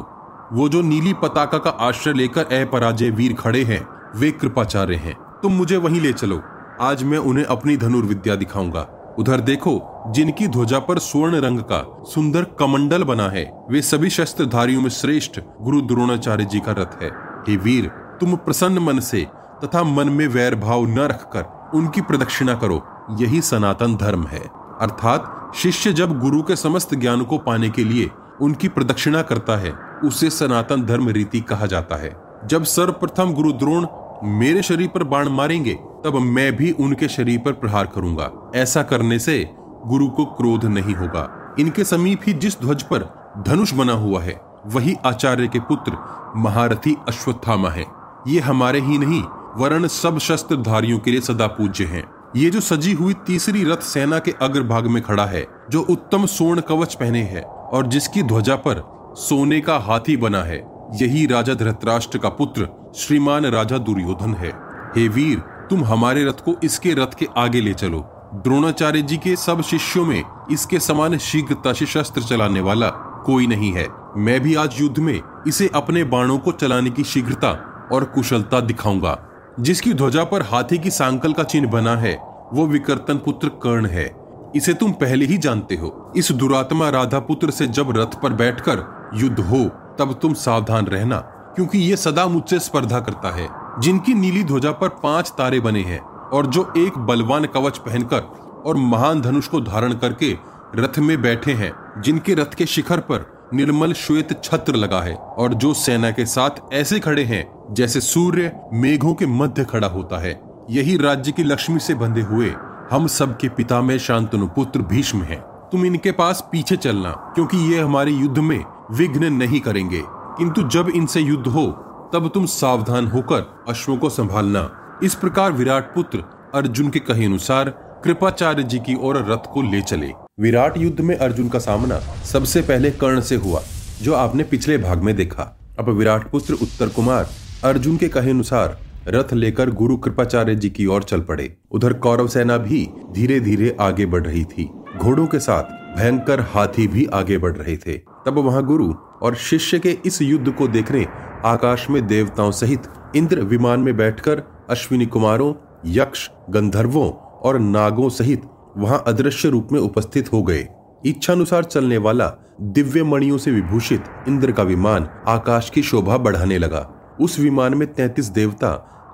वो जो नीली पताका का आश्रय लेकर अपराजय वीर खड़े हैं, वे कृपाचार्य हैं। तुम मुझे वहीं ले चलो। आज मैं उन्हें अपनी धनुर्विद्या दिखाऊँगा। उधर देखो, जिनकी ध्वजा पर स्वर्ण रंग का सुंदर कमंडल बना है, वे सभी शस्त्रधारियों में श्रेष्ठ गुरु द्रोणाचार्य जी का रथ है। हे वीर, तुम प्रसन्न मन से तथा मन में वैर भाव न रखकर उनकी प्रदक्षिणा करो। यही सनातन धर्म है। अर्थात, शिष्य जब गुरु के समस्त ज्ञान को पाने के लिए उनकी प्रदक्षिणा करता है, उसे सनातन धर्म रीति कहा जाता है। जब सर्वप्रथम गुरु द्रोण मेरे शरीर पर बाण मारेंगे तब मैं भी उनके शरीर पर प्रहार करूँगा। ऐसा करने से गुरु को क्रोध नहीं होगा। इनके समीप ही जिस ध्वज पर धनुष बना हुआ है, वही आचार्य के पुत्र महारथी अश्वत्थामा है। ये हमारे ही नहीं, वरण सब शस्त्र धारियों के लिए सदा पूज्य हैं। ये जो सजी हुई तीसरी रथ सेना के अग्रभाग में खड़ा है, जो उत्तम स्वर्ण कवच पहने है और जिसकी ध्वजा पर सोने का हाथी बना है, यही राजा धृतराष्ट्र का पुत्र श्रीमान राजा दुर्योधन है। हे वीर तुम हमारे रथ को इसके रथ के आगे ले चलो। द्रोणाचार्य जी के सब शिष्यों में इसके समान शीघ्रता से शस्त्र चलाने वाला कोई नहीं है। मैं भी आज युद्ध में इसे अपने बाणों को चलाने की शीघ्रता और कुशलता दिखाऊँगा। जिसकी ध्वजा पर हाथी की सांकल का चिन्ह बना है, वो विकर्तन पुत्र कर्ण है। इसे तुम पहले ही जानते हो। इस दुरात्मा राधा पुत्र से जब रथ पर बैठकर युद्ध हो, तब तुम सावधान रहना, क्योंकि ये सदा मुझसे स्पर्धा करता है। जिनकी नीली ध्वजा पर पाँच तारे बने हैं और जो एक बलवान कवच पहनकर और महान धनुष को धारण करके रथ में बैठे हैं, जिनके रथ के शिखर पर निर्मल श्वेत छत्र लगा है और जो सेना के साथ ऐसे खड़े हैं जैसे सूर्य मेघों के मध्य खड़ा होता है यही राज्य की लक्ष्मी से बंधे हुए हम सबके पिता में शांतनु पुत्र भीष्म हैं। तुम इनके पास पीछे चलना, क्योंकि ये हमारे युद्ध में विघ्न नहीं करेंगे किंतु जब इनसे युद्ध हो तब तुम सावधान होकर अश्वों को संभालना। इस प्रकार विराट पुत्र अर्जुन के कहे अनुसार कृपाचार्य जी की ओर रथ को ले चले। विराट युद्ध में अर्जुन का सामना सबसे पहले कर्ण से हुआ, जो आपने पिछले भाग में देखा। अब विराट पुत्र उत्तर कुमार अर्जुन के कहे अनुसार रथ लेकर गुरु कृपाचार्य जी की ओर चल पड़े। उधर कौरव सेना भी धीरे धीरे आगे बढ़ रही थी। घोड़ों के साथ भयंकर हाथी भी आगे बढ़ रहे थे। तब वहाँ गुरु और शिष्य के इस युद्ध को देखने आकाश में देवताओं सहित इंद्र विमान में बैठकर अश्विनी कुमारों, यक्ष, गंधर्वों और नागों सहित वहाँ अदृश्य रूप में उपस्थित हो गए। इच्छानुसार चलने वाला दिव्य मणियों से विभूषित इंद्र का विमान आकाश की शोभा बढ़ाने लगा। उस विमान में तैतीस देवता,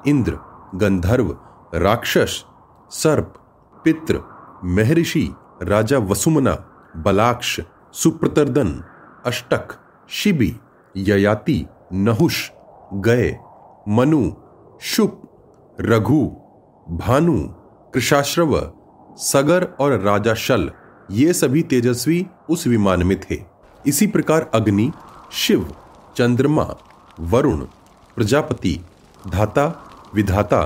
इंद्र, गंधर्व, राक्षस, सर्प पित्र महर्षि, राजा वसुमना, बलाक्ष, सुप्रतर्दन अष्टक, शिबी, ययाति, नहुष गय मनु, शुप, रघु, भानु, कृषाश्रव, सगर और राजा शल, ये सभी तेजस्वी उस विमान में थे। इसी प्रकार अग्नि, शिव, चंद्रमा, वरुण, प्रजापति, धाता, विधाता,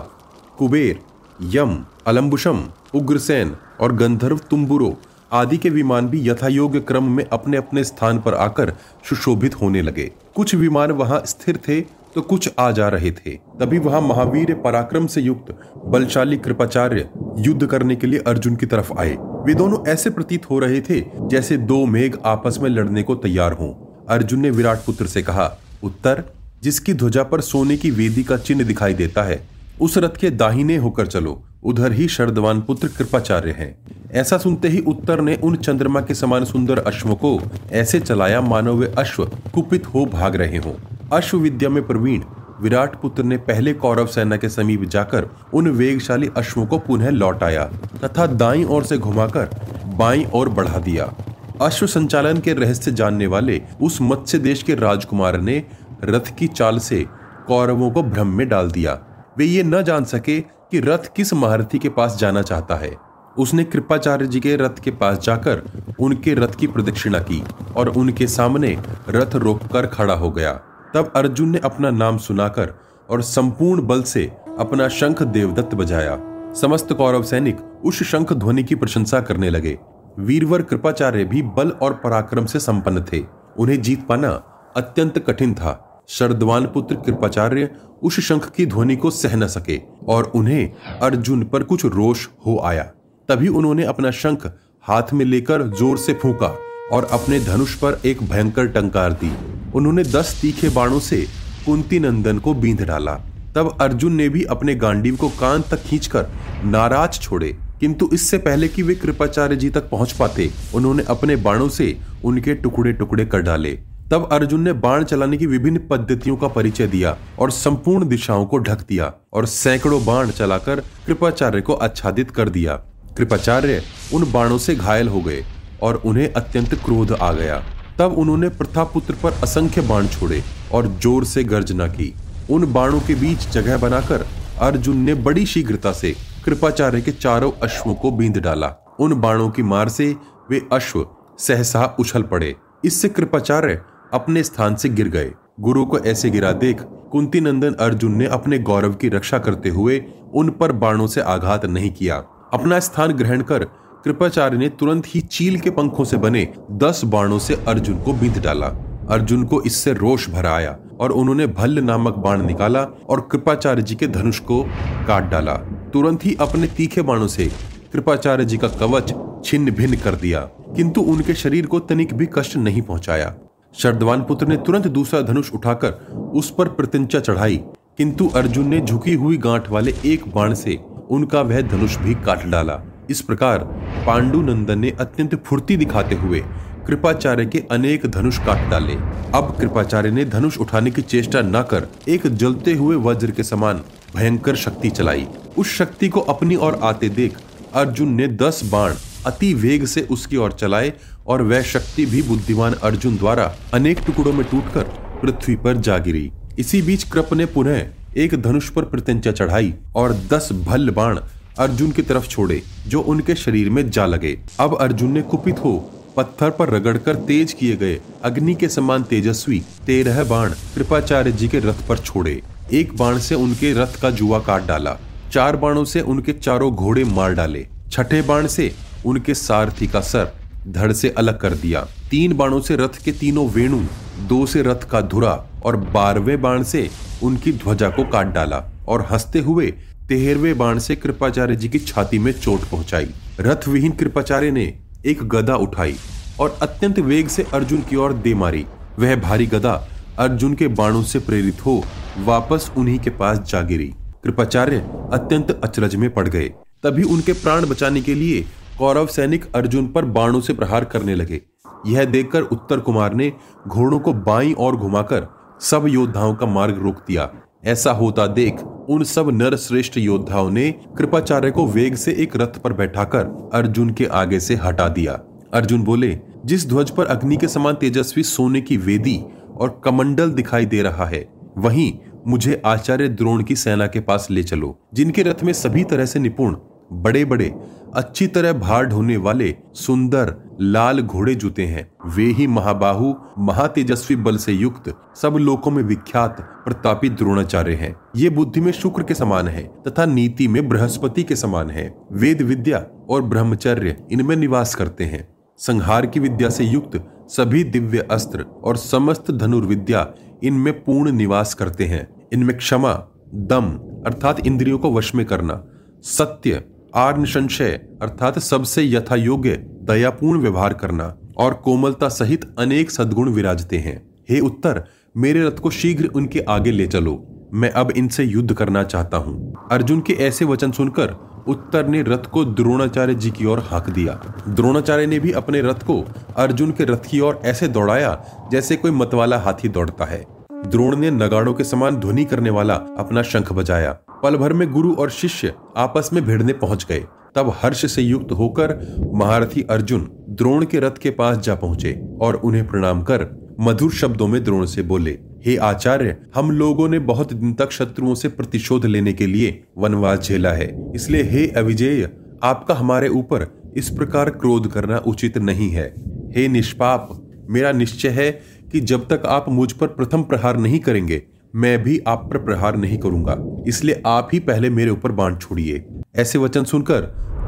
कुबेर, यम अलम्बुशम उग्रसेन और गंधर्व तुम्बुरो आदि के विमान भी यथायोग्य क्रम में अपने अपने स्थान पर आकर सुशोभित होने लगे। कुछ विमान वहाँ स्थिर थे तो कुछ आ जा रहे थे। तभी वहाँ महावीर पराक्रम से युक्त बलशाली कृपाचार्य युद्ध करने के लिए अर्जुन की तरफ़ आए। वे दोनों ऐसे प्रतीत हो रहे थे, जैसे दो मेघ आपस में लड़ने को तैयार हों। अर्जुन ने विराट पुत्र से कहा, उत्तर, जिसकी ध्वजा पर सोने की वेदी का चिन्ह दिखाई देता है, उस रथ के दाहिने होकर चलो। उधर ही शरदवान पुत्र कृपाचार्य हैं। ऐसा सुनते ही उत्तर ने उन चंद्रमा के समान सुंदर अश्व को ऐसे चलाया, मानो वे अश्व कुपित हो भाग रहे हों। अश्व विद्या में प्रवीण, विराट पुत्र ने पहले कौरव सेना के समीप जाकर उन वेगशाली अश्वों को पुनः लौटाया तथा दाई ओर से घुमाकर बाई ओर बढ़ा दिया। अश्व संचालन के रहस्य जानने वाले उस मत्स्य देश के राजकुमार ने रथ की चाल से कौरवों को भ्रम में डाल दिया। वे ये न जान सके कि रथ किस महारथी के पास जाना चाहता है? उसने कृपाचार्य जी के रथ के पास जाकर उनके रथ की प्रदक्षिणा की और उनके सामने रथ रोककर खड़ा हो गया। तब अर्जुन ने अपना नाम सुनाकर और संपूर्ण बल से अपना शंख देवदत्त बजाया। समस्त कौरव सैनिक उस शंख ध्वनि की प्रशंसा करने लगे। वीरवर कृपाचार्य भी बल और पराक्रम से संपन्न थे। उन्हें जीत पाना अत्यंत कठिन था। शरदवान पुत्र कृपाचार्य उस शंख की ध्वनि को सह न सके और उन्हें अर्जुन पर कुछ रोष हो आया। तभी उन्होंने अपना शंख हाथ में लेकर ज़ोर से फूका और अपने धनुष पर एक भयंकर टंकार दी। उन्होंने दस तीखे बाणों से कुंती नंदन को बींध डाला। तब अर्जुन ने भी अपने गांडीव को कान तक खींचकर नाराज़ छोड़े। किंतु इससे पहले कि वे कृपाचार्य जी तक पहुँच पाते, उन्होंने अपने बाणों से उनके टुकड़े टुकड़े कर डाले। तब अर्जुन ने बाण चलाने की विभिन्न पद्धतियों का परिचय दिया और संपूर्ण दिशाओं को ढक दिया और सैकड़ों बाण चलाकर कृपाचार्य को आच्छादित कर दिया। कृपाचार्य उन बाणों से घायल हो गए और उन्हें अत्यंत क्रोध आ गया। तब उन्होंने प्रथापुत्र पर असंख्य बाण छोड़े और ज़ोर से गर्जना की। उन बाणों के बीच जगह बनाकर अर्जुन ने बड़ी शीघ्रता से कृपाचार्य के चारों अश्वों को बींद डाला। उन बाणों की मार से वे अश्व, सहसा उछल पड़े। इससे कृपाचार्य अपने स्थान से गिर गए। गुरु को ऐसे गिरा देख कुंती नंदन अर्जुन ने अपने गौरव की रक्षा करते हुए उन पर बाणों से आघात नहीं किया। अपना स्थान ग्रहण कर कृपाचार्य ने तुरंत ही चील के पंखों से बने दस बाणों से अर्जुन को बीत डाला। अर्जुन को इससे रोष भरा आया और उन्होंने भल्ल नामक बाण निकाला और कृपाचार्य जी के धनुष को काट डाला। तुरंत ही अपने तीखे बाणों से कृपाचार्य जी का कवच छिन्न भिन्न कर दिया, किंतु उनके शरीर को तनिक भी कष्ट नहीं पहुँचाया। शरदवान पुत्र ने तुरंत दूसरा धनुष उठाकर उस पर प्रत्यंचा चढ़ाई, किंतु अर्जुन ने झुकी हुई गांठ वाले एक बाण से उनका वह धनुष भी काट डाला। इस प्रकार पांडु नंदन ने अत्यंत फुर्ती दिखाते हुए कृपाचार्य के अनेक धनुष काट डाले। अब कृपाचार्य ने धनुष उठाने की चेष्टा न कर एक जलते हुए वज्र के समान भयंकर शक्ति चलाई। उस शक्ति को अपनी ओर आते देख अर्जुन ने दस बाण अति वेग से उसकी ओर चलाए और वह शक्ति भी बुद्धिमान अर्जुन द्वारा अनेक टुकड़ों में टूटकर पृथ्वी पर जा गिरी। इसी बीच कृप ने पुनः एक धनुष पर प्रत्यंचा चढ़ाई और दस भल बाण अर्जुन की तरफ़ छोड़े, जो उनके शरीर में जा लगे। अब अर्जुन ने कुपित हो पत्थर पर रगड़कर तेज किए गए अग्नि के समान तेजस्वी तेरह बाण कृपाचार्य जी के रथ पर छोड़े। एक बाण से उनके रथ का जुआ काट डाला, चार बाणों से उनके चारों घोड़े मार डाले, छठे बाण से उनके सारथी का सर धड़ से अलग कर दिया। तीन बाणों से रथ के तीनों वेणु, दो से रथ का धुरा और बारहवें बाण से उनकी ध्वजा को काट डाला और हँसते हुए तेरहवें बाण से कृपाचार्य जी की छाती में चोट पहुंचाई। रथ विहीन कृपाचार्य ने एक गदा उठाई और अत्यंत वेग से अर्जुन की ओर दे मारी। वह भारी गदा अर्जुन के बाणों से प्रेरित हो वापस उन्हीं के पास जा गिरी। कृपाचार्य अत्यंत अचरज में पड़ गए। तभी उनके प्राण बचाने के लिए कौरव सैनिक अर्जुन पर बाणों से प्रहार करने लगे। यह देखकर उत्तर कुमार ने घोड़ों को बाई और घुमाकर सब योद्धाओं का मार्ग रोक दिया। ऐसा होता देख उन सब नर श्रेष्ठ योद्धाओं ने कृपाचार्य को वेग से एक रथ पर बैठाकर अर्जुन के आगे से हटा दिया। अर्जुन बोले, जिस ध्वज पर अग्नि के समान तेजस्वी सोने की वेदी और कमंडल दिखाई दे रहा है, वहीं मुझे आचार्य द्रोण की सेना के पास ले चलो, जिनके रथ में सभी तरह से निपुण बड़े बड़े अच्छी तरह भार ढोने वाले सुंदर, लाल घोड़े जूते हैं। वे ही महाबाहु, महातेजस्वी बल से युक्त, सब लोकों में विख्यात, प्रतापी द्रोणाचार्य हैं। ये बुद्धि में शुक्र के समान है, तथा नीति में बृहस्पति के समान है। वेद विद्या और ब्रह्मचर्य इनमें निवास करते हैं। संहार की विद्या से युक्त सभी दिव्य अस्त्र और समस्त धनुर्विद्या इनमें पूर्ण निवास करते हैं। इनमें क्षमा, दम, अर्थात इंद्रियों को वश में करना, सत्य आर्न संशय अर्थात सबसे यथा योग्य दयापूर्ण व्यवहार करना और कोमलता सहित अनेक सद्गुण विराजते हैं। हे उत्तर, मेरे रथ को शीघ्र उनके आगे ले चलो। मैं अब इनसे युद्ध करना चाहता हूँ। अर्जुन के ऐसे वचन सुनकर उत्तर ने रथ को द्रोणाचार्य जी की ओर हाँक दिया। द्रोणाचार्य ने भी अपने रथ को अर्जुन के रथ की ओर ऐसे दौड़ाया जैसे कोई मतवाला हाथी दौड़ता है। द्रोण ने नगाड़ों के समान ध्वनि करने वाला अपना शंख बजाया। पल भर में गुरु और शिष्य आपस में भिड़ने पहुँच गए। तब हर्ष से युक्त होकर महारथी अर्जुन द्रोण के रथ के पास जा पहुँचे और उन्हें प्रणाम कर मधुर शब्दों में द्रोण से बोले, हे आचार्य, हम लोगों ने बहुत दिन तक शत्रुओं से प्रतिशोध लेने के लिए वनवास झेला है। इसलिए हे अविजेय, आपका हमारे ऊपर इस प्रकार क्रोध करना उचित नहीं है। हे निष्पाप, मेरा निश्चय है कि जब तक आप मुझ पर प्रथम प्रहार नहीं करेंगे, मैं भी आप पर प्रहार नहीं करूँगा। इसलिए आप ही पहले मेरे ऊपर बाण छोड़िए। ऐसे वचन सुनकर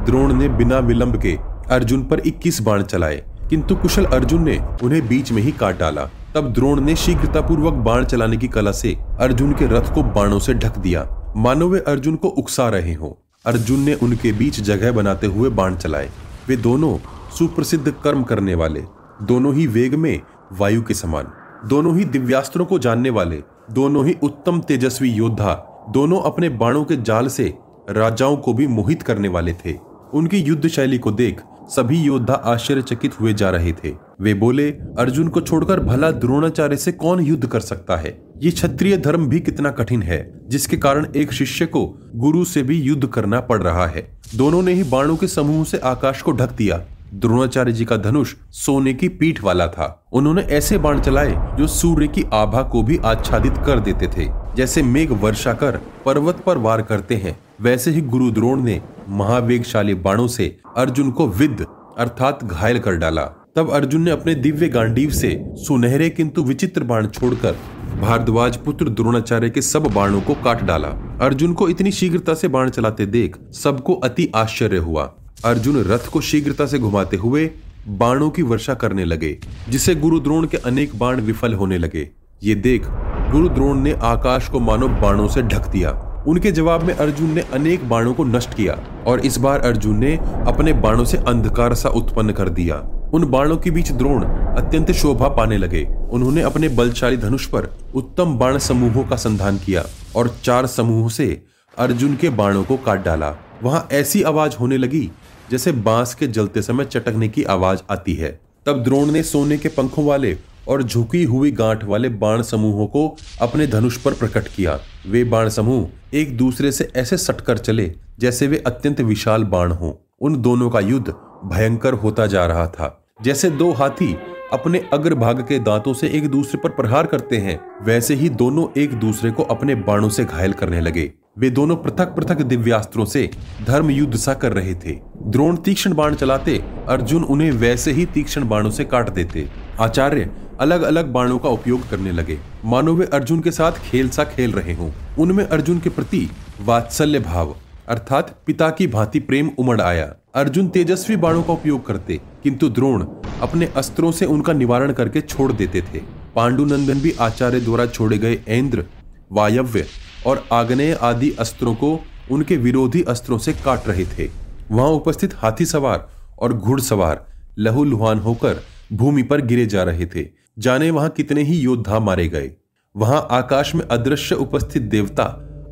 द्रोण ने बिना विलंब के अर्जुन पर 21 बाण चलाए। किंतु कुशल अर्जुन ने उन्हें बीच में ही काट डाला। तब द्रोण ने शीघ्रतापूर्वक बाण चलाने की कला से अर्जुन के रथ को बाणों से ढक दिया। मानो वे अर्जुन को उकसा रहे हों। अर्जुन ने उनके बीच जगह बनाते हुए बाण चलाए। वे दोनों सुप्रसिद्ध कर्म करने वाले। दोनों ही वेग में वायु के समान। दोनों ही दिव्यास्त्रों को जानने वाले, दोनों ही उत्तम तेजस्वी योद्धा, दोनों अपने बाणों के जाल से राजाओं को भी मोहित करने वाले थे। उनकी युद्ध शैली को देख सभी योद्धा आश्चर्यचकित हुए जा रहे थे। वे बोले, अर्जुन को छोड़कर भला द्रोणाचार्य से कौन युद्ध कर सकता है? ये क्षत्रिय धर्म भी कितना कठिन है, जिसके कारण एक शिष्य को गुरु से भी युद्ध करना पड़ रहा है। दोनों ने ही बाणों के समूह से आकाश को ढक दिया। द्रोणाचार्य जी का धनुष सोने की पीठ वाला था। उन्होंने ऐसे बाण चलाए जो सूर्य की आभा को भी आच्छादित कर देते थे। जैसे मेघ वर्षा कर पर्वत पर वार करते हैं, वैसे ही गुरु द्रोण ने महावेगशाली बाणों से अर्जुन को विद अर्थात घायल कर डाला। तब अर्जुन ने अपने दिव्य गांडीव से सुनहरे किंतु विचित्र बाण छोड़कर भारद्वाज पुत्र द्रोणाचार्य के सब बाणों को काट डाला। अर्जुन को इतनी शीघ्रता से बाण चलाते देख सबको अति आश्चर्य हुआ। अर्जुन रथ को शीघ्रता से घुमाते हुए बाणों की वर्षा करने लगे, जिससे गुरु द्रोण के अनेक बाण विफल होने लगे। ये देख गुरु द्रोण ने आकाश को मानो बाणों से ढक दिया। उनके जवाब में अर्जुन ने अनेक बाणों को नष्ट किया और इस बार अर्जुन ने अपने बाणों से अंधकार सा उत्पन्न कर दिया। उन बाणों के बीच द्रोण अत्यंत शोभा पाने लगे। उन्होंने अपने बलशाली धनुष पर उत्तम बाण समूहों का संधान किया और चार समूहों से अर्जुन के बाणों को काट डाला। वहाँ ऐसी आवाज़ होने लगी जैसे बाँस के जलते समय चटकने की आवाज़ आती है। तब द्रोण ने सोने के पंखों वाले और झुकी हुई गांठ वाले बाण समूहों को अपने धनुष पर प्रकट किया। वे बाण समूह एक दूसरे से ऐसे सटकर चले जैसे वे अत्यंत विशाल बाण हों। उन दोनों का युद्ध भयंकर होता जा रहा था। जैसे दो हाथी अपने अग्रभाग के दांतों से एक दूसरे पर प्रहार करते हैं, वैसे ही दोनों एक दूसरे को अपने बाणों से घायल करने लगे। वे दोनों पृथक पृथक दिव्यास्त्रों से धर्म युद्ध सा कर रहे थे। द्रोण तीक्ष्ण बाण चलाते, अर्जुन उन्हें वैसे ही तीक्ष्ण बाणों से काट देते। आचार्य अलग अलग बाणों का उपयोग करने लगे। मानो वे अर्जुन के साथ खेल सा खेल रहे हों। उनमें अर्जुन के प्रति वात्सल्य भाव, अर्थात पिता की भांति प्रेम उमड़ आया। अर्जुन तेजस्वी बाणों का उपयोग करते, किंतु द्रोण अपने अस्त्रों से उनका निवारण करके छोड़ देते थे। पांडुनंदन भी आचार्य द्वारा छोड़े गए इंद्र वायव्य और आग्नेय आदि अस्त्रों को उनके विरोधी अस्त्रों से काट रहे थे। वहाँ उपस्थित हाथी सवार और घुड़सवार लुहान होकर भूमि पर गिरे जा रहे थे। जाने वहाँ कितने ही योद्धा मारे गए। वहाँ आकाश में अदृश्य उपस्थित देवता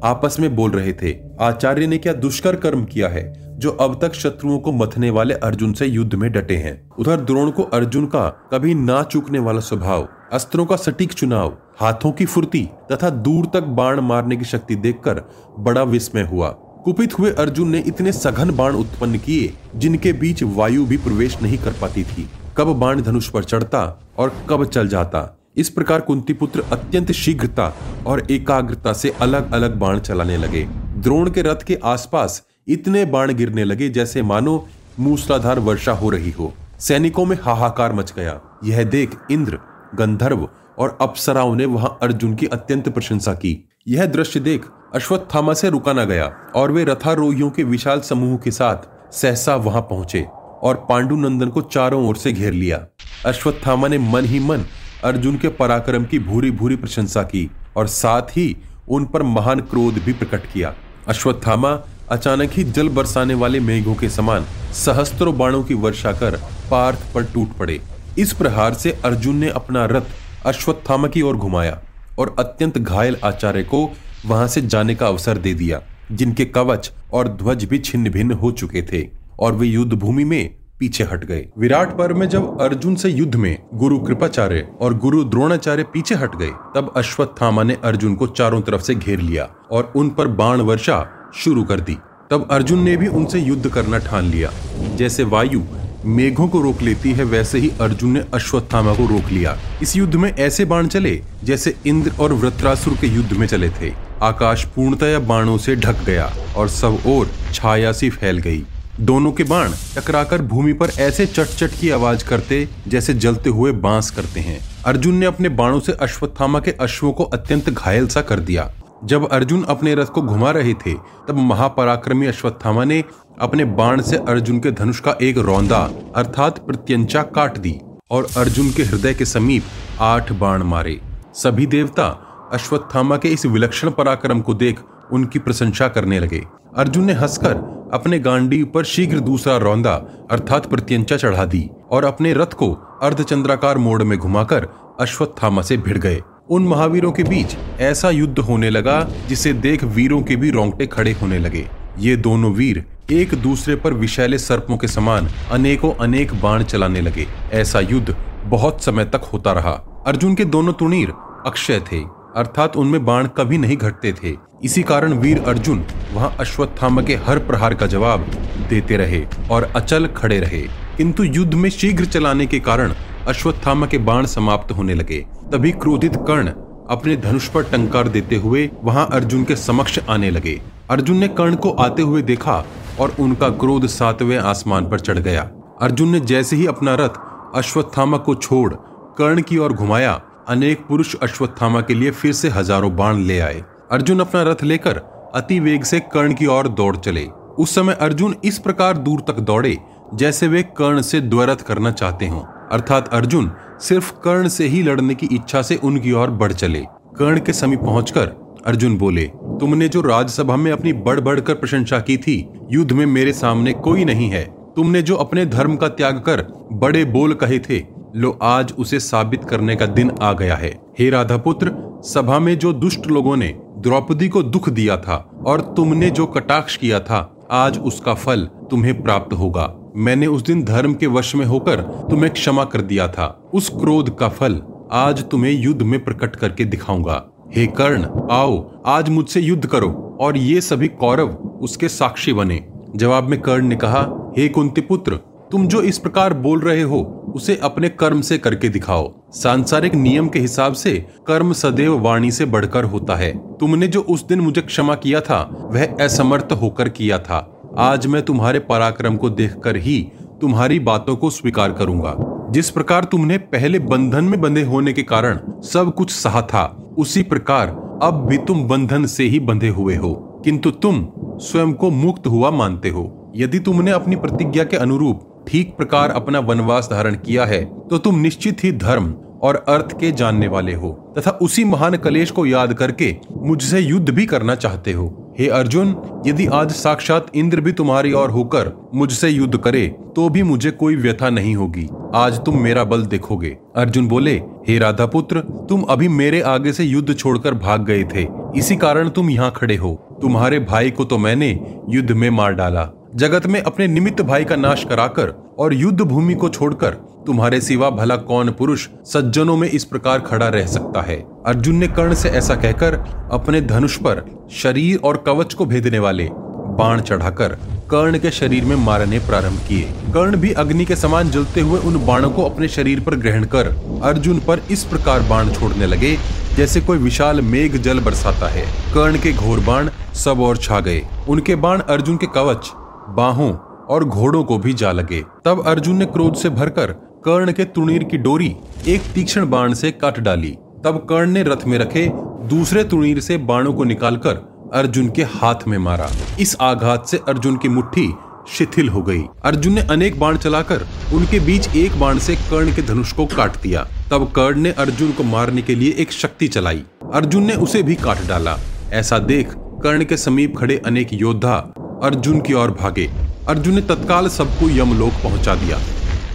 आपस में बोल रहे थे, आचार्य ने क्या दुष्कर कर्म किया है, जो अब तक शत्रुओं को मथने वाले अर्जुन से युद्ध में डटे हैं? उधर द्रोण को अर्जुन का कभी ना चूकने वाला स्वभाव, अस्त्रों का सटीक चुनाव हाथों की फुर्ती तथा दूर तक बाण मारने की शक्ति देखकर बड़ा विस्मय हुआ। कुपित हुए अर्जुन ने इतने सघन बाण उत्पन्न किए, जिनके बीच वायु भी प्रवेश नहीं कर पाती थी। कब बाण धनुष पर चढ़ता और कब चल जाता। इस प्रकार कुंती पुत्र अत्यंत शीघ्रता और एकाग्रता से अलग अलग बाण चलाने लगे। द्रोण के रथ के आसपास इतने बाण गिरने लगे जैसे मानो मूसलाधार वर्षा हो रही हो। सैनिकों में हाहाकार मच गया। यह देख इंद्र, गंधर्व और अप्सराओं ने वहाँ अर्जुन की अत्यंत प्रशंसा की। यह दृश्य देख अश्वत्थामा से रुका न गया और वे रथारोहियों के विशाल समूह के साथ सहसा वहाँ पहुँचे और पांडु नंदन को चारों ओर से घेर लिया। अश्वत्थामा ने मन ही मन अर्जुन के पराक्रम की भूरी भूरी प्रशंसा की और साथ ही उन पर महान क्रोध भी प्रकट किया। अश्वत्थामा अचानक ही जल बरसाने वाले मेघों के समान सहस्त्रों बाणों की वर्षा कर पार्थ पर टूट पड़े। इस प्रहार से अर्जुन ने अपना रथ अश्वत्थामा की ओर घुमाया और अत्यंत घायल आचार्य को वहाँ से जाने का अवसर दे दिया, जिनके कवच और ध्वज भी छिन्न भिन्न हो चुके थे और वे युद्ध भूमि में पीछे हट गए। विराट पर्व में जब अर्जुन से युद्ध में गुरु कृपाचार्य और गुरु द्रोणाचार्य पीछे हट गए, तब अश्वत्थामा ने अर्जुन को चारों तरफ़ से घेर लिया और उन पर बाण वर्षा शुरू कर दी। तब अर्जुन ने भी उनसे युद्ध करना ठान लिया, जैसे वायु मेघों को रोक लेती है, वैसे ही अर्जुन ने अश्वत्थामा को रोक लिया। इस युद्ध में ऐसे बाण चले, जैसे इंद्र और वृत्रासुर के युद्ध में चले थे। आकाश पूर्णतया बाणों से ढक गया और सब ओर छाया सी फैल गई। दोनों के बाण टकराकर भूमि पर ऐसे चट चट की आवाज़ करते, जैसे जलते हुए बाँस करते हैं। अर्जुन ने अपने बाणों से अश्वत्थामा के अश्वों को अत्यंत घायल सा कर दिया। जब अर्जुन अपने रथ को घुमा रहे थे, तब महापराक्रमी अश्वत्थामा ने अपने बाण से अर्जुन के धनुष का एक रौंदा, अर्थात प्रत्यंचा, काट दी और अर्जुन के हृदय के समीप आठ बाण मारे। सभी देवता अश्वत्थामा के इस विलक्षण पराक्रम को देख उनकी प्रशंसा करने लगे। अर्जुन ने हंसकर अपने गांडी पर शीघ्र दूसरा रौंदा, अर्थात प्रत्यंचा चढ़ा दी और अपने रथ को अर्धचंद्राकार मोड़ में घुमाकर अश्वत्थामा से भिड़ गए। उन महावीरों के बीच ऐसा युद्ध होने लगा जिसे देख वीरों के भी रोंगटे खड़े होने लगे। ये दोनों वीर एक दूसरे पर विशैले सर्पों के समान अनेकों अनेक बाण चलाने लगे। ऐसा युद्ध बहुत समय तक होता रहा। अर्जुन के दोनों तुणीर अक्षय थे, अर्थात उनमें बाण कभी नहीं घटते थे। इसी कारण वीर अर्जुन वहाँ अश्वत्थामा के हर प्रहार का जवाब देते रहे और अचल खड़े रहे। किंतु युद्ध में शीघ्र चलाने के कारण अश्वत्थामा के बाण समाप्त होने लगे। तभी क्रोधित कर्ण अपने धनुष पर टंकार देते हुए वहाँ अर्जुन के समक्ष आने लगे। अर्जुन ने कर्ण को आते हुए देखा और उनका क्रोध सातवें आसमान पर चढ़ गया। अर्जुन ने जैसे ही अपना रथ अश्वत्थामा को छोड़ कर्ण की ओर घुमाया, अनेक पुरुष अश्वत्थामा के लिए फिर से हज़ारों बाण ले आए। अर्जुन अपना रथ लेकर अति वेग से कर्ण की ओर दौड़ चले। उस समय अर्जुन इस प्रकार दूर तक दौड़े जैसे वे कर्ण से द्वरथ करना चाहते हों। अर्थात अर्जुन सिर्फ़ कर्ण से ही लड़ने की इच्छा से उनकी ओर बढ़ चले। कर्ण के समीप पहुंचकर अर्जुन बोले, तुमने जो राजसभा में अपनी बढ़ बढ़कर प्रशंसा की थी, युद्ध में मेरे सामने कोई नहीं है। तुमने जो अपने धर्म का त्याग कर बड़े बोल कहे थे, लो आज उसे साबित करने का दिन आ गया है। हे राधा पुत्र सभा में जो दुष्ट लोगों ने द्रौपदी को दुख दिया था और तुमने जो कटाक्ष किया था, आज उसका फल तुम्हें प्राप्त होगा। मैंने उस दिन धर्म के वश में होकर तुम्हें क्षमा कर दिया था। उस क्रोध का फल आज तुम्हें युद्ध में प्रकट करके दिखाऊँगा। हे कर्ण, आओ, आज मुझसे युद्ध करो, और ये सभी कौरव उसके साक्षी बने। जवाब में कर्ण ने कहा, हे कुंती पुत्र तुम जो इस प्रकार बोल रहे हो, उसे अपने कर्म से करके दिखाओ। सांसारिक नियम के हिसाब से कर्म सदैव वाणी से बढ़कर होता है। तुमने जो उस दिन मुझे क्षमा किया था, वह असमर्थ होकर किया था। आज मैं तुम्हारे पराक्रम को देखकर ही तुम्हारी बातों को स्वीकार करूँगा। जिस प्रकार तुमने पहले बंधन में बंधे होने के कारण सब कुछ सहा था, उसी प्रकार अब भी तुम बंधन से ही बंधे हुए हो। किंतु तुम स्वयं को मुक्त हुआ मानते हो। यदि तुमने अपनी प्रतिज्ञा के अनुरूप ठीक प्रकार अपना वनवास धारण किया है तो तुम निश्चित ही धर्म और अर्थ के जानने वाले हो, तथा उसी महान कलेश को याद करके मुझसे युद्ध भी करना चाहते हो। हे अर्जुन, यदि आज साक्षात इंद्र भी तुम्हारी ओर होकर मुझसे युद्ध करे तो भी मुझे कोई व्यथा नहीं होगी। आज तुम मेरा बल देखोगे। अर्जुन बोले, हे राधा पुत्र तुम अभी मेरे आगे से युद्ध छोड़कर भाग गए थे। इसी कारण तुम यहाँ खड़े हो। तुम्हारे भाई को तो मैंने युद्ध में मार डाला। जगत में अपने निमित्त भाई का नाश कराकर और युद्ध भूमि को छोड़कर, तुम्हारे सिवा भला कौन पुरुष सज्जनों में इस प्रकार खड़ा रह सकता है? अर्जुन ने कर्ण से ऐसा कहकर अपने धनुष पर शरीर और कवच को भेदने वाले बाण चढ़ाकर कर्ण के शरीर में मारने प्रारंभ किए। कर्ण भी अग्नि के समान जलते हुए उन बाणों को अपने शरीर पर ग्रहण कर अर्जुन पर इस प्रकार बाण छोड़ने लगे, जैसे कोई विशाल मेघ जल बरसाता है। कर्ण के घोर बाण सब और छा गए। उनके बाण अर्जुन के कवच बाहों और घोड़ों को भी जा लगे। तब अर्जुन ने क्रोध से भरकर कर्ण के तुणीर की डोरी एक तीक्ष्ण बाण से काट डाली। तब कर्ण ने रथ में रखे दूसरे तुणीर से बाणों को निकालकर अर्जुन के हाथ में मारा। इस आघात से अर्जुन की मुट्ठी शिथिल हो गई। अर्जुन ने अनेक बाण चलाकर उनके बीच एक बाण से कर्ण के धनुष को काट दिया। तब कर्ण ने अर्जुन को मारने के लिए एक शक्ति चलाई। अर्जुन ने उसे भी काट डाला। ऐसा देख कर्ण के समीप खड़े अनेक योद्धा अर्जुन की ओर भागे। अर्जुन ने तत्काल सबको यमलोक पहुँचा दिया।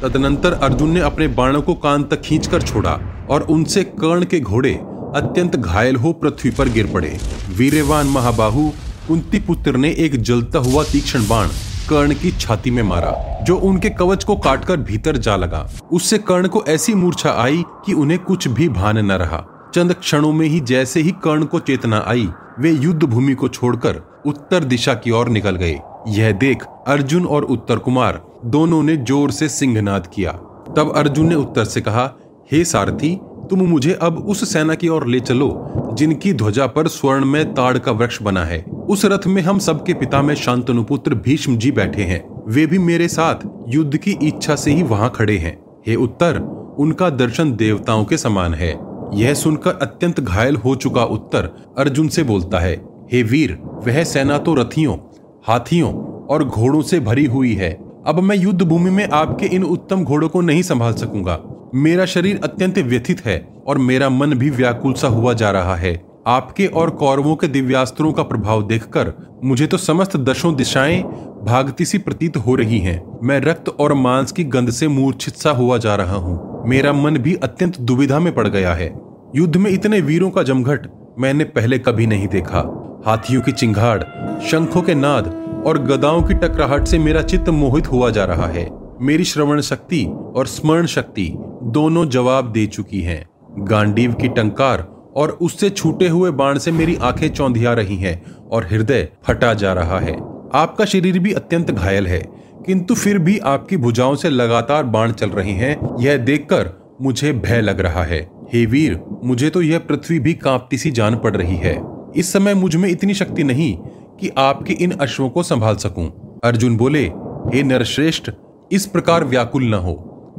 तदनंतर अर्जुन ने अपने बाणों को कान तक खींचकर छोड़ा और उनसे कर्ण के घोड़े अत्यंत घायल हो पृथ्वी पर गिर पड़े। वीरवान महाबाहु, कुंती पुत्र ने एक जलता हुआ तीक्ष्ण बाण कर्ण की छाती में मारा, जो उनके कवच को काटकर भीतर जा लगा। उससे कर्ण को ऐसी मूर्छा आई कि उन्हें कुछ भी भान न रहा। चंद क्षणों में ही जैसे ही कर्ण को चेतना आई, वे युद्ध भूमि को छोड़कर उत्तर दिशा की ओर निकल गए। यह देख अर्जुन और उत्तर कुमार दोनों ने ज़ोर से सिंहनाद किया। तब अर्जुन ने उत्तर से कहा, हे सारथी, तुम मुझे अब उस सेना की ओर ले चलो, जिनकी ध्वजा पर स्वर्ण में ताड़ का वृक्ष बना है। उस रथ में हम सबके पिता में शांतनुपुत्र भीष्म जी बैठे हैं। वे भी मेरे साथ युद्ध की इच्छा से ही वहाँ खड़े हैं। हे उत्तर, उनका दर्शन देवताओं के समान है। यह सुनकर अत्यंत घायल हो चुका उत्तर अर्जुन से बोलता है हे वीर, वह सेना तो रथियों, हाथियों और घोड़ों से भरी हुई है। अब मैं युद्ध भूमि में आपके इन उत्तम घोड़ों को नहीं संभाल सकूँगा। मेरा शरीर अत्यंत व्यथित है और मेरा मन भी व्याकुल सा हुआ जा रहा है। आपके और कौरवों के दिव्यास्त्रों का प्रभाव देखकर मुझे तो समस्त दशों दिशाएँ भागती सी प्रतीत हो रही हैं। मैं रक्त और मांस की गंध से मूर्छित सा हुआ जा रहा हूँ। मेरा मन भी अत्यंत दुविधा में पड़ गया है। युद्ध में इतने वीरों का जमघट मैंने पहले कभी नहीं देखा। हाथियों की चिंगाड़, शंखों के नाद और गदाओं की टकराहट से मेरा चित्त मोहित हुआ जा रहा है। मेरी श्रवण शक्ति और स्मरण शक्ति दोनों जवाब दे चुकी हैं। गांडीव की टंकार और उससे छूटे हुए बाण से मेरी आँखें चौंधिया रही हैं और हृदय फटा जा रहा है। आपका शरीर भी अत्यंत घायल है, किंतु फिर भी आपकी भुजाओं से लगातार बाण चल रहे हैं। यह देखकर मुझे भय लग रहा है। हे वीर, मुझे तो यह पृथ्वी भी कांपती सी जान पड़ रही है। इस समय मुझमें इतनी शक्ति नहीं कि आपके इन अश्वों को संभाल सकूँ। अर्जुन बोले, हे नरश्रेष्ठ, इस प्रकार व्याकुल न हो।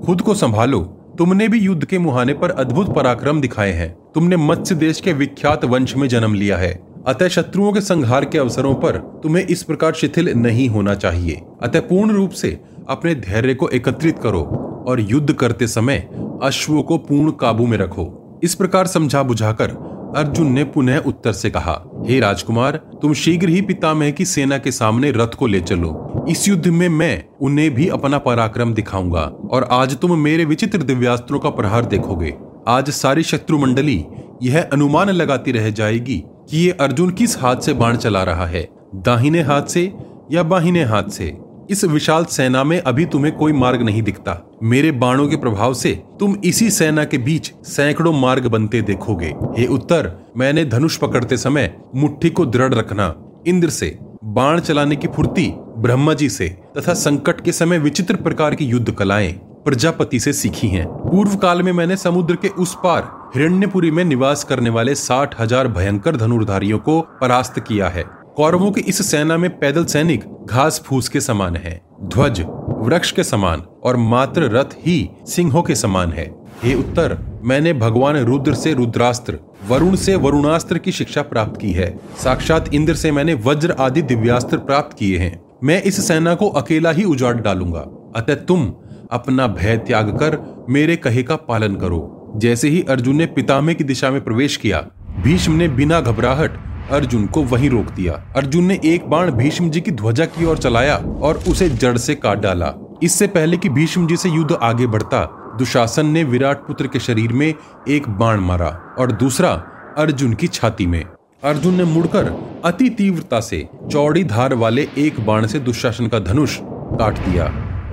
खुद को संभालो। तुमने भी युद्ध के मुहाने पर अद्भुत पराक्रम दिखाए हैं। तुमने मत्स्य देश के विख्यात वंश में जन्म लिया है। अतः शत्रुओं के संहार के अवसरों पर तुम्हें इस प्रकार शिथिल नहीं होना चाहिए। अतः पूर्ण रूप से अपने धैर्य को एकत्रित करो और युद्ध करते समय अश्वों को पूर्ण काबू में रखो। इस प्रकार समझा बुझाकर अर्जुन ने पुनः उत्तर से कहा, हे राजकुमार, तुम शीघ्र ही पितामह की सेना के सामने रथ को ले चलो। इस युद्ध में मैं उन्हें भी अपना पराक्रम दिखाऊँगा, और आज तुम मेरे विचित्र दिव्यास्त्रों का प्रहार देखोगे। आज सारी शत्रु मंडली यह अनुमान लगाती रह जाएगी कि ये अर्जुन किस हाथ से बाण चला रहा है, दाहिने हाथ से या बाहिने हाथ से। इस विशाल सेना में अभी तुम्हें कोई मार्ग नहीं दिखता। मेरे बाणों के प्रभाव से तुम इसी सेना के बीच सैकड़ों मार्ग बनते देखोगे। हे उत्तर, मैंने धनुष पकड़ते समय मुट्ठी को दृढ़ रखना, इंद्र से, बाण चलाने की फुर्ती, ब्रह्मा जी से, तथा संकट के समय विचित्र प्रकार की युद्ध कलाएँ, प्रजापति से सीखी हैं। पूर्व काल में मैंने समुद्र के उस पार, हिरण्यपुरी में निवास करने वाले साठ हज़ार भयंकर धनुर्धारियों को परास्त किया है। कौरवों की इस सेना में पैदल सैनिक घास फूस के समान है, ध्वज वृक्ष के समान और मात्र रथ ही सिंहों के समान है। हे उत्तर मैंने भगवान रुद्र से रुद्रास्त्र, वरुण से वरुणास्त्र की शिक्षा प्राप्त की है। साक्षात इंद्र से मैंने वज्र आदि दिव्यास्त्र प्राप्त किए हैं। मैं इस सेना को अकेला ही उजाड़ डालूँगा। अतः तुम अपना भय त्याग कर मेरे कहे का पालन करो। जैसे ही अर्जुन ने पितामह की दिशा में प्रवेश किया, भीष्म ने बिना घबराहट अर्जुन को वहीं रोक दिया। अर्जुन ने एक बाण भीष्म जी की ध्वजा की ओर चलाया और उसे जड़ से काट डाला। इससे पहले कि भीष्म जी से युद्ध आगे बढ़ता, दुशासन ने विराट पुत्र के शरीर में एक बाण मारा और दूसरा अर्जुन की छाती में। अर्जुन ने मुड़कर अति तीव्रता से चौड़ी धार वाले एक बाण से दुशासन का धनुष काट दिया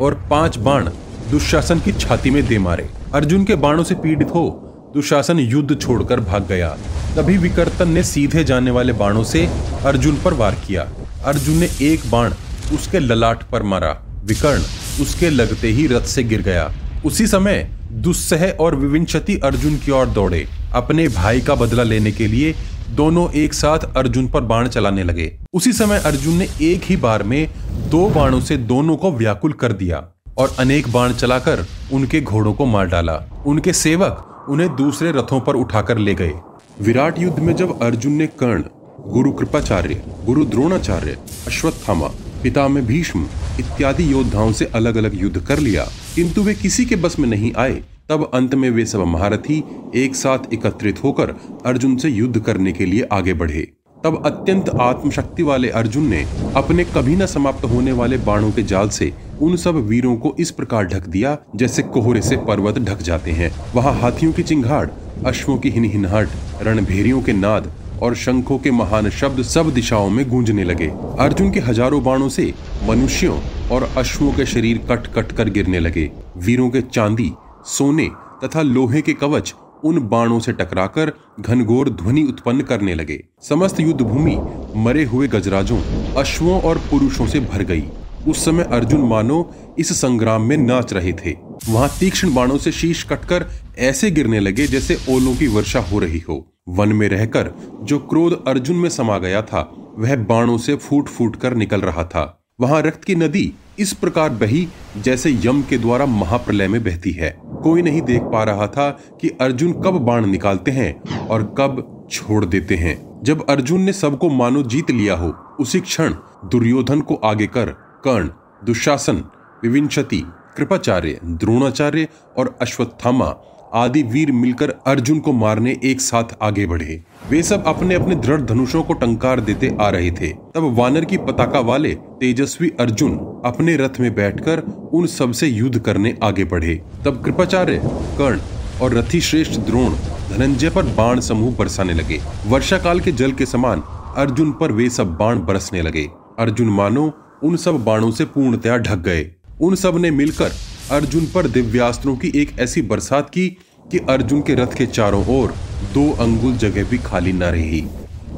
और पाँच बाण दुशासन की छाती में दे मारे। अर्जुन के बाणों से पीड़ित हो दुशासन युद्ध छोड़कर भाग गया। तभी विकर्तन ने सीधे जाने वाले बाणों से अर्जुन पर वार किया। अर्जुन ने एक बाण उसके ललाट पर मारा। विकर्ण उसके लगते ही रथ से गिर गया। उसी समय दुस्सह और विविंशति अर्जुन की ओर दौड़े। अपने भाई का बदला लेने के लिए दोनों एक साथ अर्जुन पर बाण चलाने लगे। उसी समय अर्जुन ने एक ही बार में दो बाणों से दोनों को व्याकुल कर दिया और अनेक बाण चलाकर उनके घोड़ों को मार डाला। उनके सेवक उन्हें दूसरे रथों पर उठाकर ले गए। विराट युद्ध में जब अर्जुन ने कर्ण, गुरु कृपाचार्य, गुरु द्रोणाचार्य, अश्वत्थामा, पिता में भीष्म इत्यादि योद्धाओं से अलग अलग युद्ध कर लिया, किंतु वे किसी के बस में नहीं आए, तब अंत में वे सब महारथी एक साथ एकत्रित होकर अर्जुन से युद्ध करने के लिए आगे बढ़े। तब अत्यंत आत्मशक्ति वाले अर्जुन ने अपने कभी न समाप्त होने वाले बाणों के जाल से उन सब वीरों को इस प्रकार ढक दिया, जैसे कोहरे से पर्वत ढक जाते हैं। वहाँ हाथियों की चिंगाड़, अश्वों की हिनहिनाहट, रणभेरियों के नाद और शंखों के महान शब्द सब दिशाओं में गूंजने लगे। अर्जुन के हज़ारों बाणों से मनुष्यों और अश्वों के शरीर कट कट कर गिरने लगे। वीरों के चांदी, सोने तथा लोहे के कवच उन बाणों से टकराकर घनघोर ध्वनि उत्पन्न करने लगे। समस्त युद्ध भूमि मरे हुए गजराजों, अश्वों और पुरुषों से भर गई। उस समय अर्जुन मानो इस संग्राम में नाच रहे थे। वहाँ तीक्ष्ण बाणों से शीश कटकर ऐसे गिरने लगे जैसे ओलों की वर्षा हो रही हो। वन में रहकर जो क्रोध अर्जुन में समा गया था, वह बाणों से फूट फूट कर निकल रहा था। वहाँ रक्त की नदी इस प्रकार बही जैसे यम के द्वारा महाप्रलय में बहती है। कोई नहीं देख पा रहा था कि अर्जुन कब बाण निकालते हैं और कब छोड़ देते हैं। जब अर्जुन ने सबको मानो जीत लिया हो, उसी क्षण दुर्योधन को आगे कर कर्ण, दुशासन, विविंशति, कृपाचार्य, द्रोणाचार्य और अश्वत्थामा आदि वीर मिलकर अर्जुन को मारने एक साथ आगे बढ़े। वे सब अपने अपने दृढ़ धनुषों को टंकार देते आ रहे थे। तब वानर की पताका वाले तेजस्वी अर्जुन अपने रथ में बैठकर उन सबसे युद्ध करने आगे बढ़े। तब कृपाचार्य, कर्ण और रथी श्रेष्ठ द्रोण धनंजय पर बाण समूह बरसाने लगे। वर्षा काल के जल के समान अर्जुन पर वे सब बाण बरसने लगे। अर्जुन मानो उन सब बाणों से पूर्णतया ढक गए। उन सबने मिलकर अर्जुन पर दिव्यास्त्रों की एक ऐसी बरसात की कि अर्जुन के रथ के चारों ओर दो अंगुल जगह भी खाली न रही।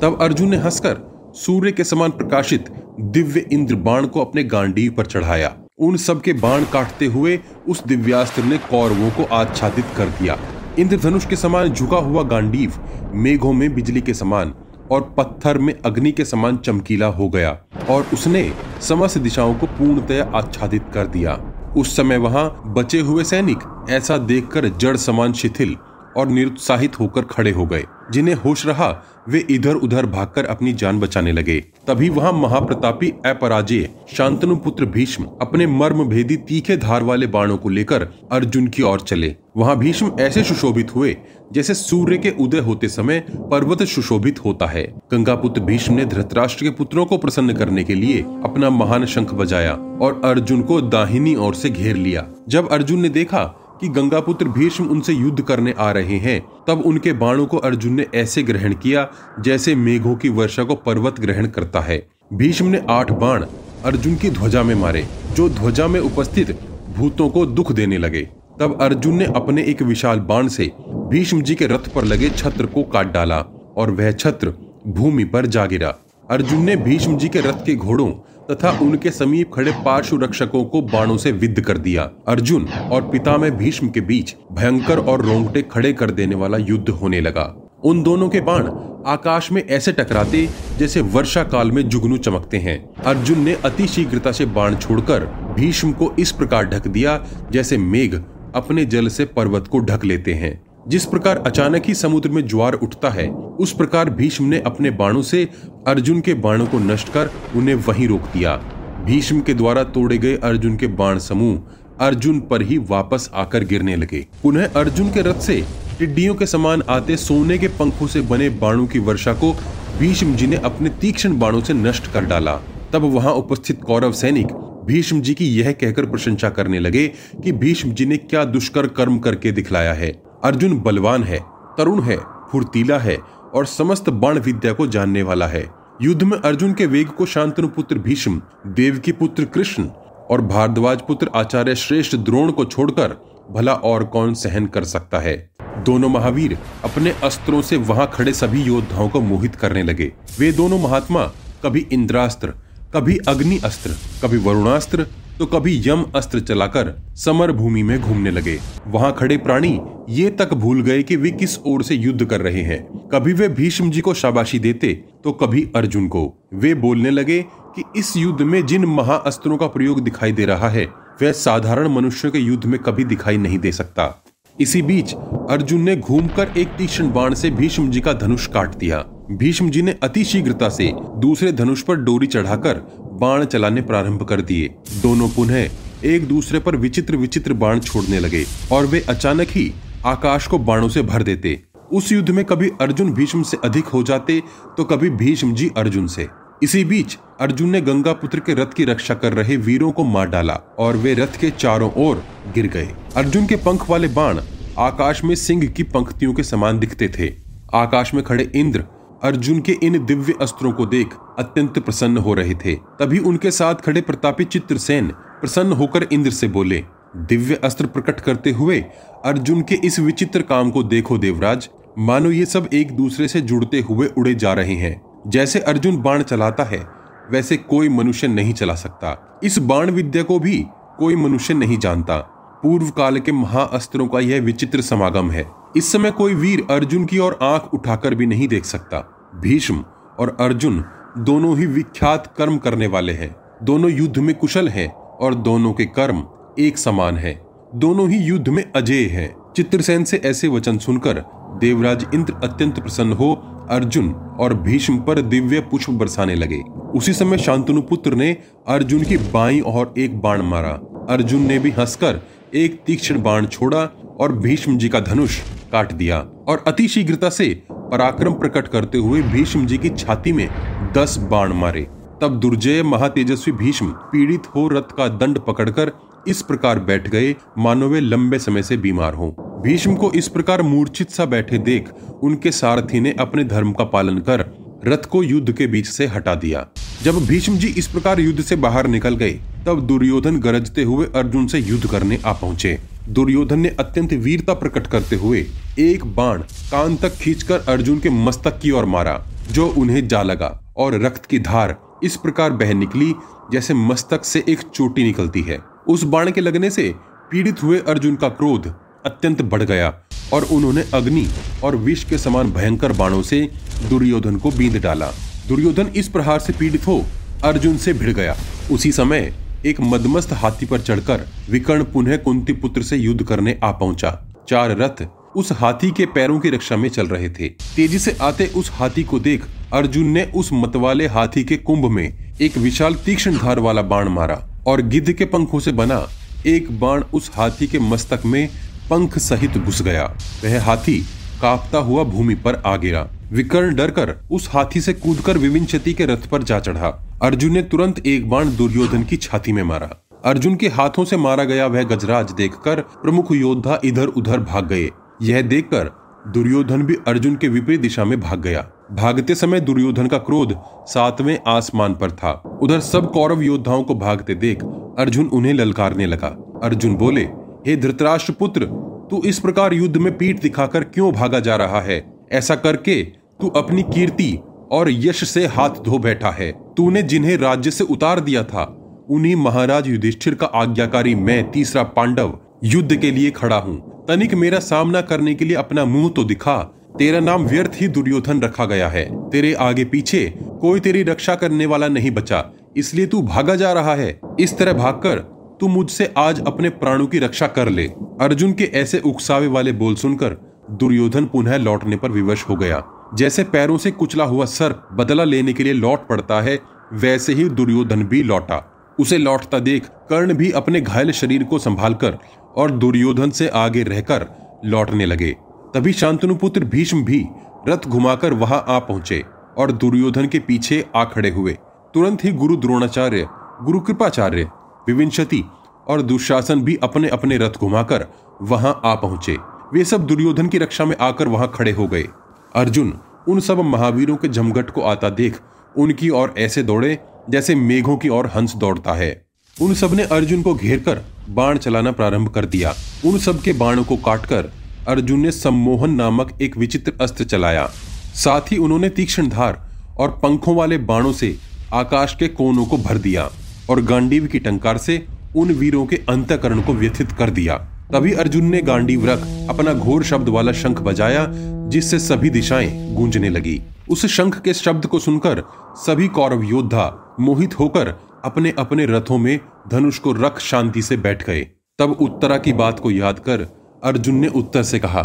तब अर्जुन ने हंसकर सूर्य के समान प्रकाशित दिव्य इंद्र बाण को अपने गांडीव पर चढ़ाया। उन सब के बाण काटते हुए उस दिव्यास्त्र ने कौरवों को आच्छादित कर दिया। इंद्रधनुष के समान झुका हुआ गांडीव मेघों में बिजली के समान और पत्थर में अग्नि के समान चमकीला हो गया और उसने समस्त दिशाओं को पूर्णतया आच्छादित कर दिया। उस समय वहाँ बचे हुए सैनिक ऐसा देखकर जड़ समान शिथिल और निरुत्साहित होकर खड़े हो गए, जिन्हें होश रहा वे इधर उधर भागकर अपनी जान बचाने लगे। तभी वहाँ महाप्रतापी अपराजय शांतनु पुत्र भीष्म अपने मर्म भेदी तीखे धार वाले बाणों को लेकर अर्जुन की ओर चले। वहाँ भीष्म ऐसे सुशोभित हुए जैसे सूर्य के उदय होते समय पर्वत सुशोभित होता है। गंगा पुत्र भीष्म ने धृतराष्ट्र के पुत्रों को प्रसन्न करने के लिए अपना महान शंख बजाया और अर्जुन को दाहिनी ओर से घेर लिया। जब अर्जुन ने देखा कि गंगापुत्र भीष्म उनसे युद्ध करने आ रहे हैं, तब उनके बाणों को अर्जुन ने ऐसे ग्रहण किया जैसे मेघों की वर्षा को पर्वत ग्रहण करता है। भीष्म ने आठ बाण अर्जुन की ध्वजा में मारे, जो ध्वजा में उपस्थित भूतों को दुख देने लगे। तब अर्जुन ने अपने एक विशाल बाण से भीष्म जी के रथ पर लगे छत्र को काट डाला और वह छत्र भूमि पर जा गिरा। अर्जुन ने भीष्म जी के रथ के घोड़ों तथा उनके समीप खड़े पार्श्व रक्षकों को बाणों से विद्ध कर दिया। अर्जुन और पिता में भीष्म के बीच भयंकर और रोंगटे खड़े कर देने वाला युद्ध होने लगा। उन दोनों के बाण आकाश में ऐसे टकराते जैसे वर्षा काल में जुगनू चमकते हैं। अर्जुन ने अति शीघ्रता से बाण छोड़कर भीष्म को इस प्रकार ढक दिया जैसे मेघ अपने जल से पर्वत को ढक लेते हैं। जिस प्रकार अचानक ही समुद्र में ज्वार उठता है, उस प्रकार भीष्म ने अपने बाणों से अर्जुन के बाणों को नष्ट कर उन्हें वहीं रोक दिया। भीष्म के द्वारा तोड़े गए अर्जुन के बाण समूह अर्जुन पर ही वापस आकर गिरने लगे। पुनः अर्जुन के रथ से टिड्डियों के समान आते सोने के पंखों से बने बाणों की वर्षा को भीष्म जी ने अपने तीक्ष्ण बाणों से नष्ट कर डाला। तब वहाँ उपस्थित कौरव सैनिक भीष्म जी की यह कहकर प्रशंसा करने लगे कि भीष्म जी ने क्या दुष्कर कर्म करके दिखलाया है। अर्जुन बलवान है, तरुण है, फुर्तीला है और समस्त बाण विद्या को जानने वाला है। युद्ध में अर्जुन के वेग को शांतनु पुत्र भीष्म, देव की पुत्र कृष्ण और भारद्वाज पुत्र आचार्य श्रेष्ठ द्रोण को छोड़कर भला और कौन सहन कर सकता है। दोनों महावीर अपने अस्त्रों से वहाँ खड़े सभी योद्धाओं को मोहित करने लगे। वे दोनों महात्मा कभी इंद्रास्त्र कभी अग्नि अस्त्र, कभी वरुणास्त्र तो कभी यम अस्त्र चलाकर समर भूमि में घूमने लगे। वहाँ खड़े प्राणी ये तक भूल गए कि वे किस ओर से युद्ध कर रहे हैं। कभी वे भीष्म जी को शाबाशी देते तो कभी अर्जुन को। वे बोलने लगे कि इस युद्ध में जिन महाअस्त्रों का प्रयोग दिखाई दे रहा है, वह साधारण मनुष्यों के युद्ध में कभी दिखाई नहीं दे सकता। इसी बीच अर्जुन ने घूमकर एक तीक्ष्ण बाण से भीष्म जी का धनुष काट दिया। भीष्म जी ने अति शीघ्रता से दूसरे धनुष पर डोरी चढ़ाकर बाण चलाने प्रारंभ कर दिए। दोनों पुनः एक दूसरे पर विचित्र विचित्र बाण छोड़ने लगे और वे अचानक ही आकाश को बाणों से भर देते। उस युद्ध में कभी अर्जुन भीष्म से अधिक हो जाते तो कभी भीष्म जी अर्जुन से। इसी बीच अर्जुन ने गंगा पुत्र के रथ की रक्षा कर रहे वीरों को मार डाला और वे रथ के चारों ओर गिर गए। अर्जुन के पंख वाले बाण आकाश में सिंह की पंक्तियों के समान दिखते थे। आकाश में खड़े इंद्र अर्जुन के इन दिव्य अस्त्रों को देख अत्यंत प्रसन्न हो रहे थे। तभी उनके साथ खड़े प्रतापी चित्रसेन प्रसन्न होकर इंद्र से बोले, दिव्य अस्त्र प्रकट करते हुए अर्जुन के इस विचित्र काम को देखो देवराज। मानो ये सब एक दूसरे से जुड़ते हुए उड़े जा रहे हैं। जैसे अर्जुन बाण चलाता है, वैसे कोई मनुष्य नहीं चला सकता। इस बाण विद्या को भी कोई मनुष्य नहीं जानता। पूर्व काल के महाअस्त्रों का यह विचित्र समागम है। इस समय कोई वीर अर्जुन की ओर आँख उठाकर भी नहीं देख सकता। भीष्म और अर्जुन दोनों ही विख्यात कर्म करने वाले हैं। दोनों युद्ध में कुशल हैं और दोनों के कर्म एक समान हैं। दोनों ही युद्ध में अजय हैं। चित्रसेन से ऐसे वचन सुनकर देवराज इंद्र अत्यंत प्रसन्न हो अर्जुन और भीष्म पर दिव्य पुष्प बरसाने लगे। उसी समय शांतनु पुत्र ने अर्जुन की बाई और एक बाण मारा। अर्जुन ने भी हंसकर एक तीक्ष्ण बाण छोड़ा और भीष्म जी का धनुष काट दिया और अति शीघ्रता से पराक्रम प्रकट करते हुए भीष्म जी की छाती में दस बाण मारे। तब दुर्जय महातेजस्वी भीष्म पीड़ित हो रथ का दंड पकड़कर इस प्रकार बैठ गए, मानो वे लंबे समय से बीमार हों। भीष्म को इस प्रकार मूर्छित सा बैठे देख उनके सारथी ने अपने धर्म का पालन कर रथ को युद्ध के बीच से हटा दिया। जब भीष्म जी इस प्रकार युद्ध से बाहर निकल गए, तब दुर्योधन गरजते हुए अर्जुन से युद्ध करने आ पहुँचे। दुर्योधन ने अत्यंत वीरता प्रकट करते हुए एक बाण कान तक खींचकर अर्जुन के मस्तक की ओर मारा, जो उन्हें जा लगा और रक्त की धार इस प्रकार बह निकली जैसे मस्तक से एक चोटी निकलती है। उस बाण के लगने से पीड़ित हुए अर्जुन का क्रोध अत्यंत बढ़ गया और उन्होंने अग्नि और विष के समान भयंकर बाणों से दुर्योधन को बींद डाला। दुर्योधन इस प्रहार से पीड़ित हो, अर्जुन से भिड़ गया। उसी समय एक मदमस्त हाथी पर चढ़कर विकर्ण पुनः कुंती पुत्र से युद्ध करने आ पहुँचा। चार रथ उस हाथी के पैरों की रक्षा में चल रहे थे। तेज़ी से आते उस हाथी को देख अर्जुन ने उस मतवाले हाथी के कुंभ में एक विशाल तीक्ष्ण धार वाला बाण मारा और गिद्ध के पंखों से बना एक बाण उस हाथी के मस्तक में पंख सहित घुस गया। वह हाथी कांपता हुआ भूमि पर आ गिरा। विकर्ण डरकर उस हाथी से कूदकर विविंशति के रथ पर जा चढ़ा। अर्जुन ने तुरंत एक बाण दुर्योधन की छाती में मारा। अर्जुन के हाथों से मारा गया वह गजराज देखकर प्रमुख योद्धा इधर उधर भाग गए। यह देखकर दुर्योधन भी अर्जुन के विपरीत दिशा में भाग गया। भागते समय दुर्योधन का क्रोध सातवें आसमान पर था। उधर सब कौरव योद्धाओं को भागते देख अर्जुन उन्हें ललकारने लगा। अर्जुन बोले हे धृतराष्ट्र पुत्र तू इस प्रकार युद्ध में पीठ दिखाकर क्यों भागा जा रहा है? ऐसा करके तू अपनी कीर्ति और यश से हाथ धो बैठा है। तूने जिन्हें राज्य से उतार दिया था, उन्हीं महाराज युधिष्ठिर का आज्ञाकारी मैं, तीसरा पांडव, युद्ध के लिए खड़ा हूँ। तनिक मेरा सामना करने के लिए अपना मुँह तो दिखा। तेरा नाम व्यर्थ ही दुर्योधन रखा गया है। तेरे आगे पीछे कोई तेरी रक्षा करने वाला नहीं बचा, इसलिए तू भागा जा रहा है। इस तरह भागकर तू मुझसे आज अपने प्राणों की रक्षा कर ले। अर्जुन के ऐसे उकसावे वाले बोल सुनकर दुर्योधन पुनः लौटने पर विवश हो गया। जैसे पैरों से कुचला हुआ सर बदला लेने के लिए लौट पड़ता है, वैसे ही दुर्योधन भी लौटा। उसे लौटता देख कर्ण भी अपने घायल शरीर को संभालकर और दुर्योधन से आगे रहकर लौटने लगे। तभी शांतनुपुत्र भीष्म भी रथ घुमाकर वहाँ आ पहुँचे और दुर्योधन के पीछे आ खड़े हुए। तुरंत ही गुरु द्रोणाचार्य, गुरु कृपाचार्य विविंशति और दुशासन भी अपने अपने रथ घुमाकर वहाँ आ पहुँचे। वे सब दुर्योधन की रक्षा में आकर वहाँ खड़े हो गए। अर्जुन उन सब महावीरों के जमघट को आता देख उनकी ओर ऐसे दौड़े जैसे मेघों की ओर हंस दौड़ता है। उन सबने अर्जुन को घेर कर बाण चलाना प्रारंभ कर दिया। उन सब के बाणों को काटकर अर्जुन ने सम्मोहन नामक एक विचित्र अस्त्र चलाया। साथ ही उन्होंने तीक्ष्ण धार और पंखों वाले बाणों से आकाश के कोनों को भर दिया। और गांडीव की टंकार से उन वीरों के अंतकरण को व्यथित कर दिया। तभी अर्जुन ने गांडीव रख अपना घोर शब्द वाला शंख बजाया, जिससे सभी दिशाएँ गूंजने लगी। उस शंख के शब्द को सुनकर सभी कौरव योद्धा मोहित होकर अपने अपने रथों में धनुष को रख शांति से बैठ गए। तब उत्तरा की बात को याद कर अर्जुन ने उत्तर से कहा,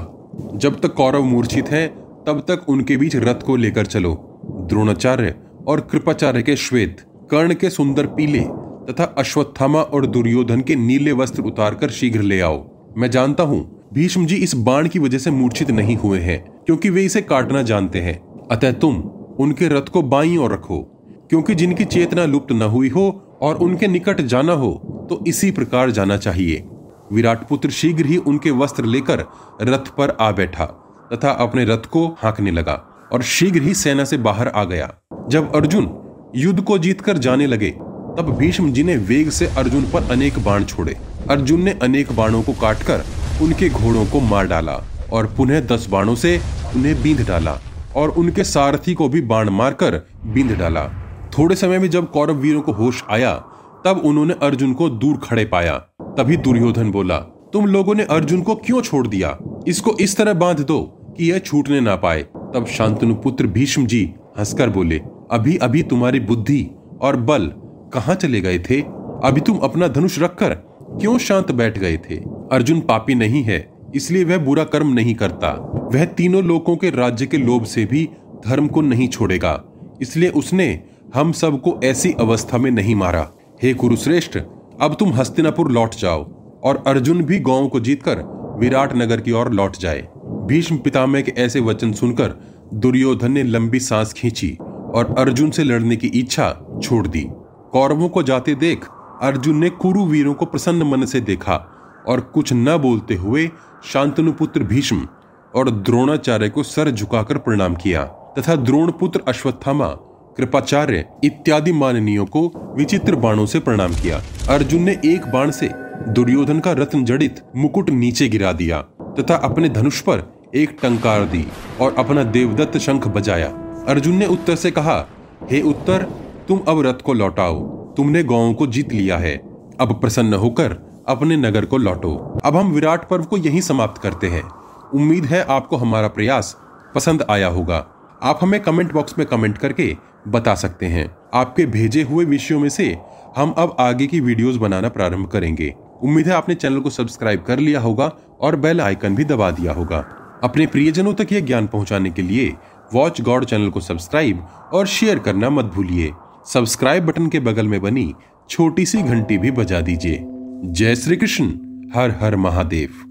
जब तक कौरव मूर्छित हैं, तब तक उनके बीच रथ को लेकर चलो। द्रोणाचार्य और कृपाचार्य के श्वेत कर्ण के सुंदर पीले तथा अश्वत्थामा और दुर्योधन के नीले वस्त्र उतारकर शीघ्र ले आओ। मैं जानता हूँ, भीष्म जी इस बाण की वजह से मूर्छित नहीं हुए हैं, क्योंकि वे इसे काटना जानते हैं। अतः तुम उनके रथ को बाई और रखो, क्योंकि जिनकी चेतना लुप्त न हुई हो और उनके निकट जाना हो तो इसी प्रकार जाना चाहिए। विराट पुत्र शीघ्र ही उनके वस्त्र लेकर रथ पर आ बैठा तथा अपने रथ को हाँकने लगा और शीघ्र ही सेना से बाहर आ गया। जब अर्जुन युद्ध को जीतकर जाने लगे। तब भीष्म जी ने वेग से अर्जुन पर अनेक बाण छोड़े। अर्जुन ने अनेक बाणों को काटकर उनके घोड़ों को मार डाला और पुनः दस बाणों से उन्हें बींध डाला और उनके सारथी को भी बाण मारकर बींध डाला। थोड़े समय में जब कौरव वीरों को होश आया, तब उन्होंने अर्जुन को दूर खड़े पाया। तभी दुर्योधन बोला, तुम लोगों ने अर्जुन को क्यों छोड़ दिया? इसको इस तरह बाँध दो कि यह छूटने ना पाए। तब शांतनु पुत्र भीष्म जी हंसकर बोले अभी अभी तुम्हारी बुद्धि और बल कहाँ चले गए थे? अभी तुम अपना धनुष रखकर क्यों शांत बैठ गए थे? अर्जुन पापी नहीं है, इसलिए वह बुरा कर्म नहीं करता। वह तीनों लोगों के राज्य के लोभ से भी धर्म को नहीं छोड़ेगा, इसलिए उसने हम सबको ऐसी अवस्था में नहीं मारा। हे कुरुश्रेष्ठ, अब तुम हस्तिनापुर लौट जाओ और अर्जुन भी गाँव को जीतकर विराट नगर की ओर लौट जाए। भीष्म पितामह के ऐसे वचन सुनकर दुर्योधन ने लंबी सांस खींची और अर्जुन से लड़ने की इच्छा छोड़ दी। कौरवों को जाते देख अर्जुन ने कुरु वीरों को प्रसन्न मन से देखा और कुछ न बोलते हुए शांतनु पुत्र भीष्म और द्रोणाचार्य को सर झुकाकर प्रणाम किया तथा द्रोण पुत्र अश्वत्थामा, कृपाचार्य इत्यादि माननीयों को विचित्र बाणों से प्रणाम किया। अर्जुन ने एक बाण से दुर्योधन का रत्न जड़ित मुकुट नीचे गिरा दिया तथा अपने धनुष पर एक टंकार दी और अपना देवदत्त शंख बजाया। अर्जुन ने उत्तर से कहा, हे उत्तर, तुम अब रथ को लौटाओ। तुमने गाँव को जीत लिया है। अब प्रसन्न होकर अपने नगर को लौटो। अब हम विराट पर्व को यहीं समाप्त करते हैं। उम्मीद है आपको हमारा प्रयास पसंद आया होगा। आप हमें कमेंट बॉक्स में कमेंट करके बता सकते हैं। आपके भेजे हुए विषयों में से हम अब आगे की वीडियोस बनाना प्रारंभ करेंगे। उम्मीद है आपने चैनल को सब्सक्राइब कर लिया होगा और बेल आइकन भी दबा दिया होगा। अपने प्रियजनों तक यह ज्ञान पहुँचाने के लिए वॉच गॉड चैनल को सब्सक्राइब और शेयर करना मत भूलिए। सब्सक्राइब बटन के बगल में बनी छोटी सी घंटी भी बजा दीजिए। जय श्री कृष्ण, हर हर महादेव।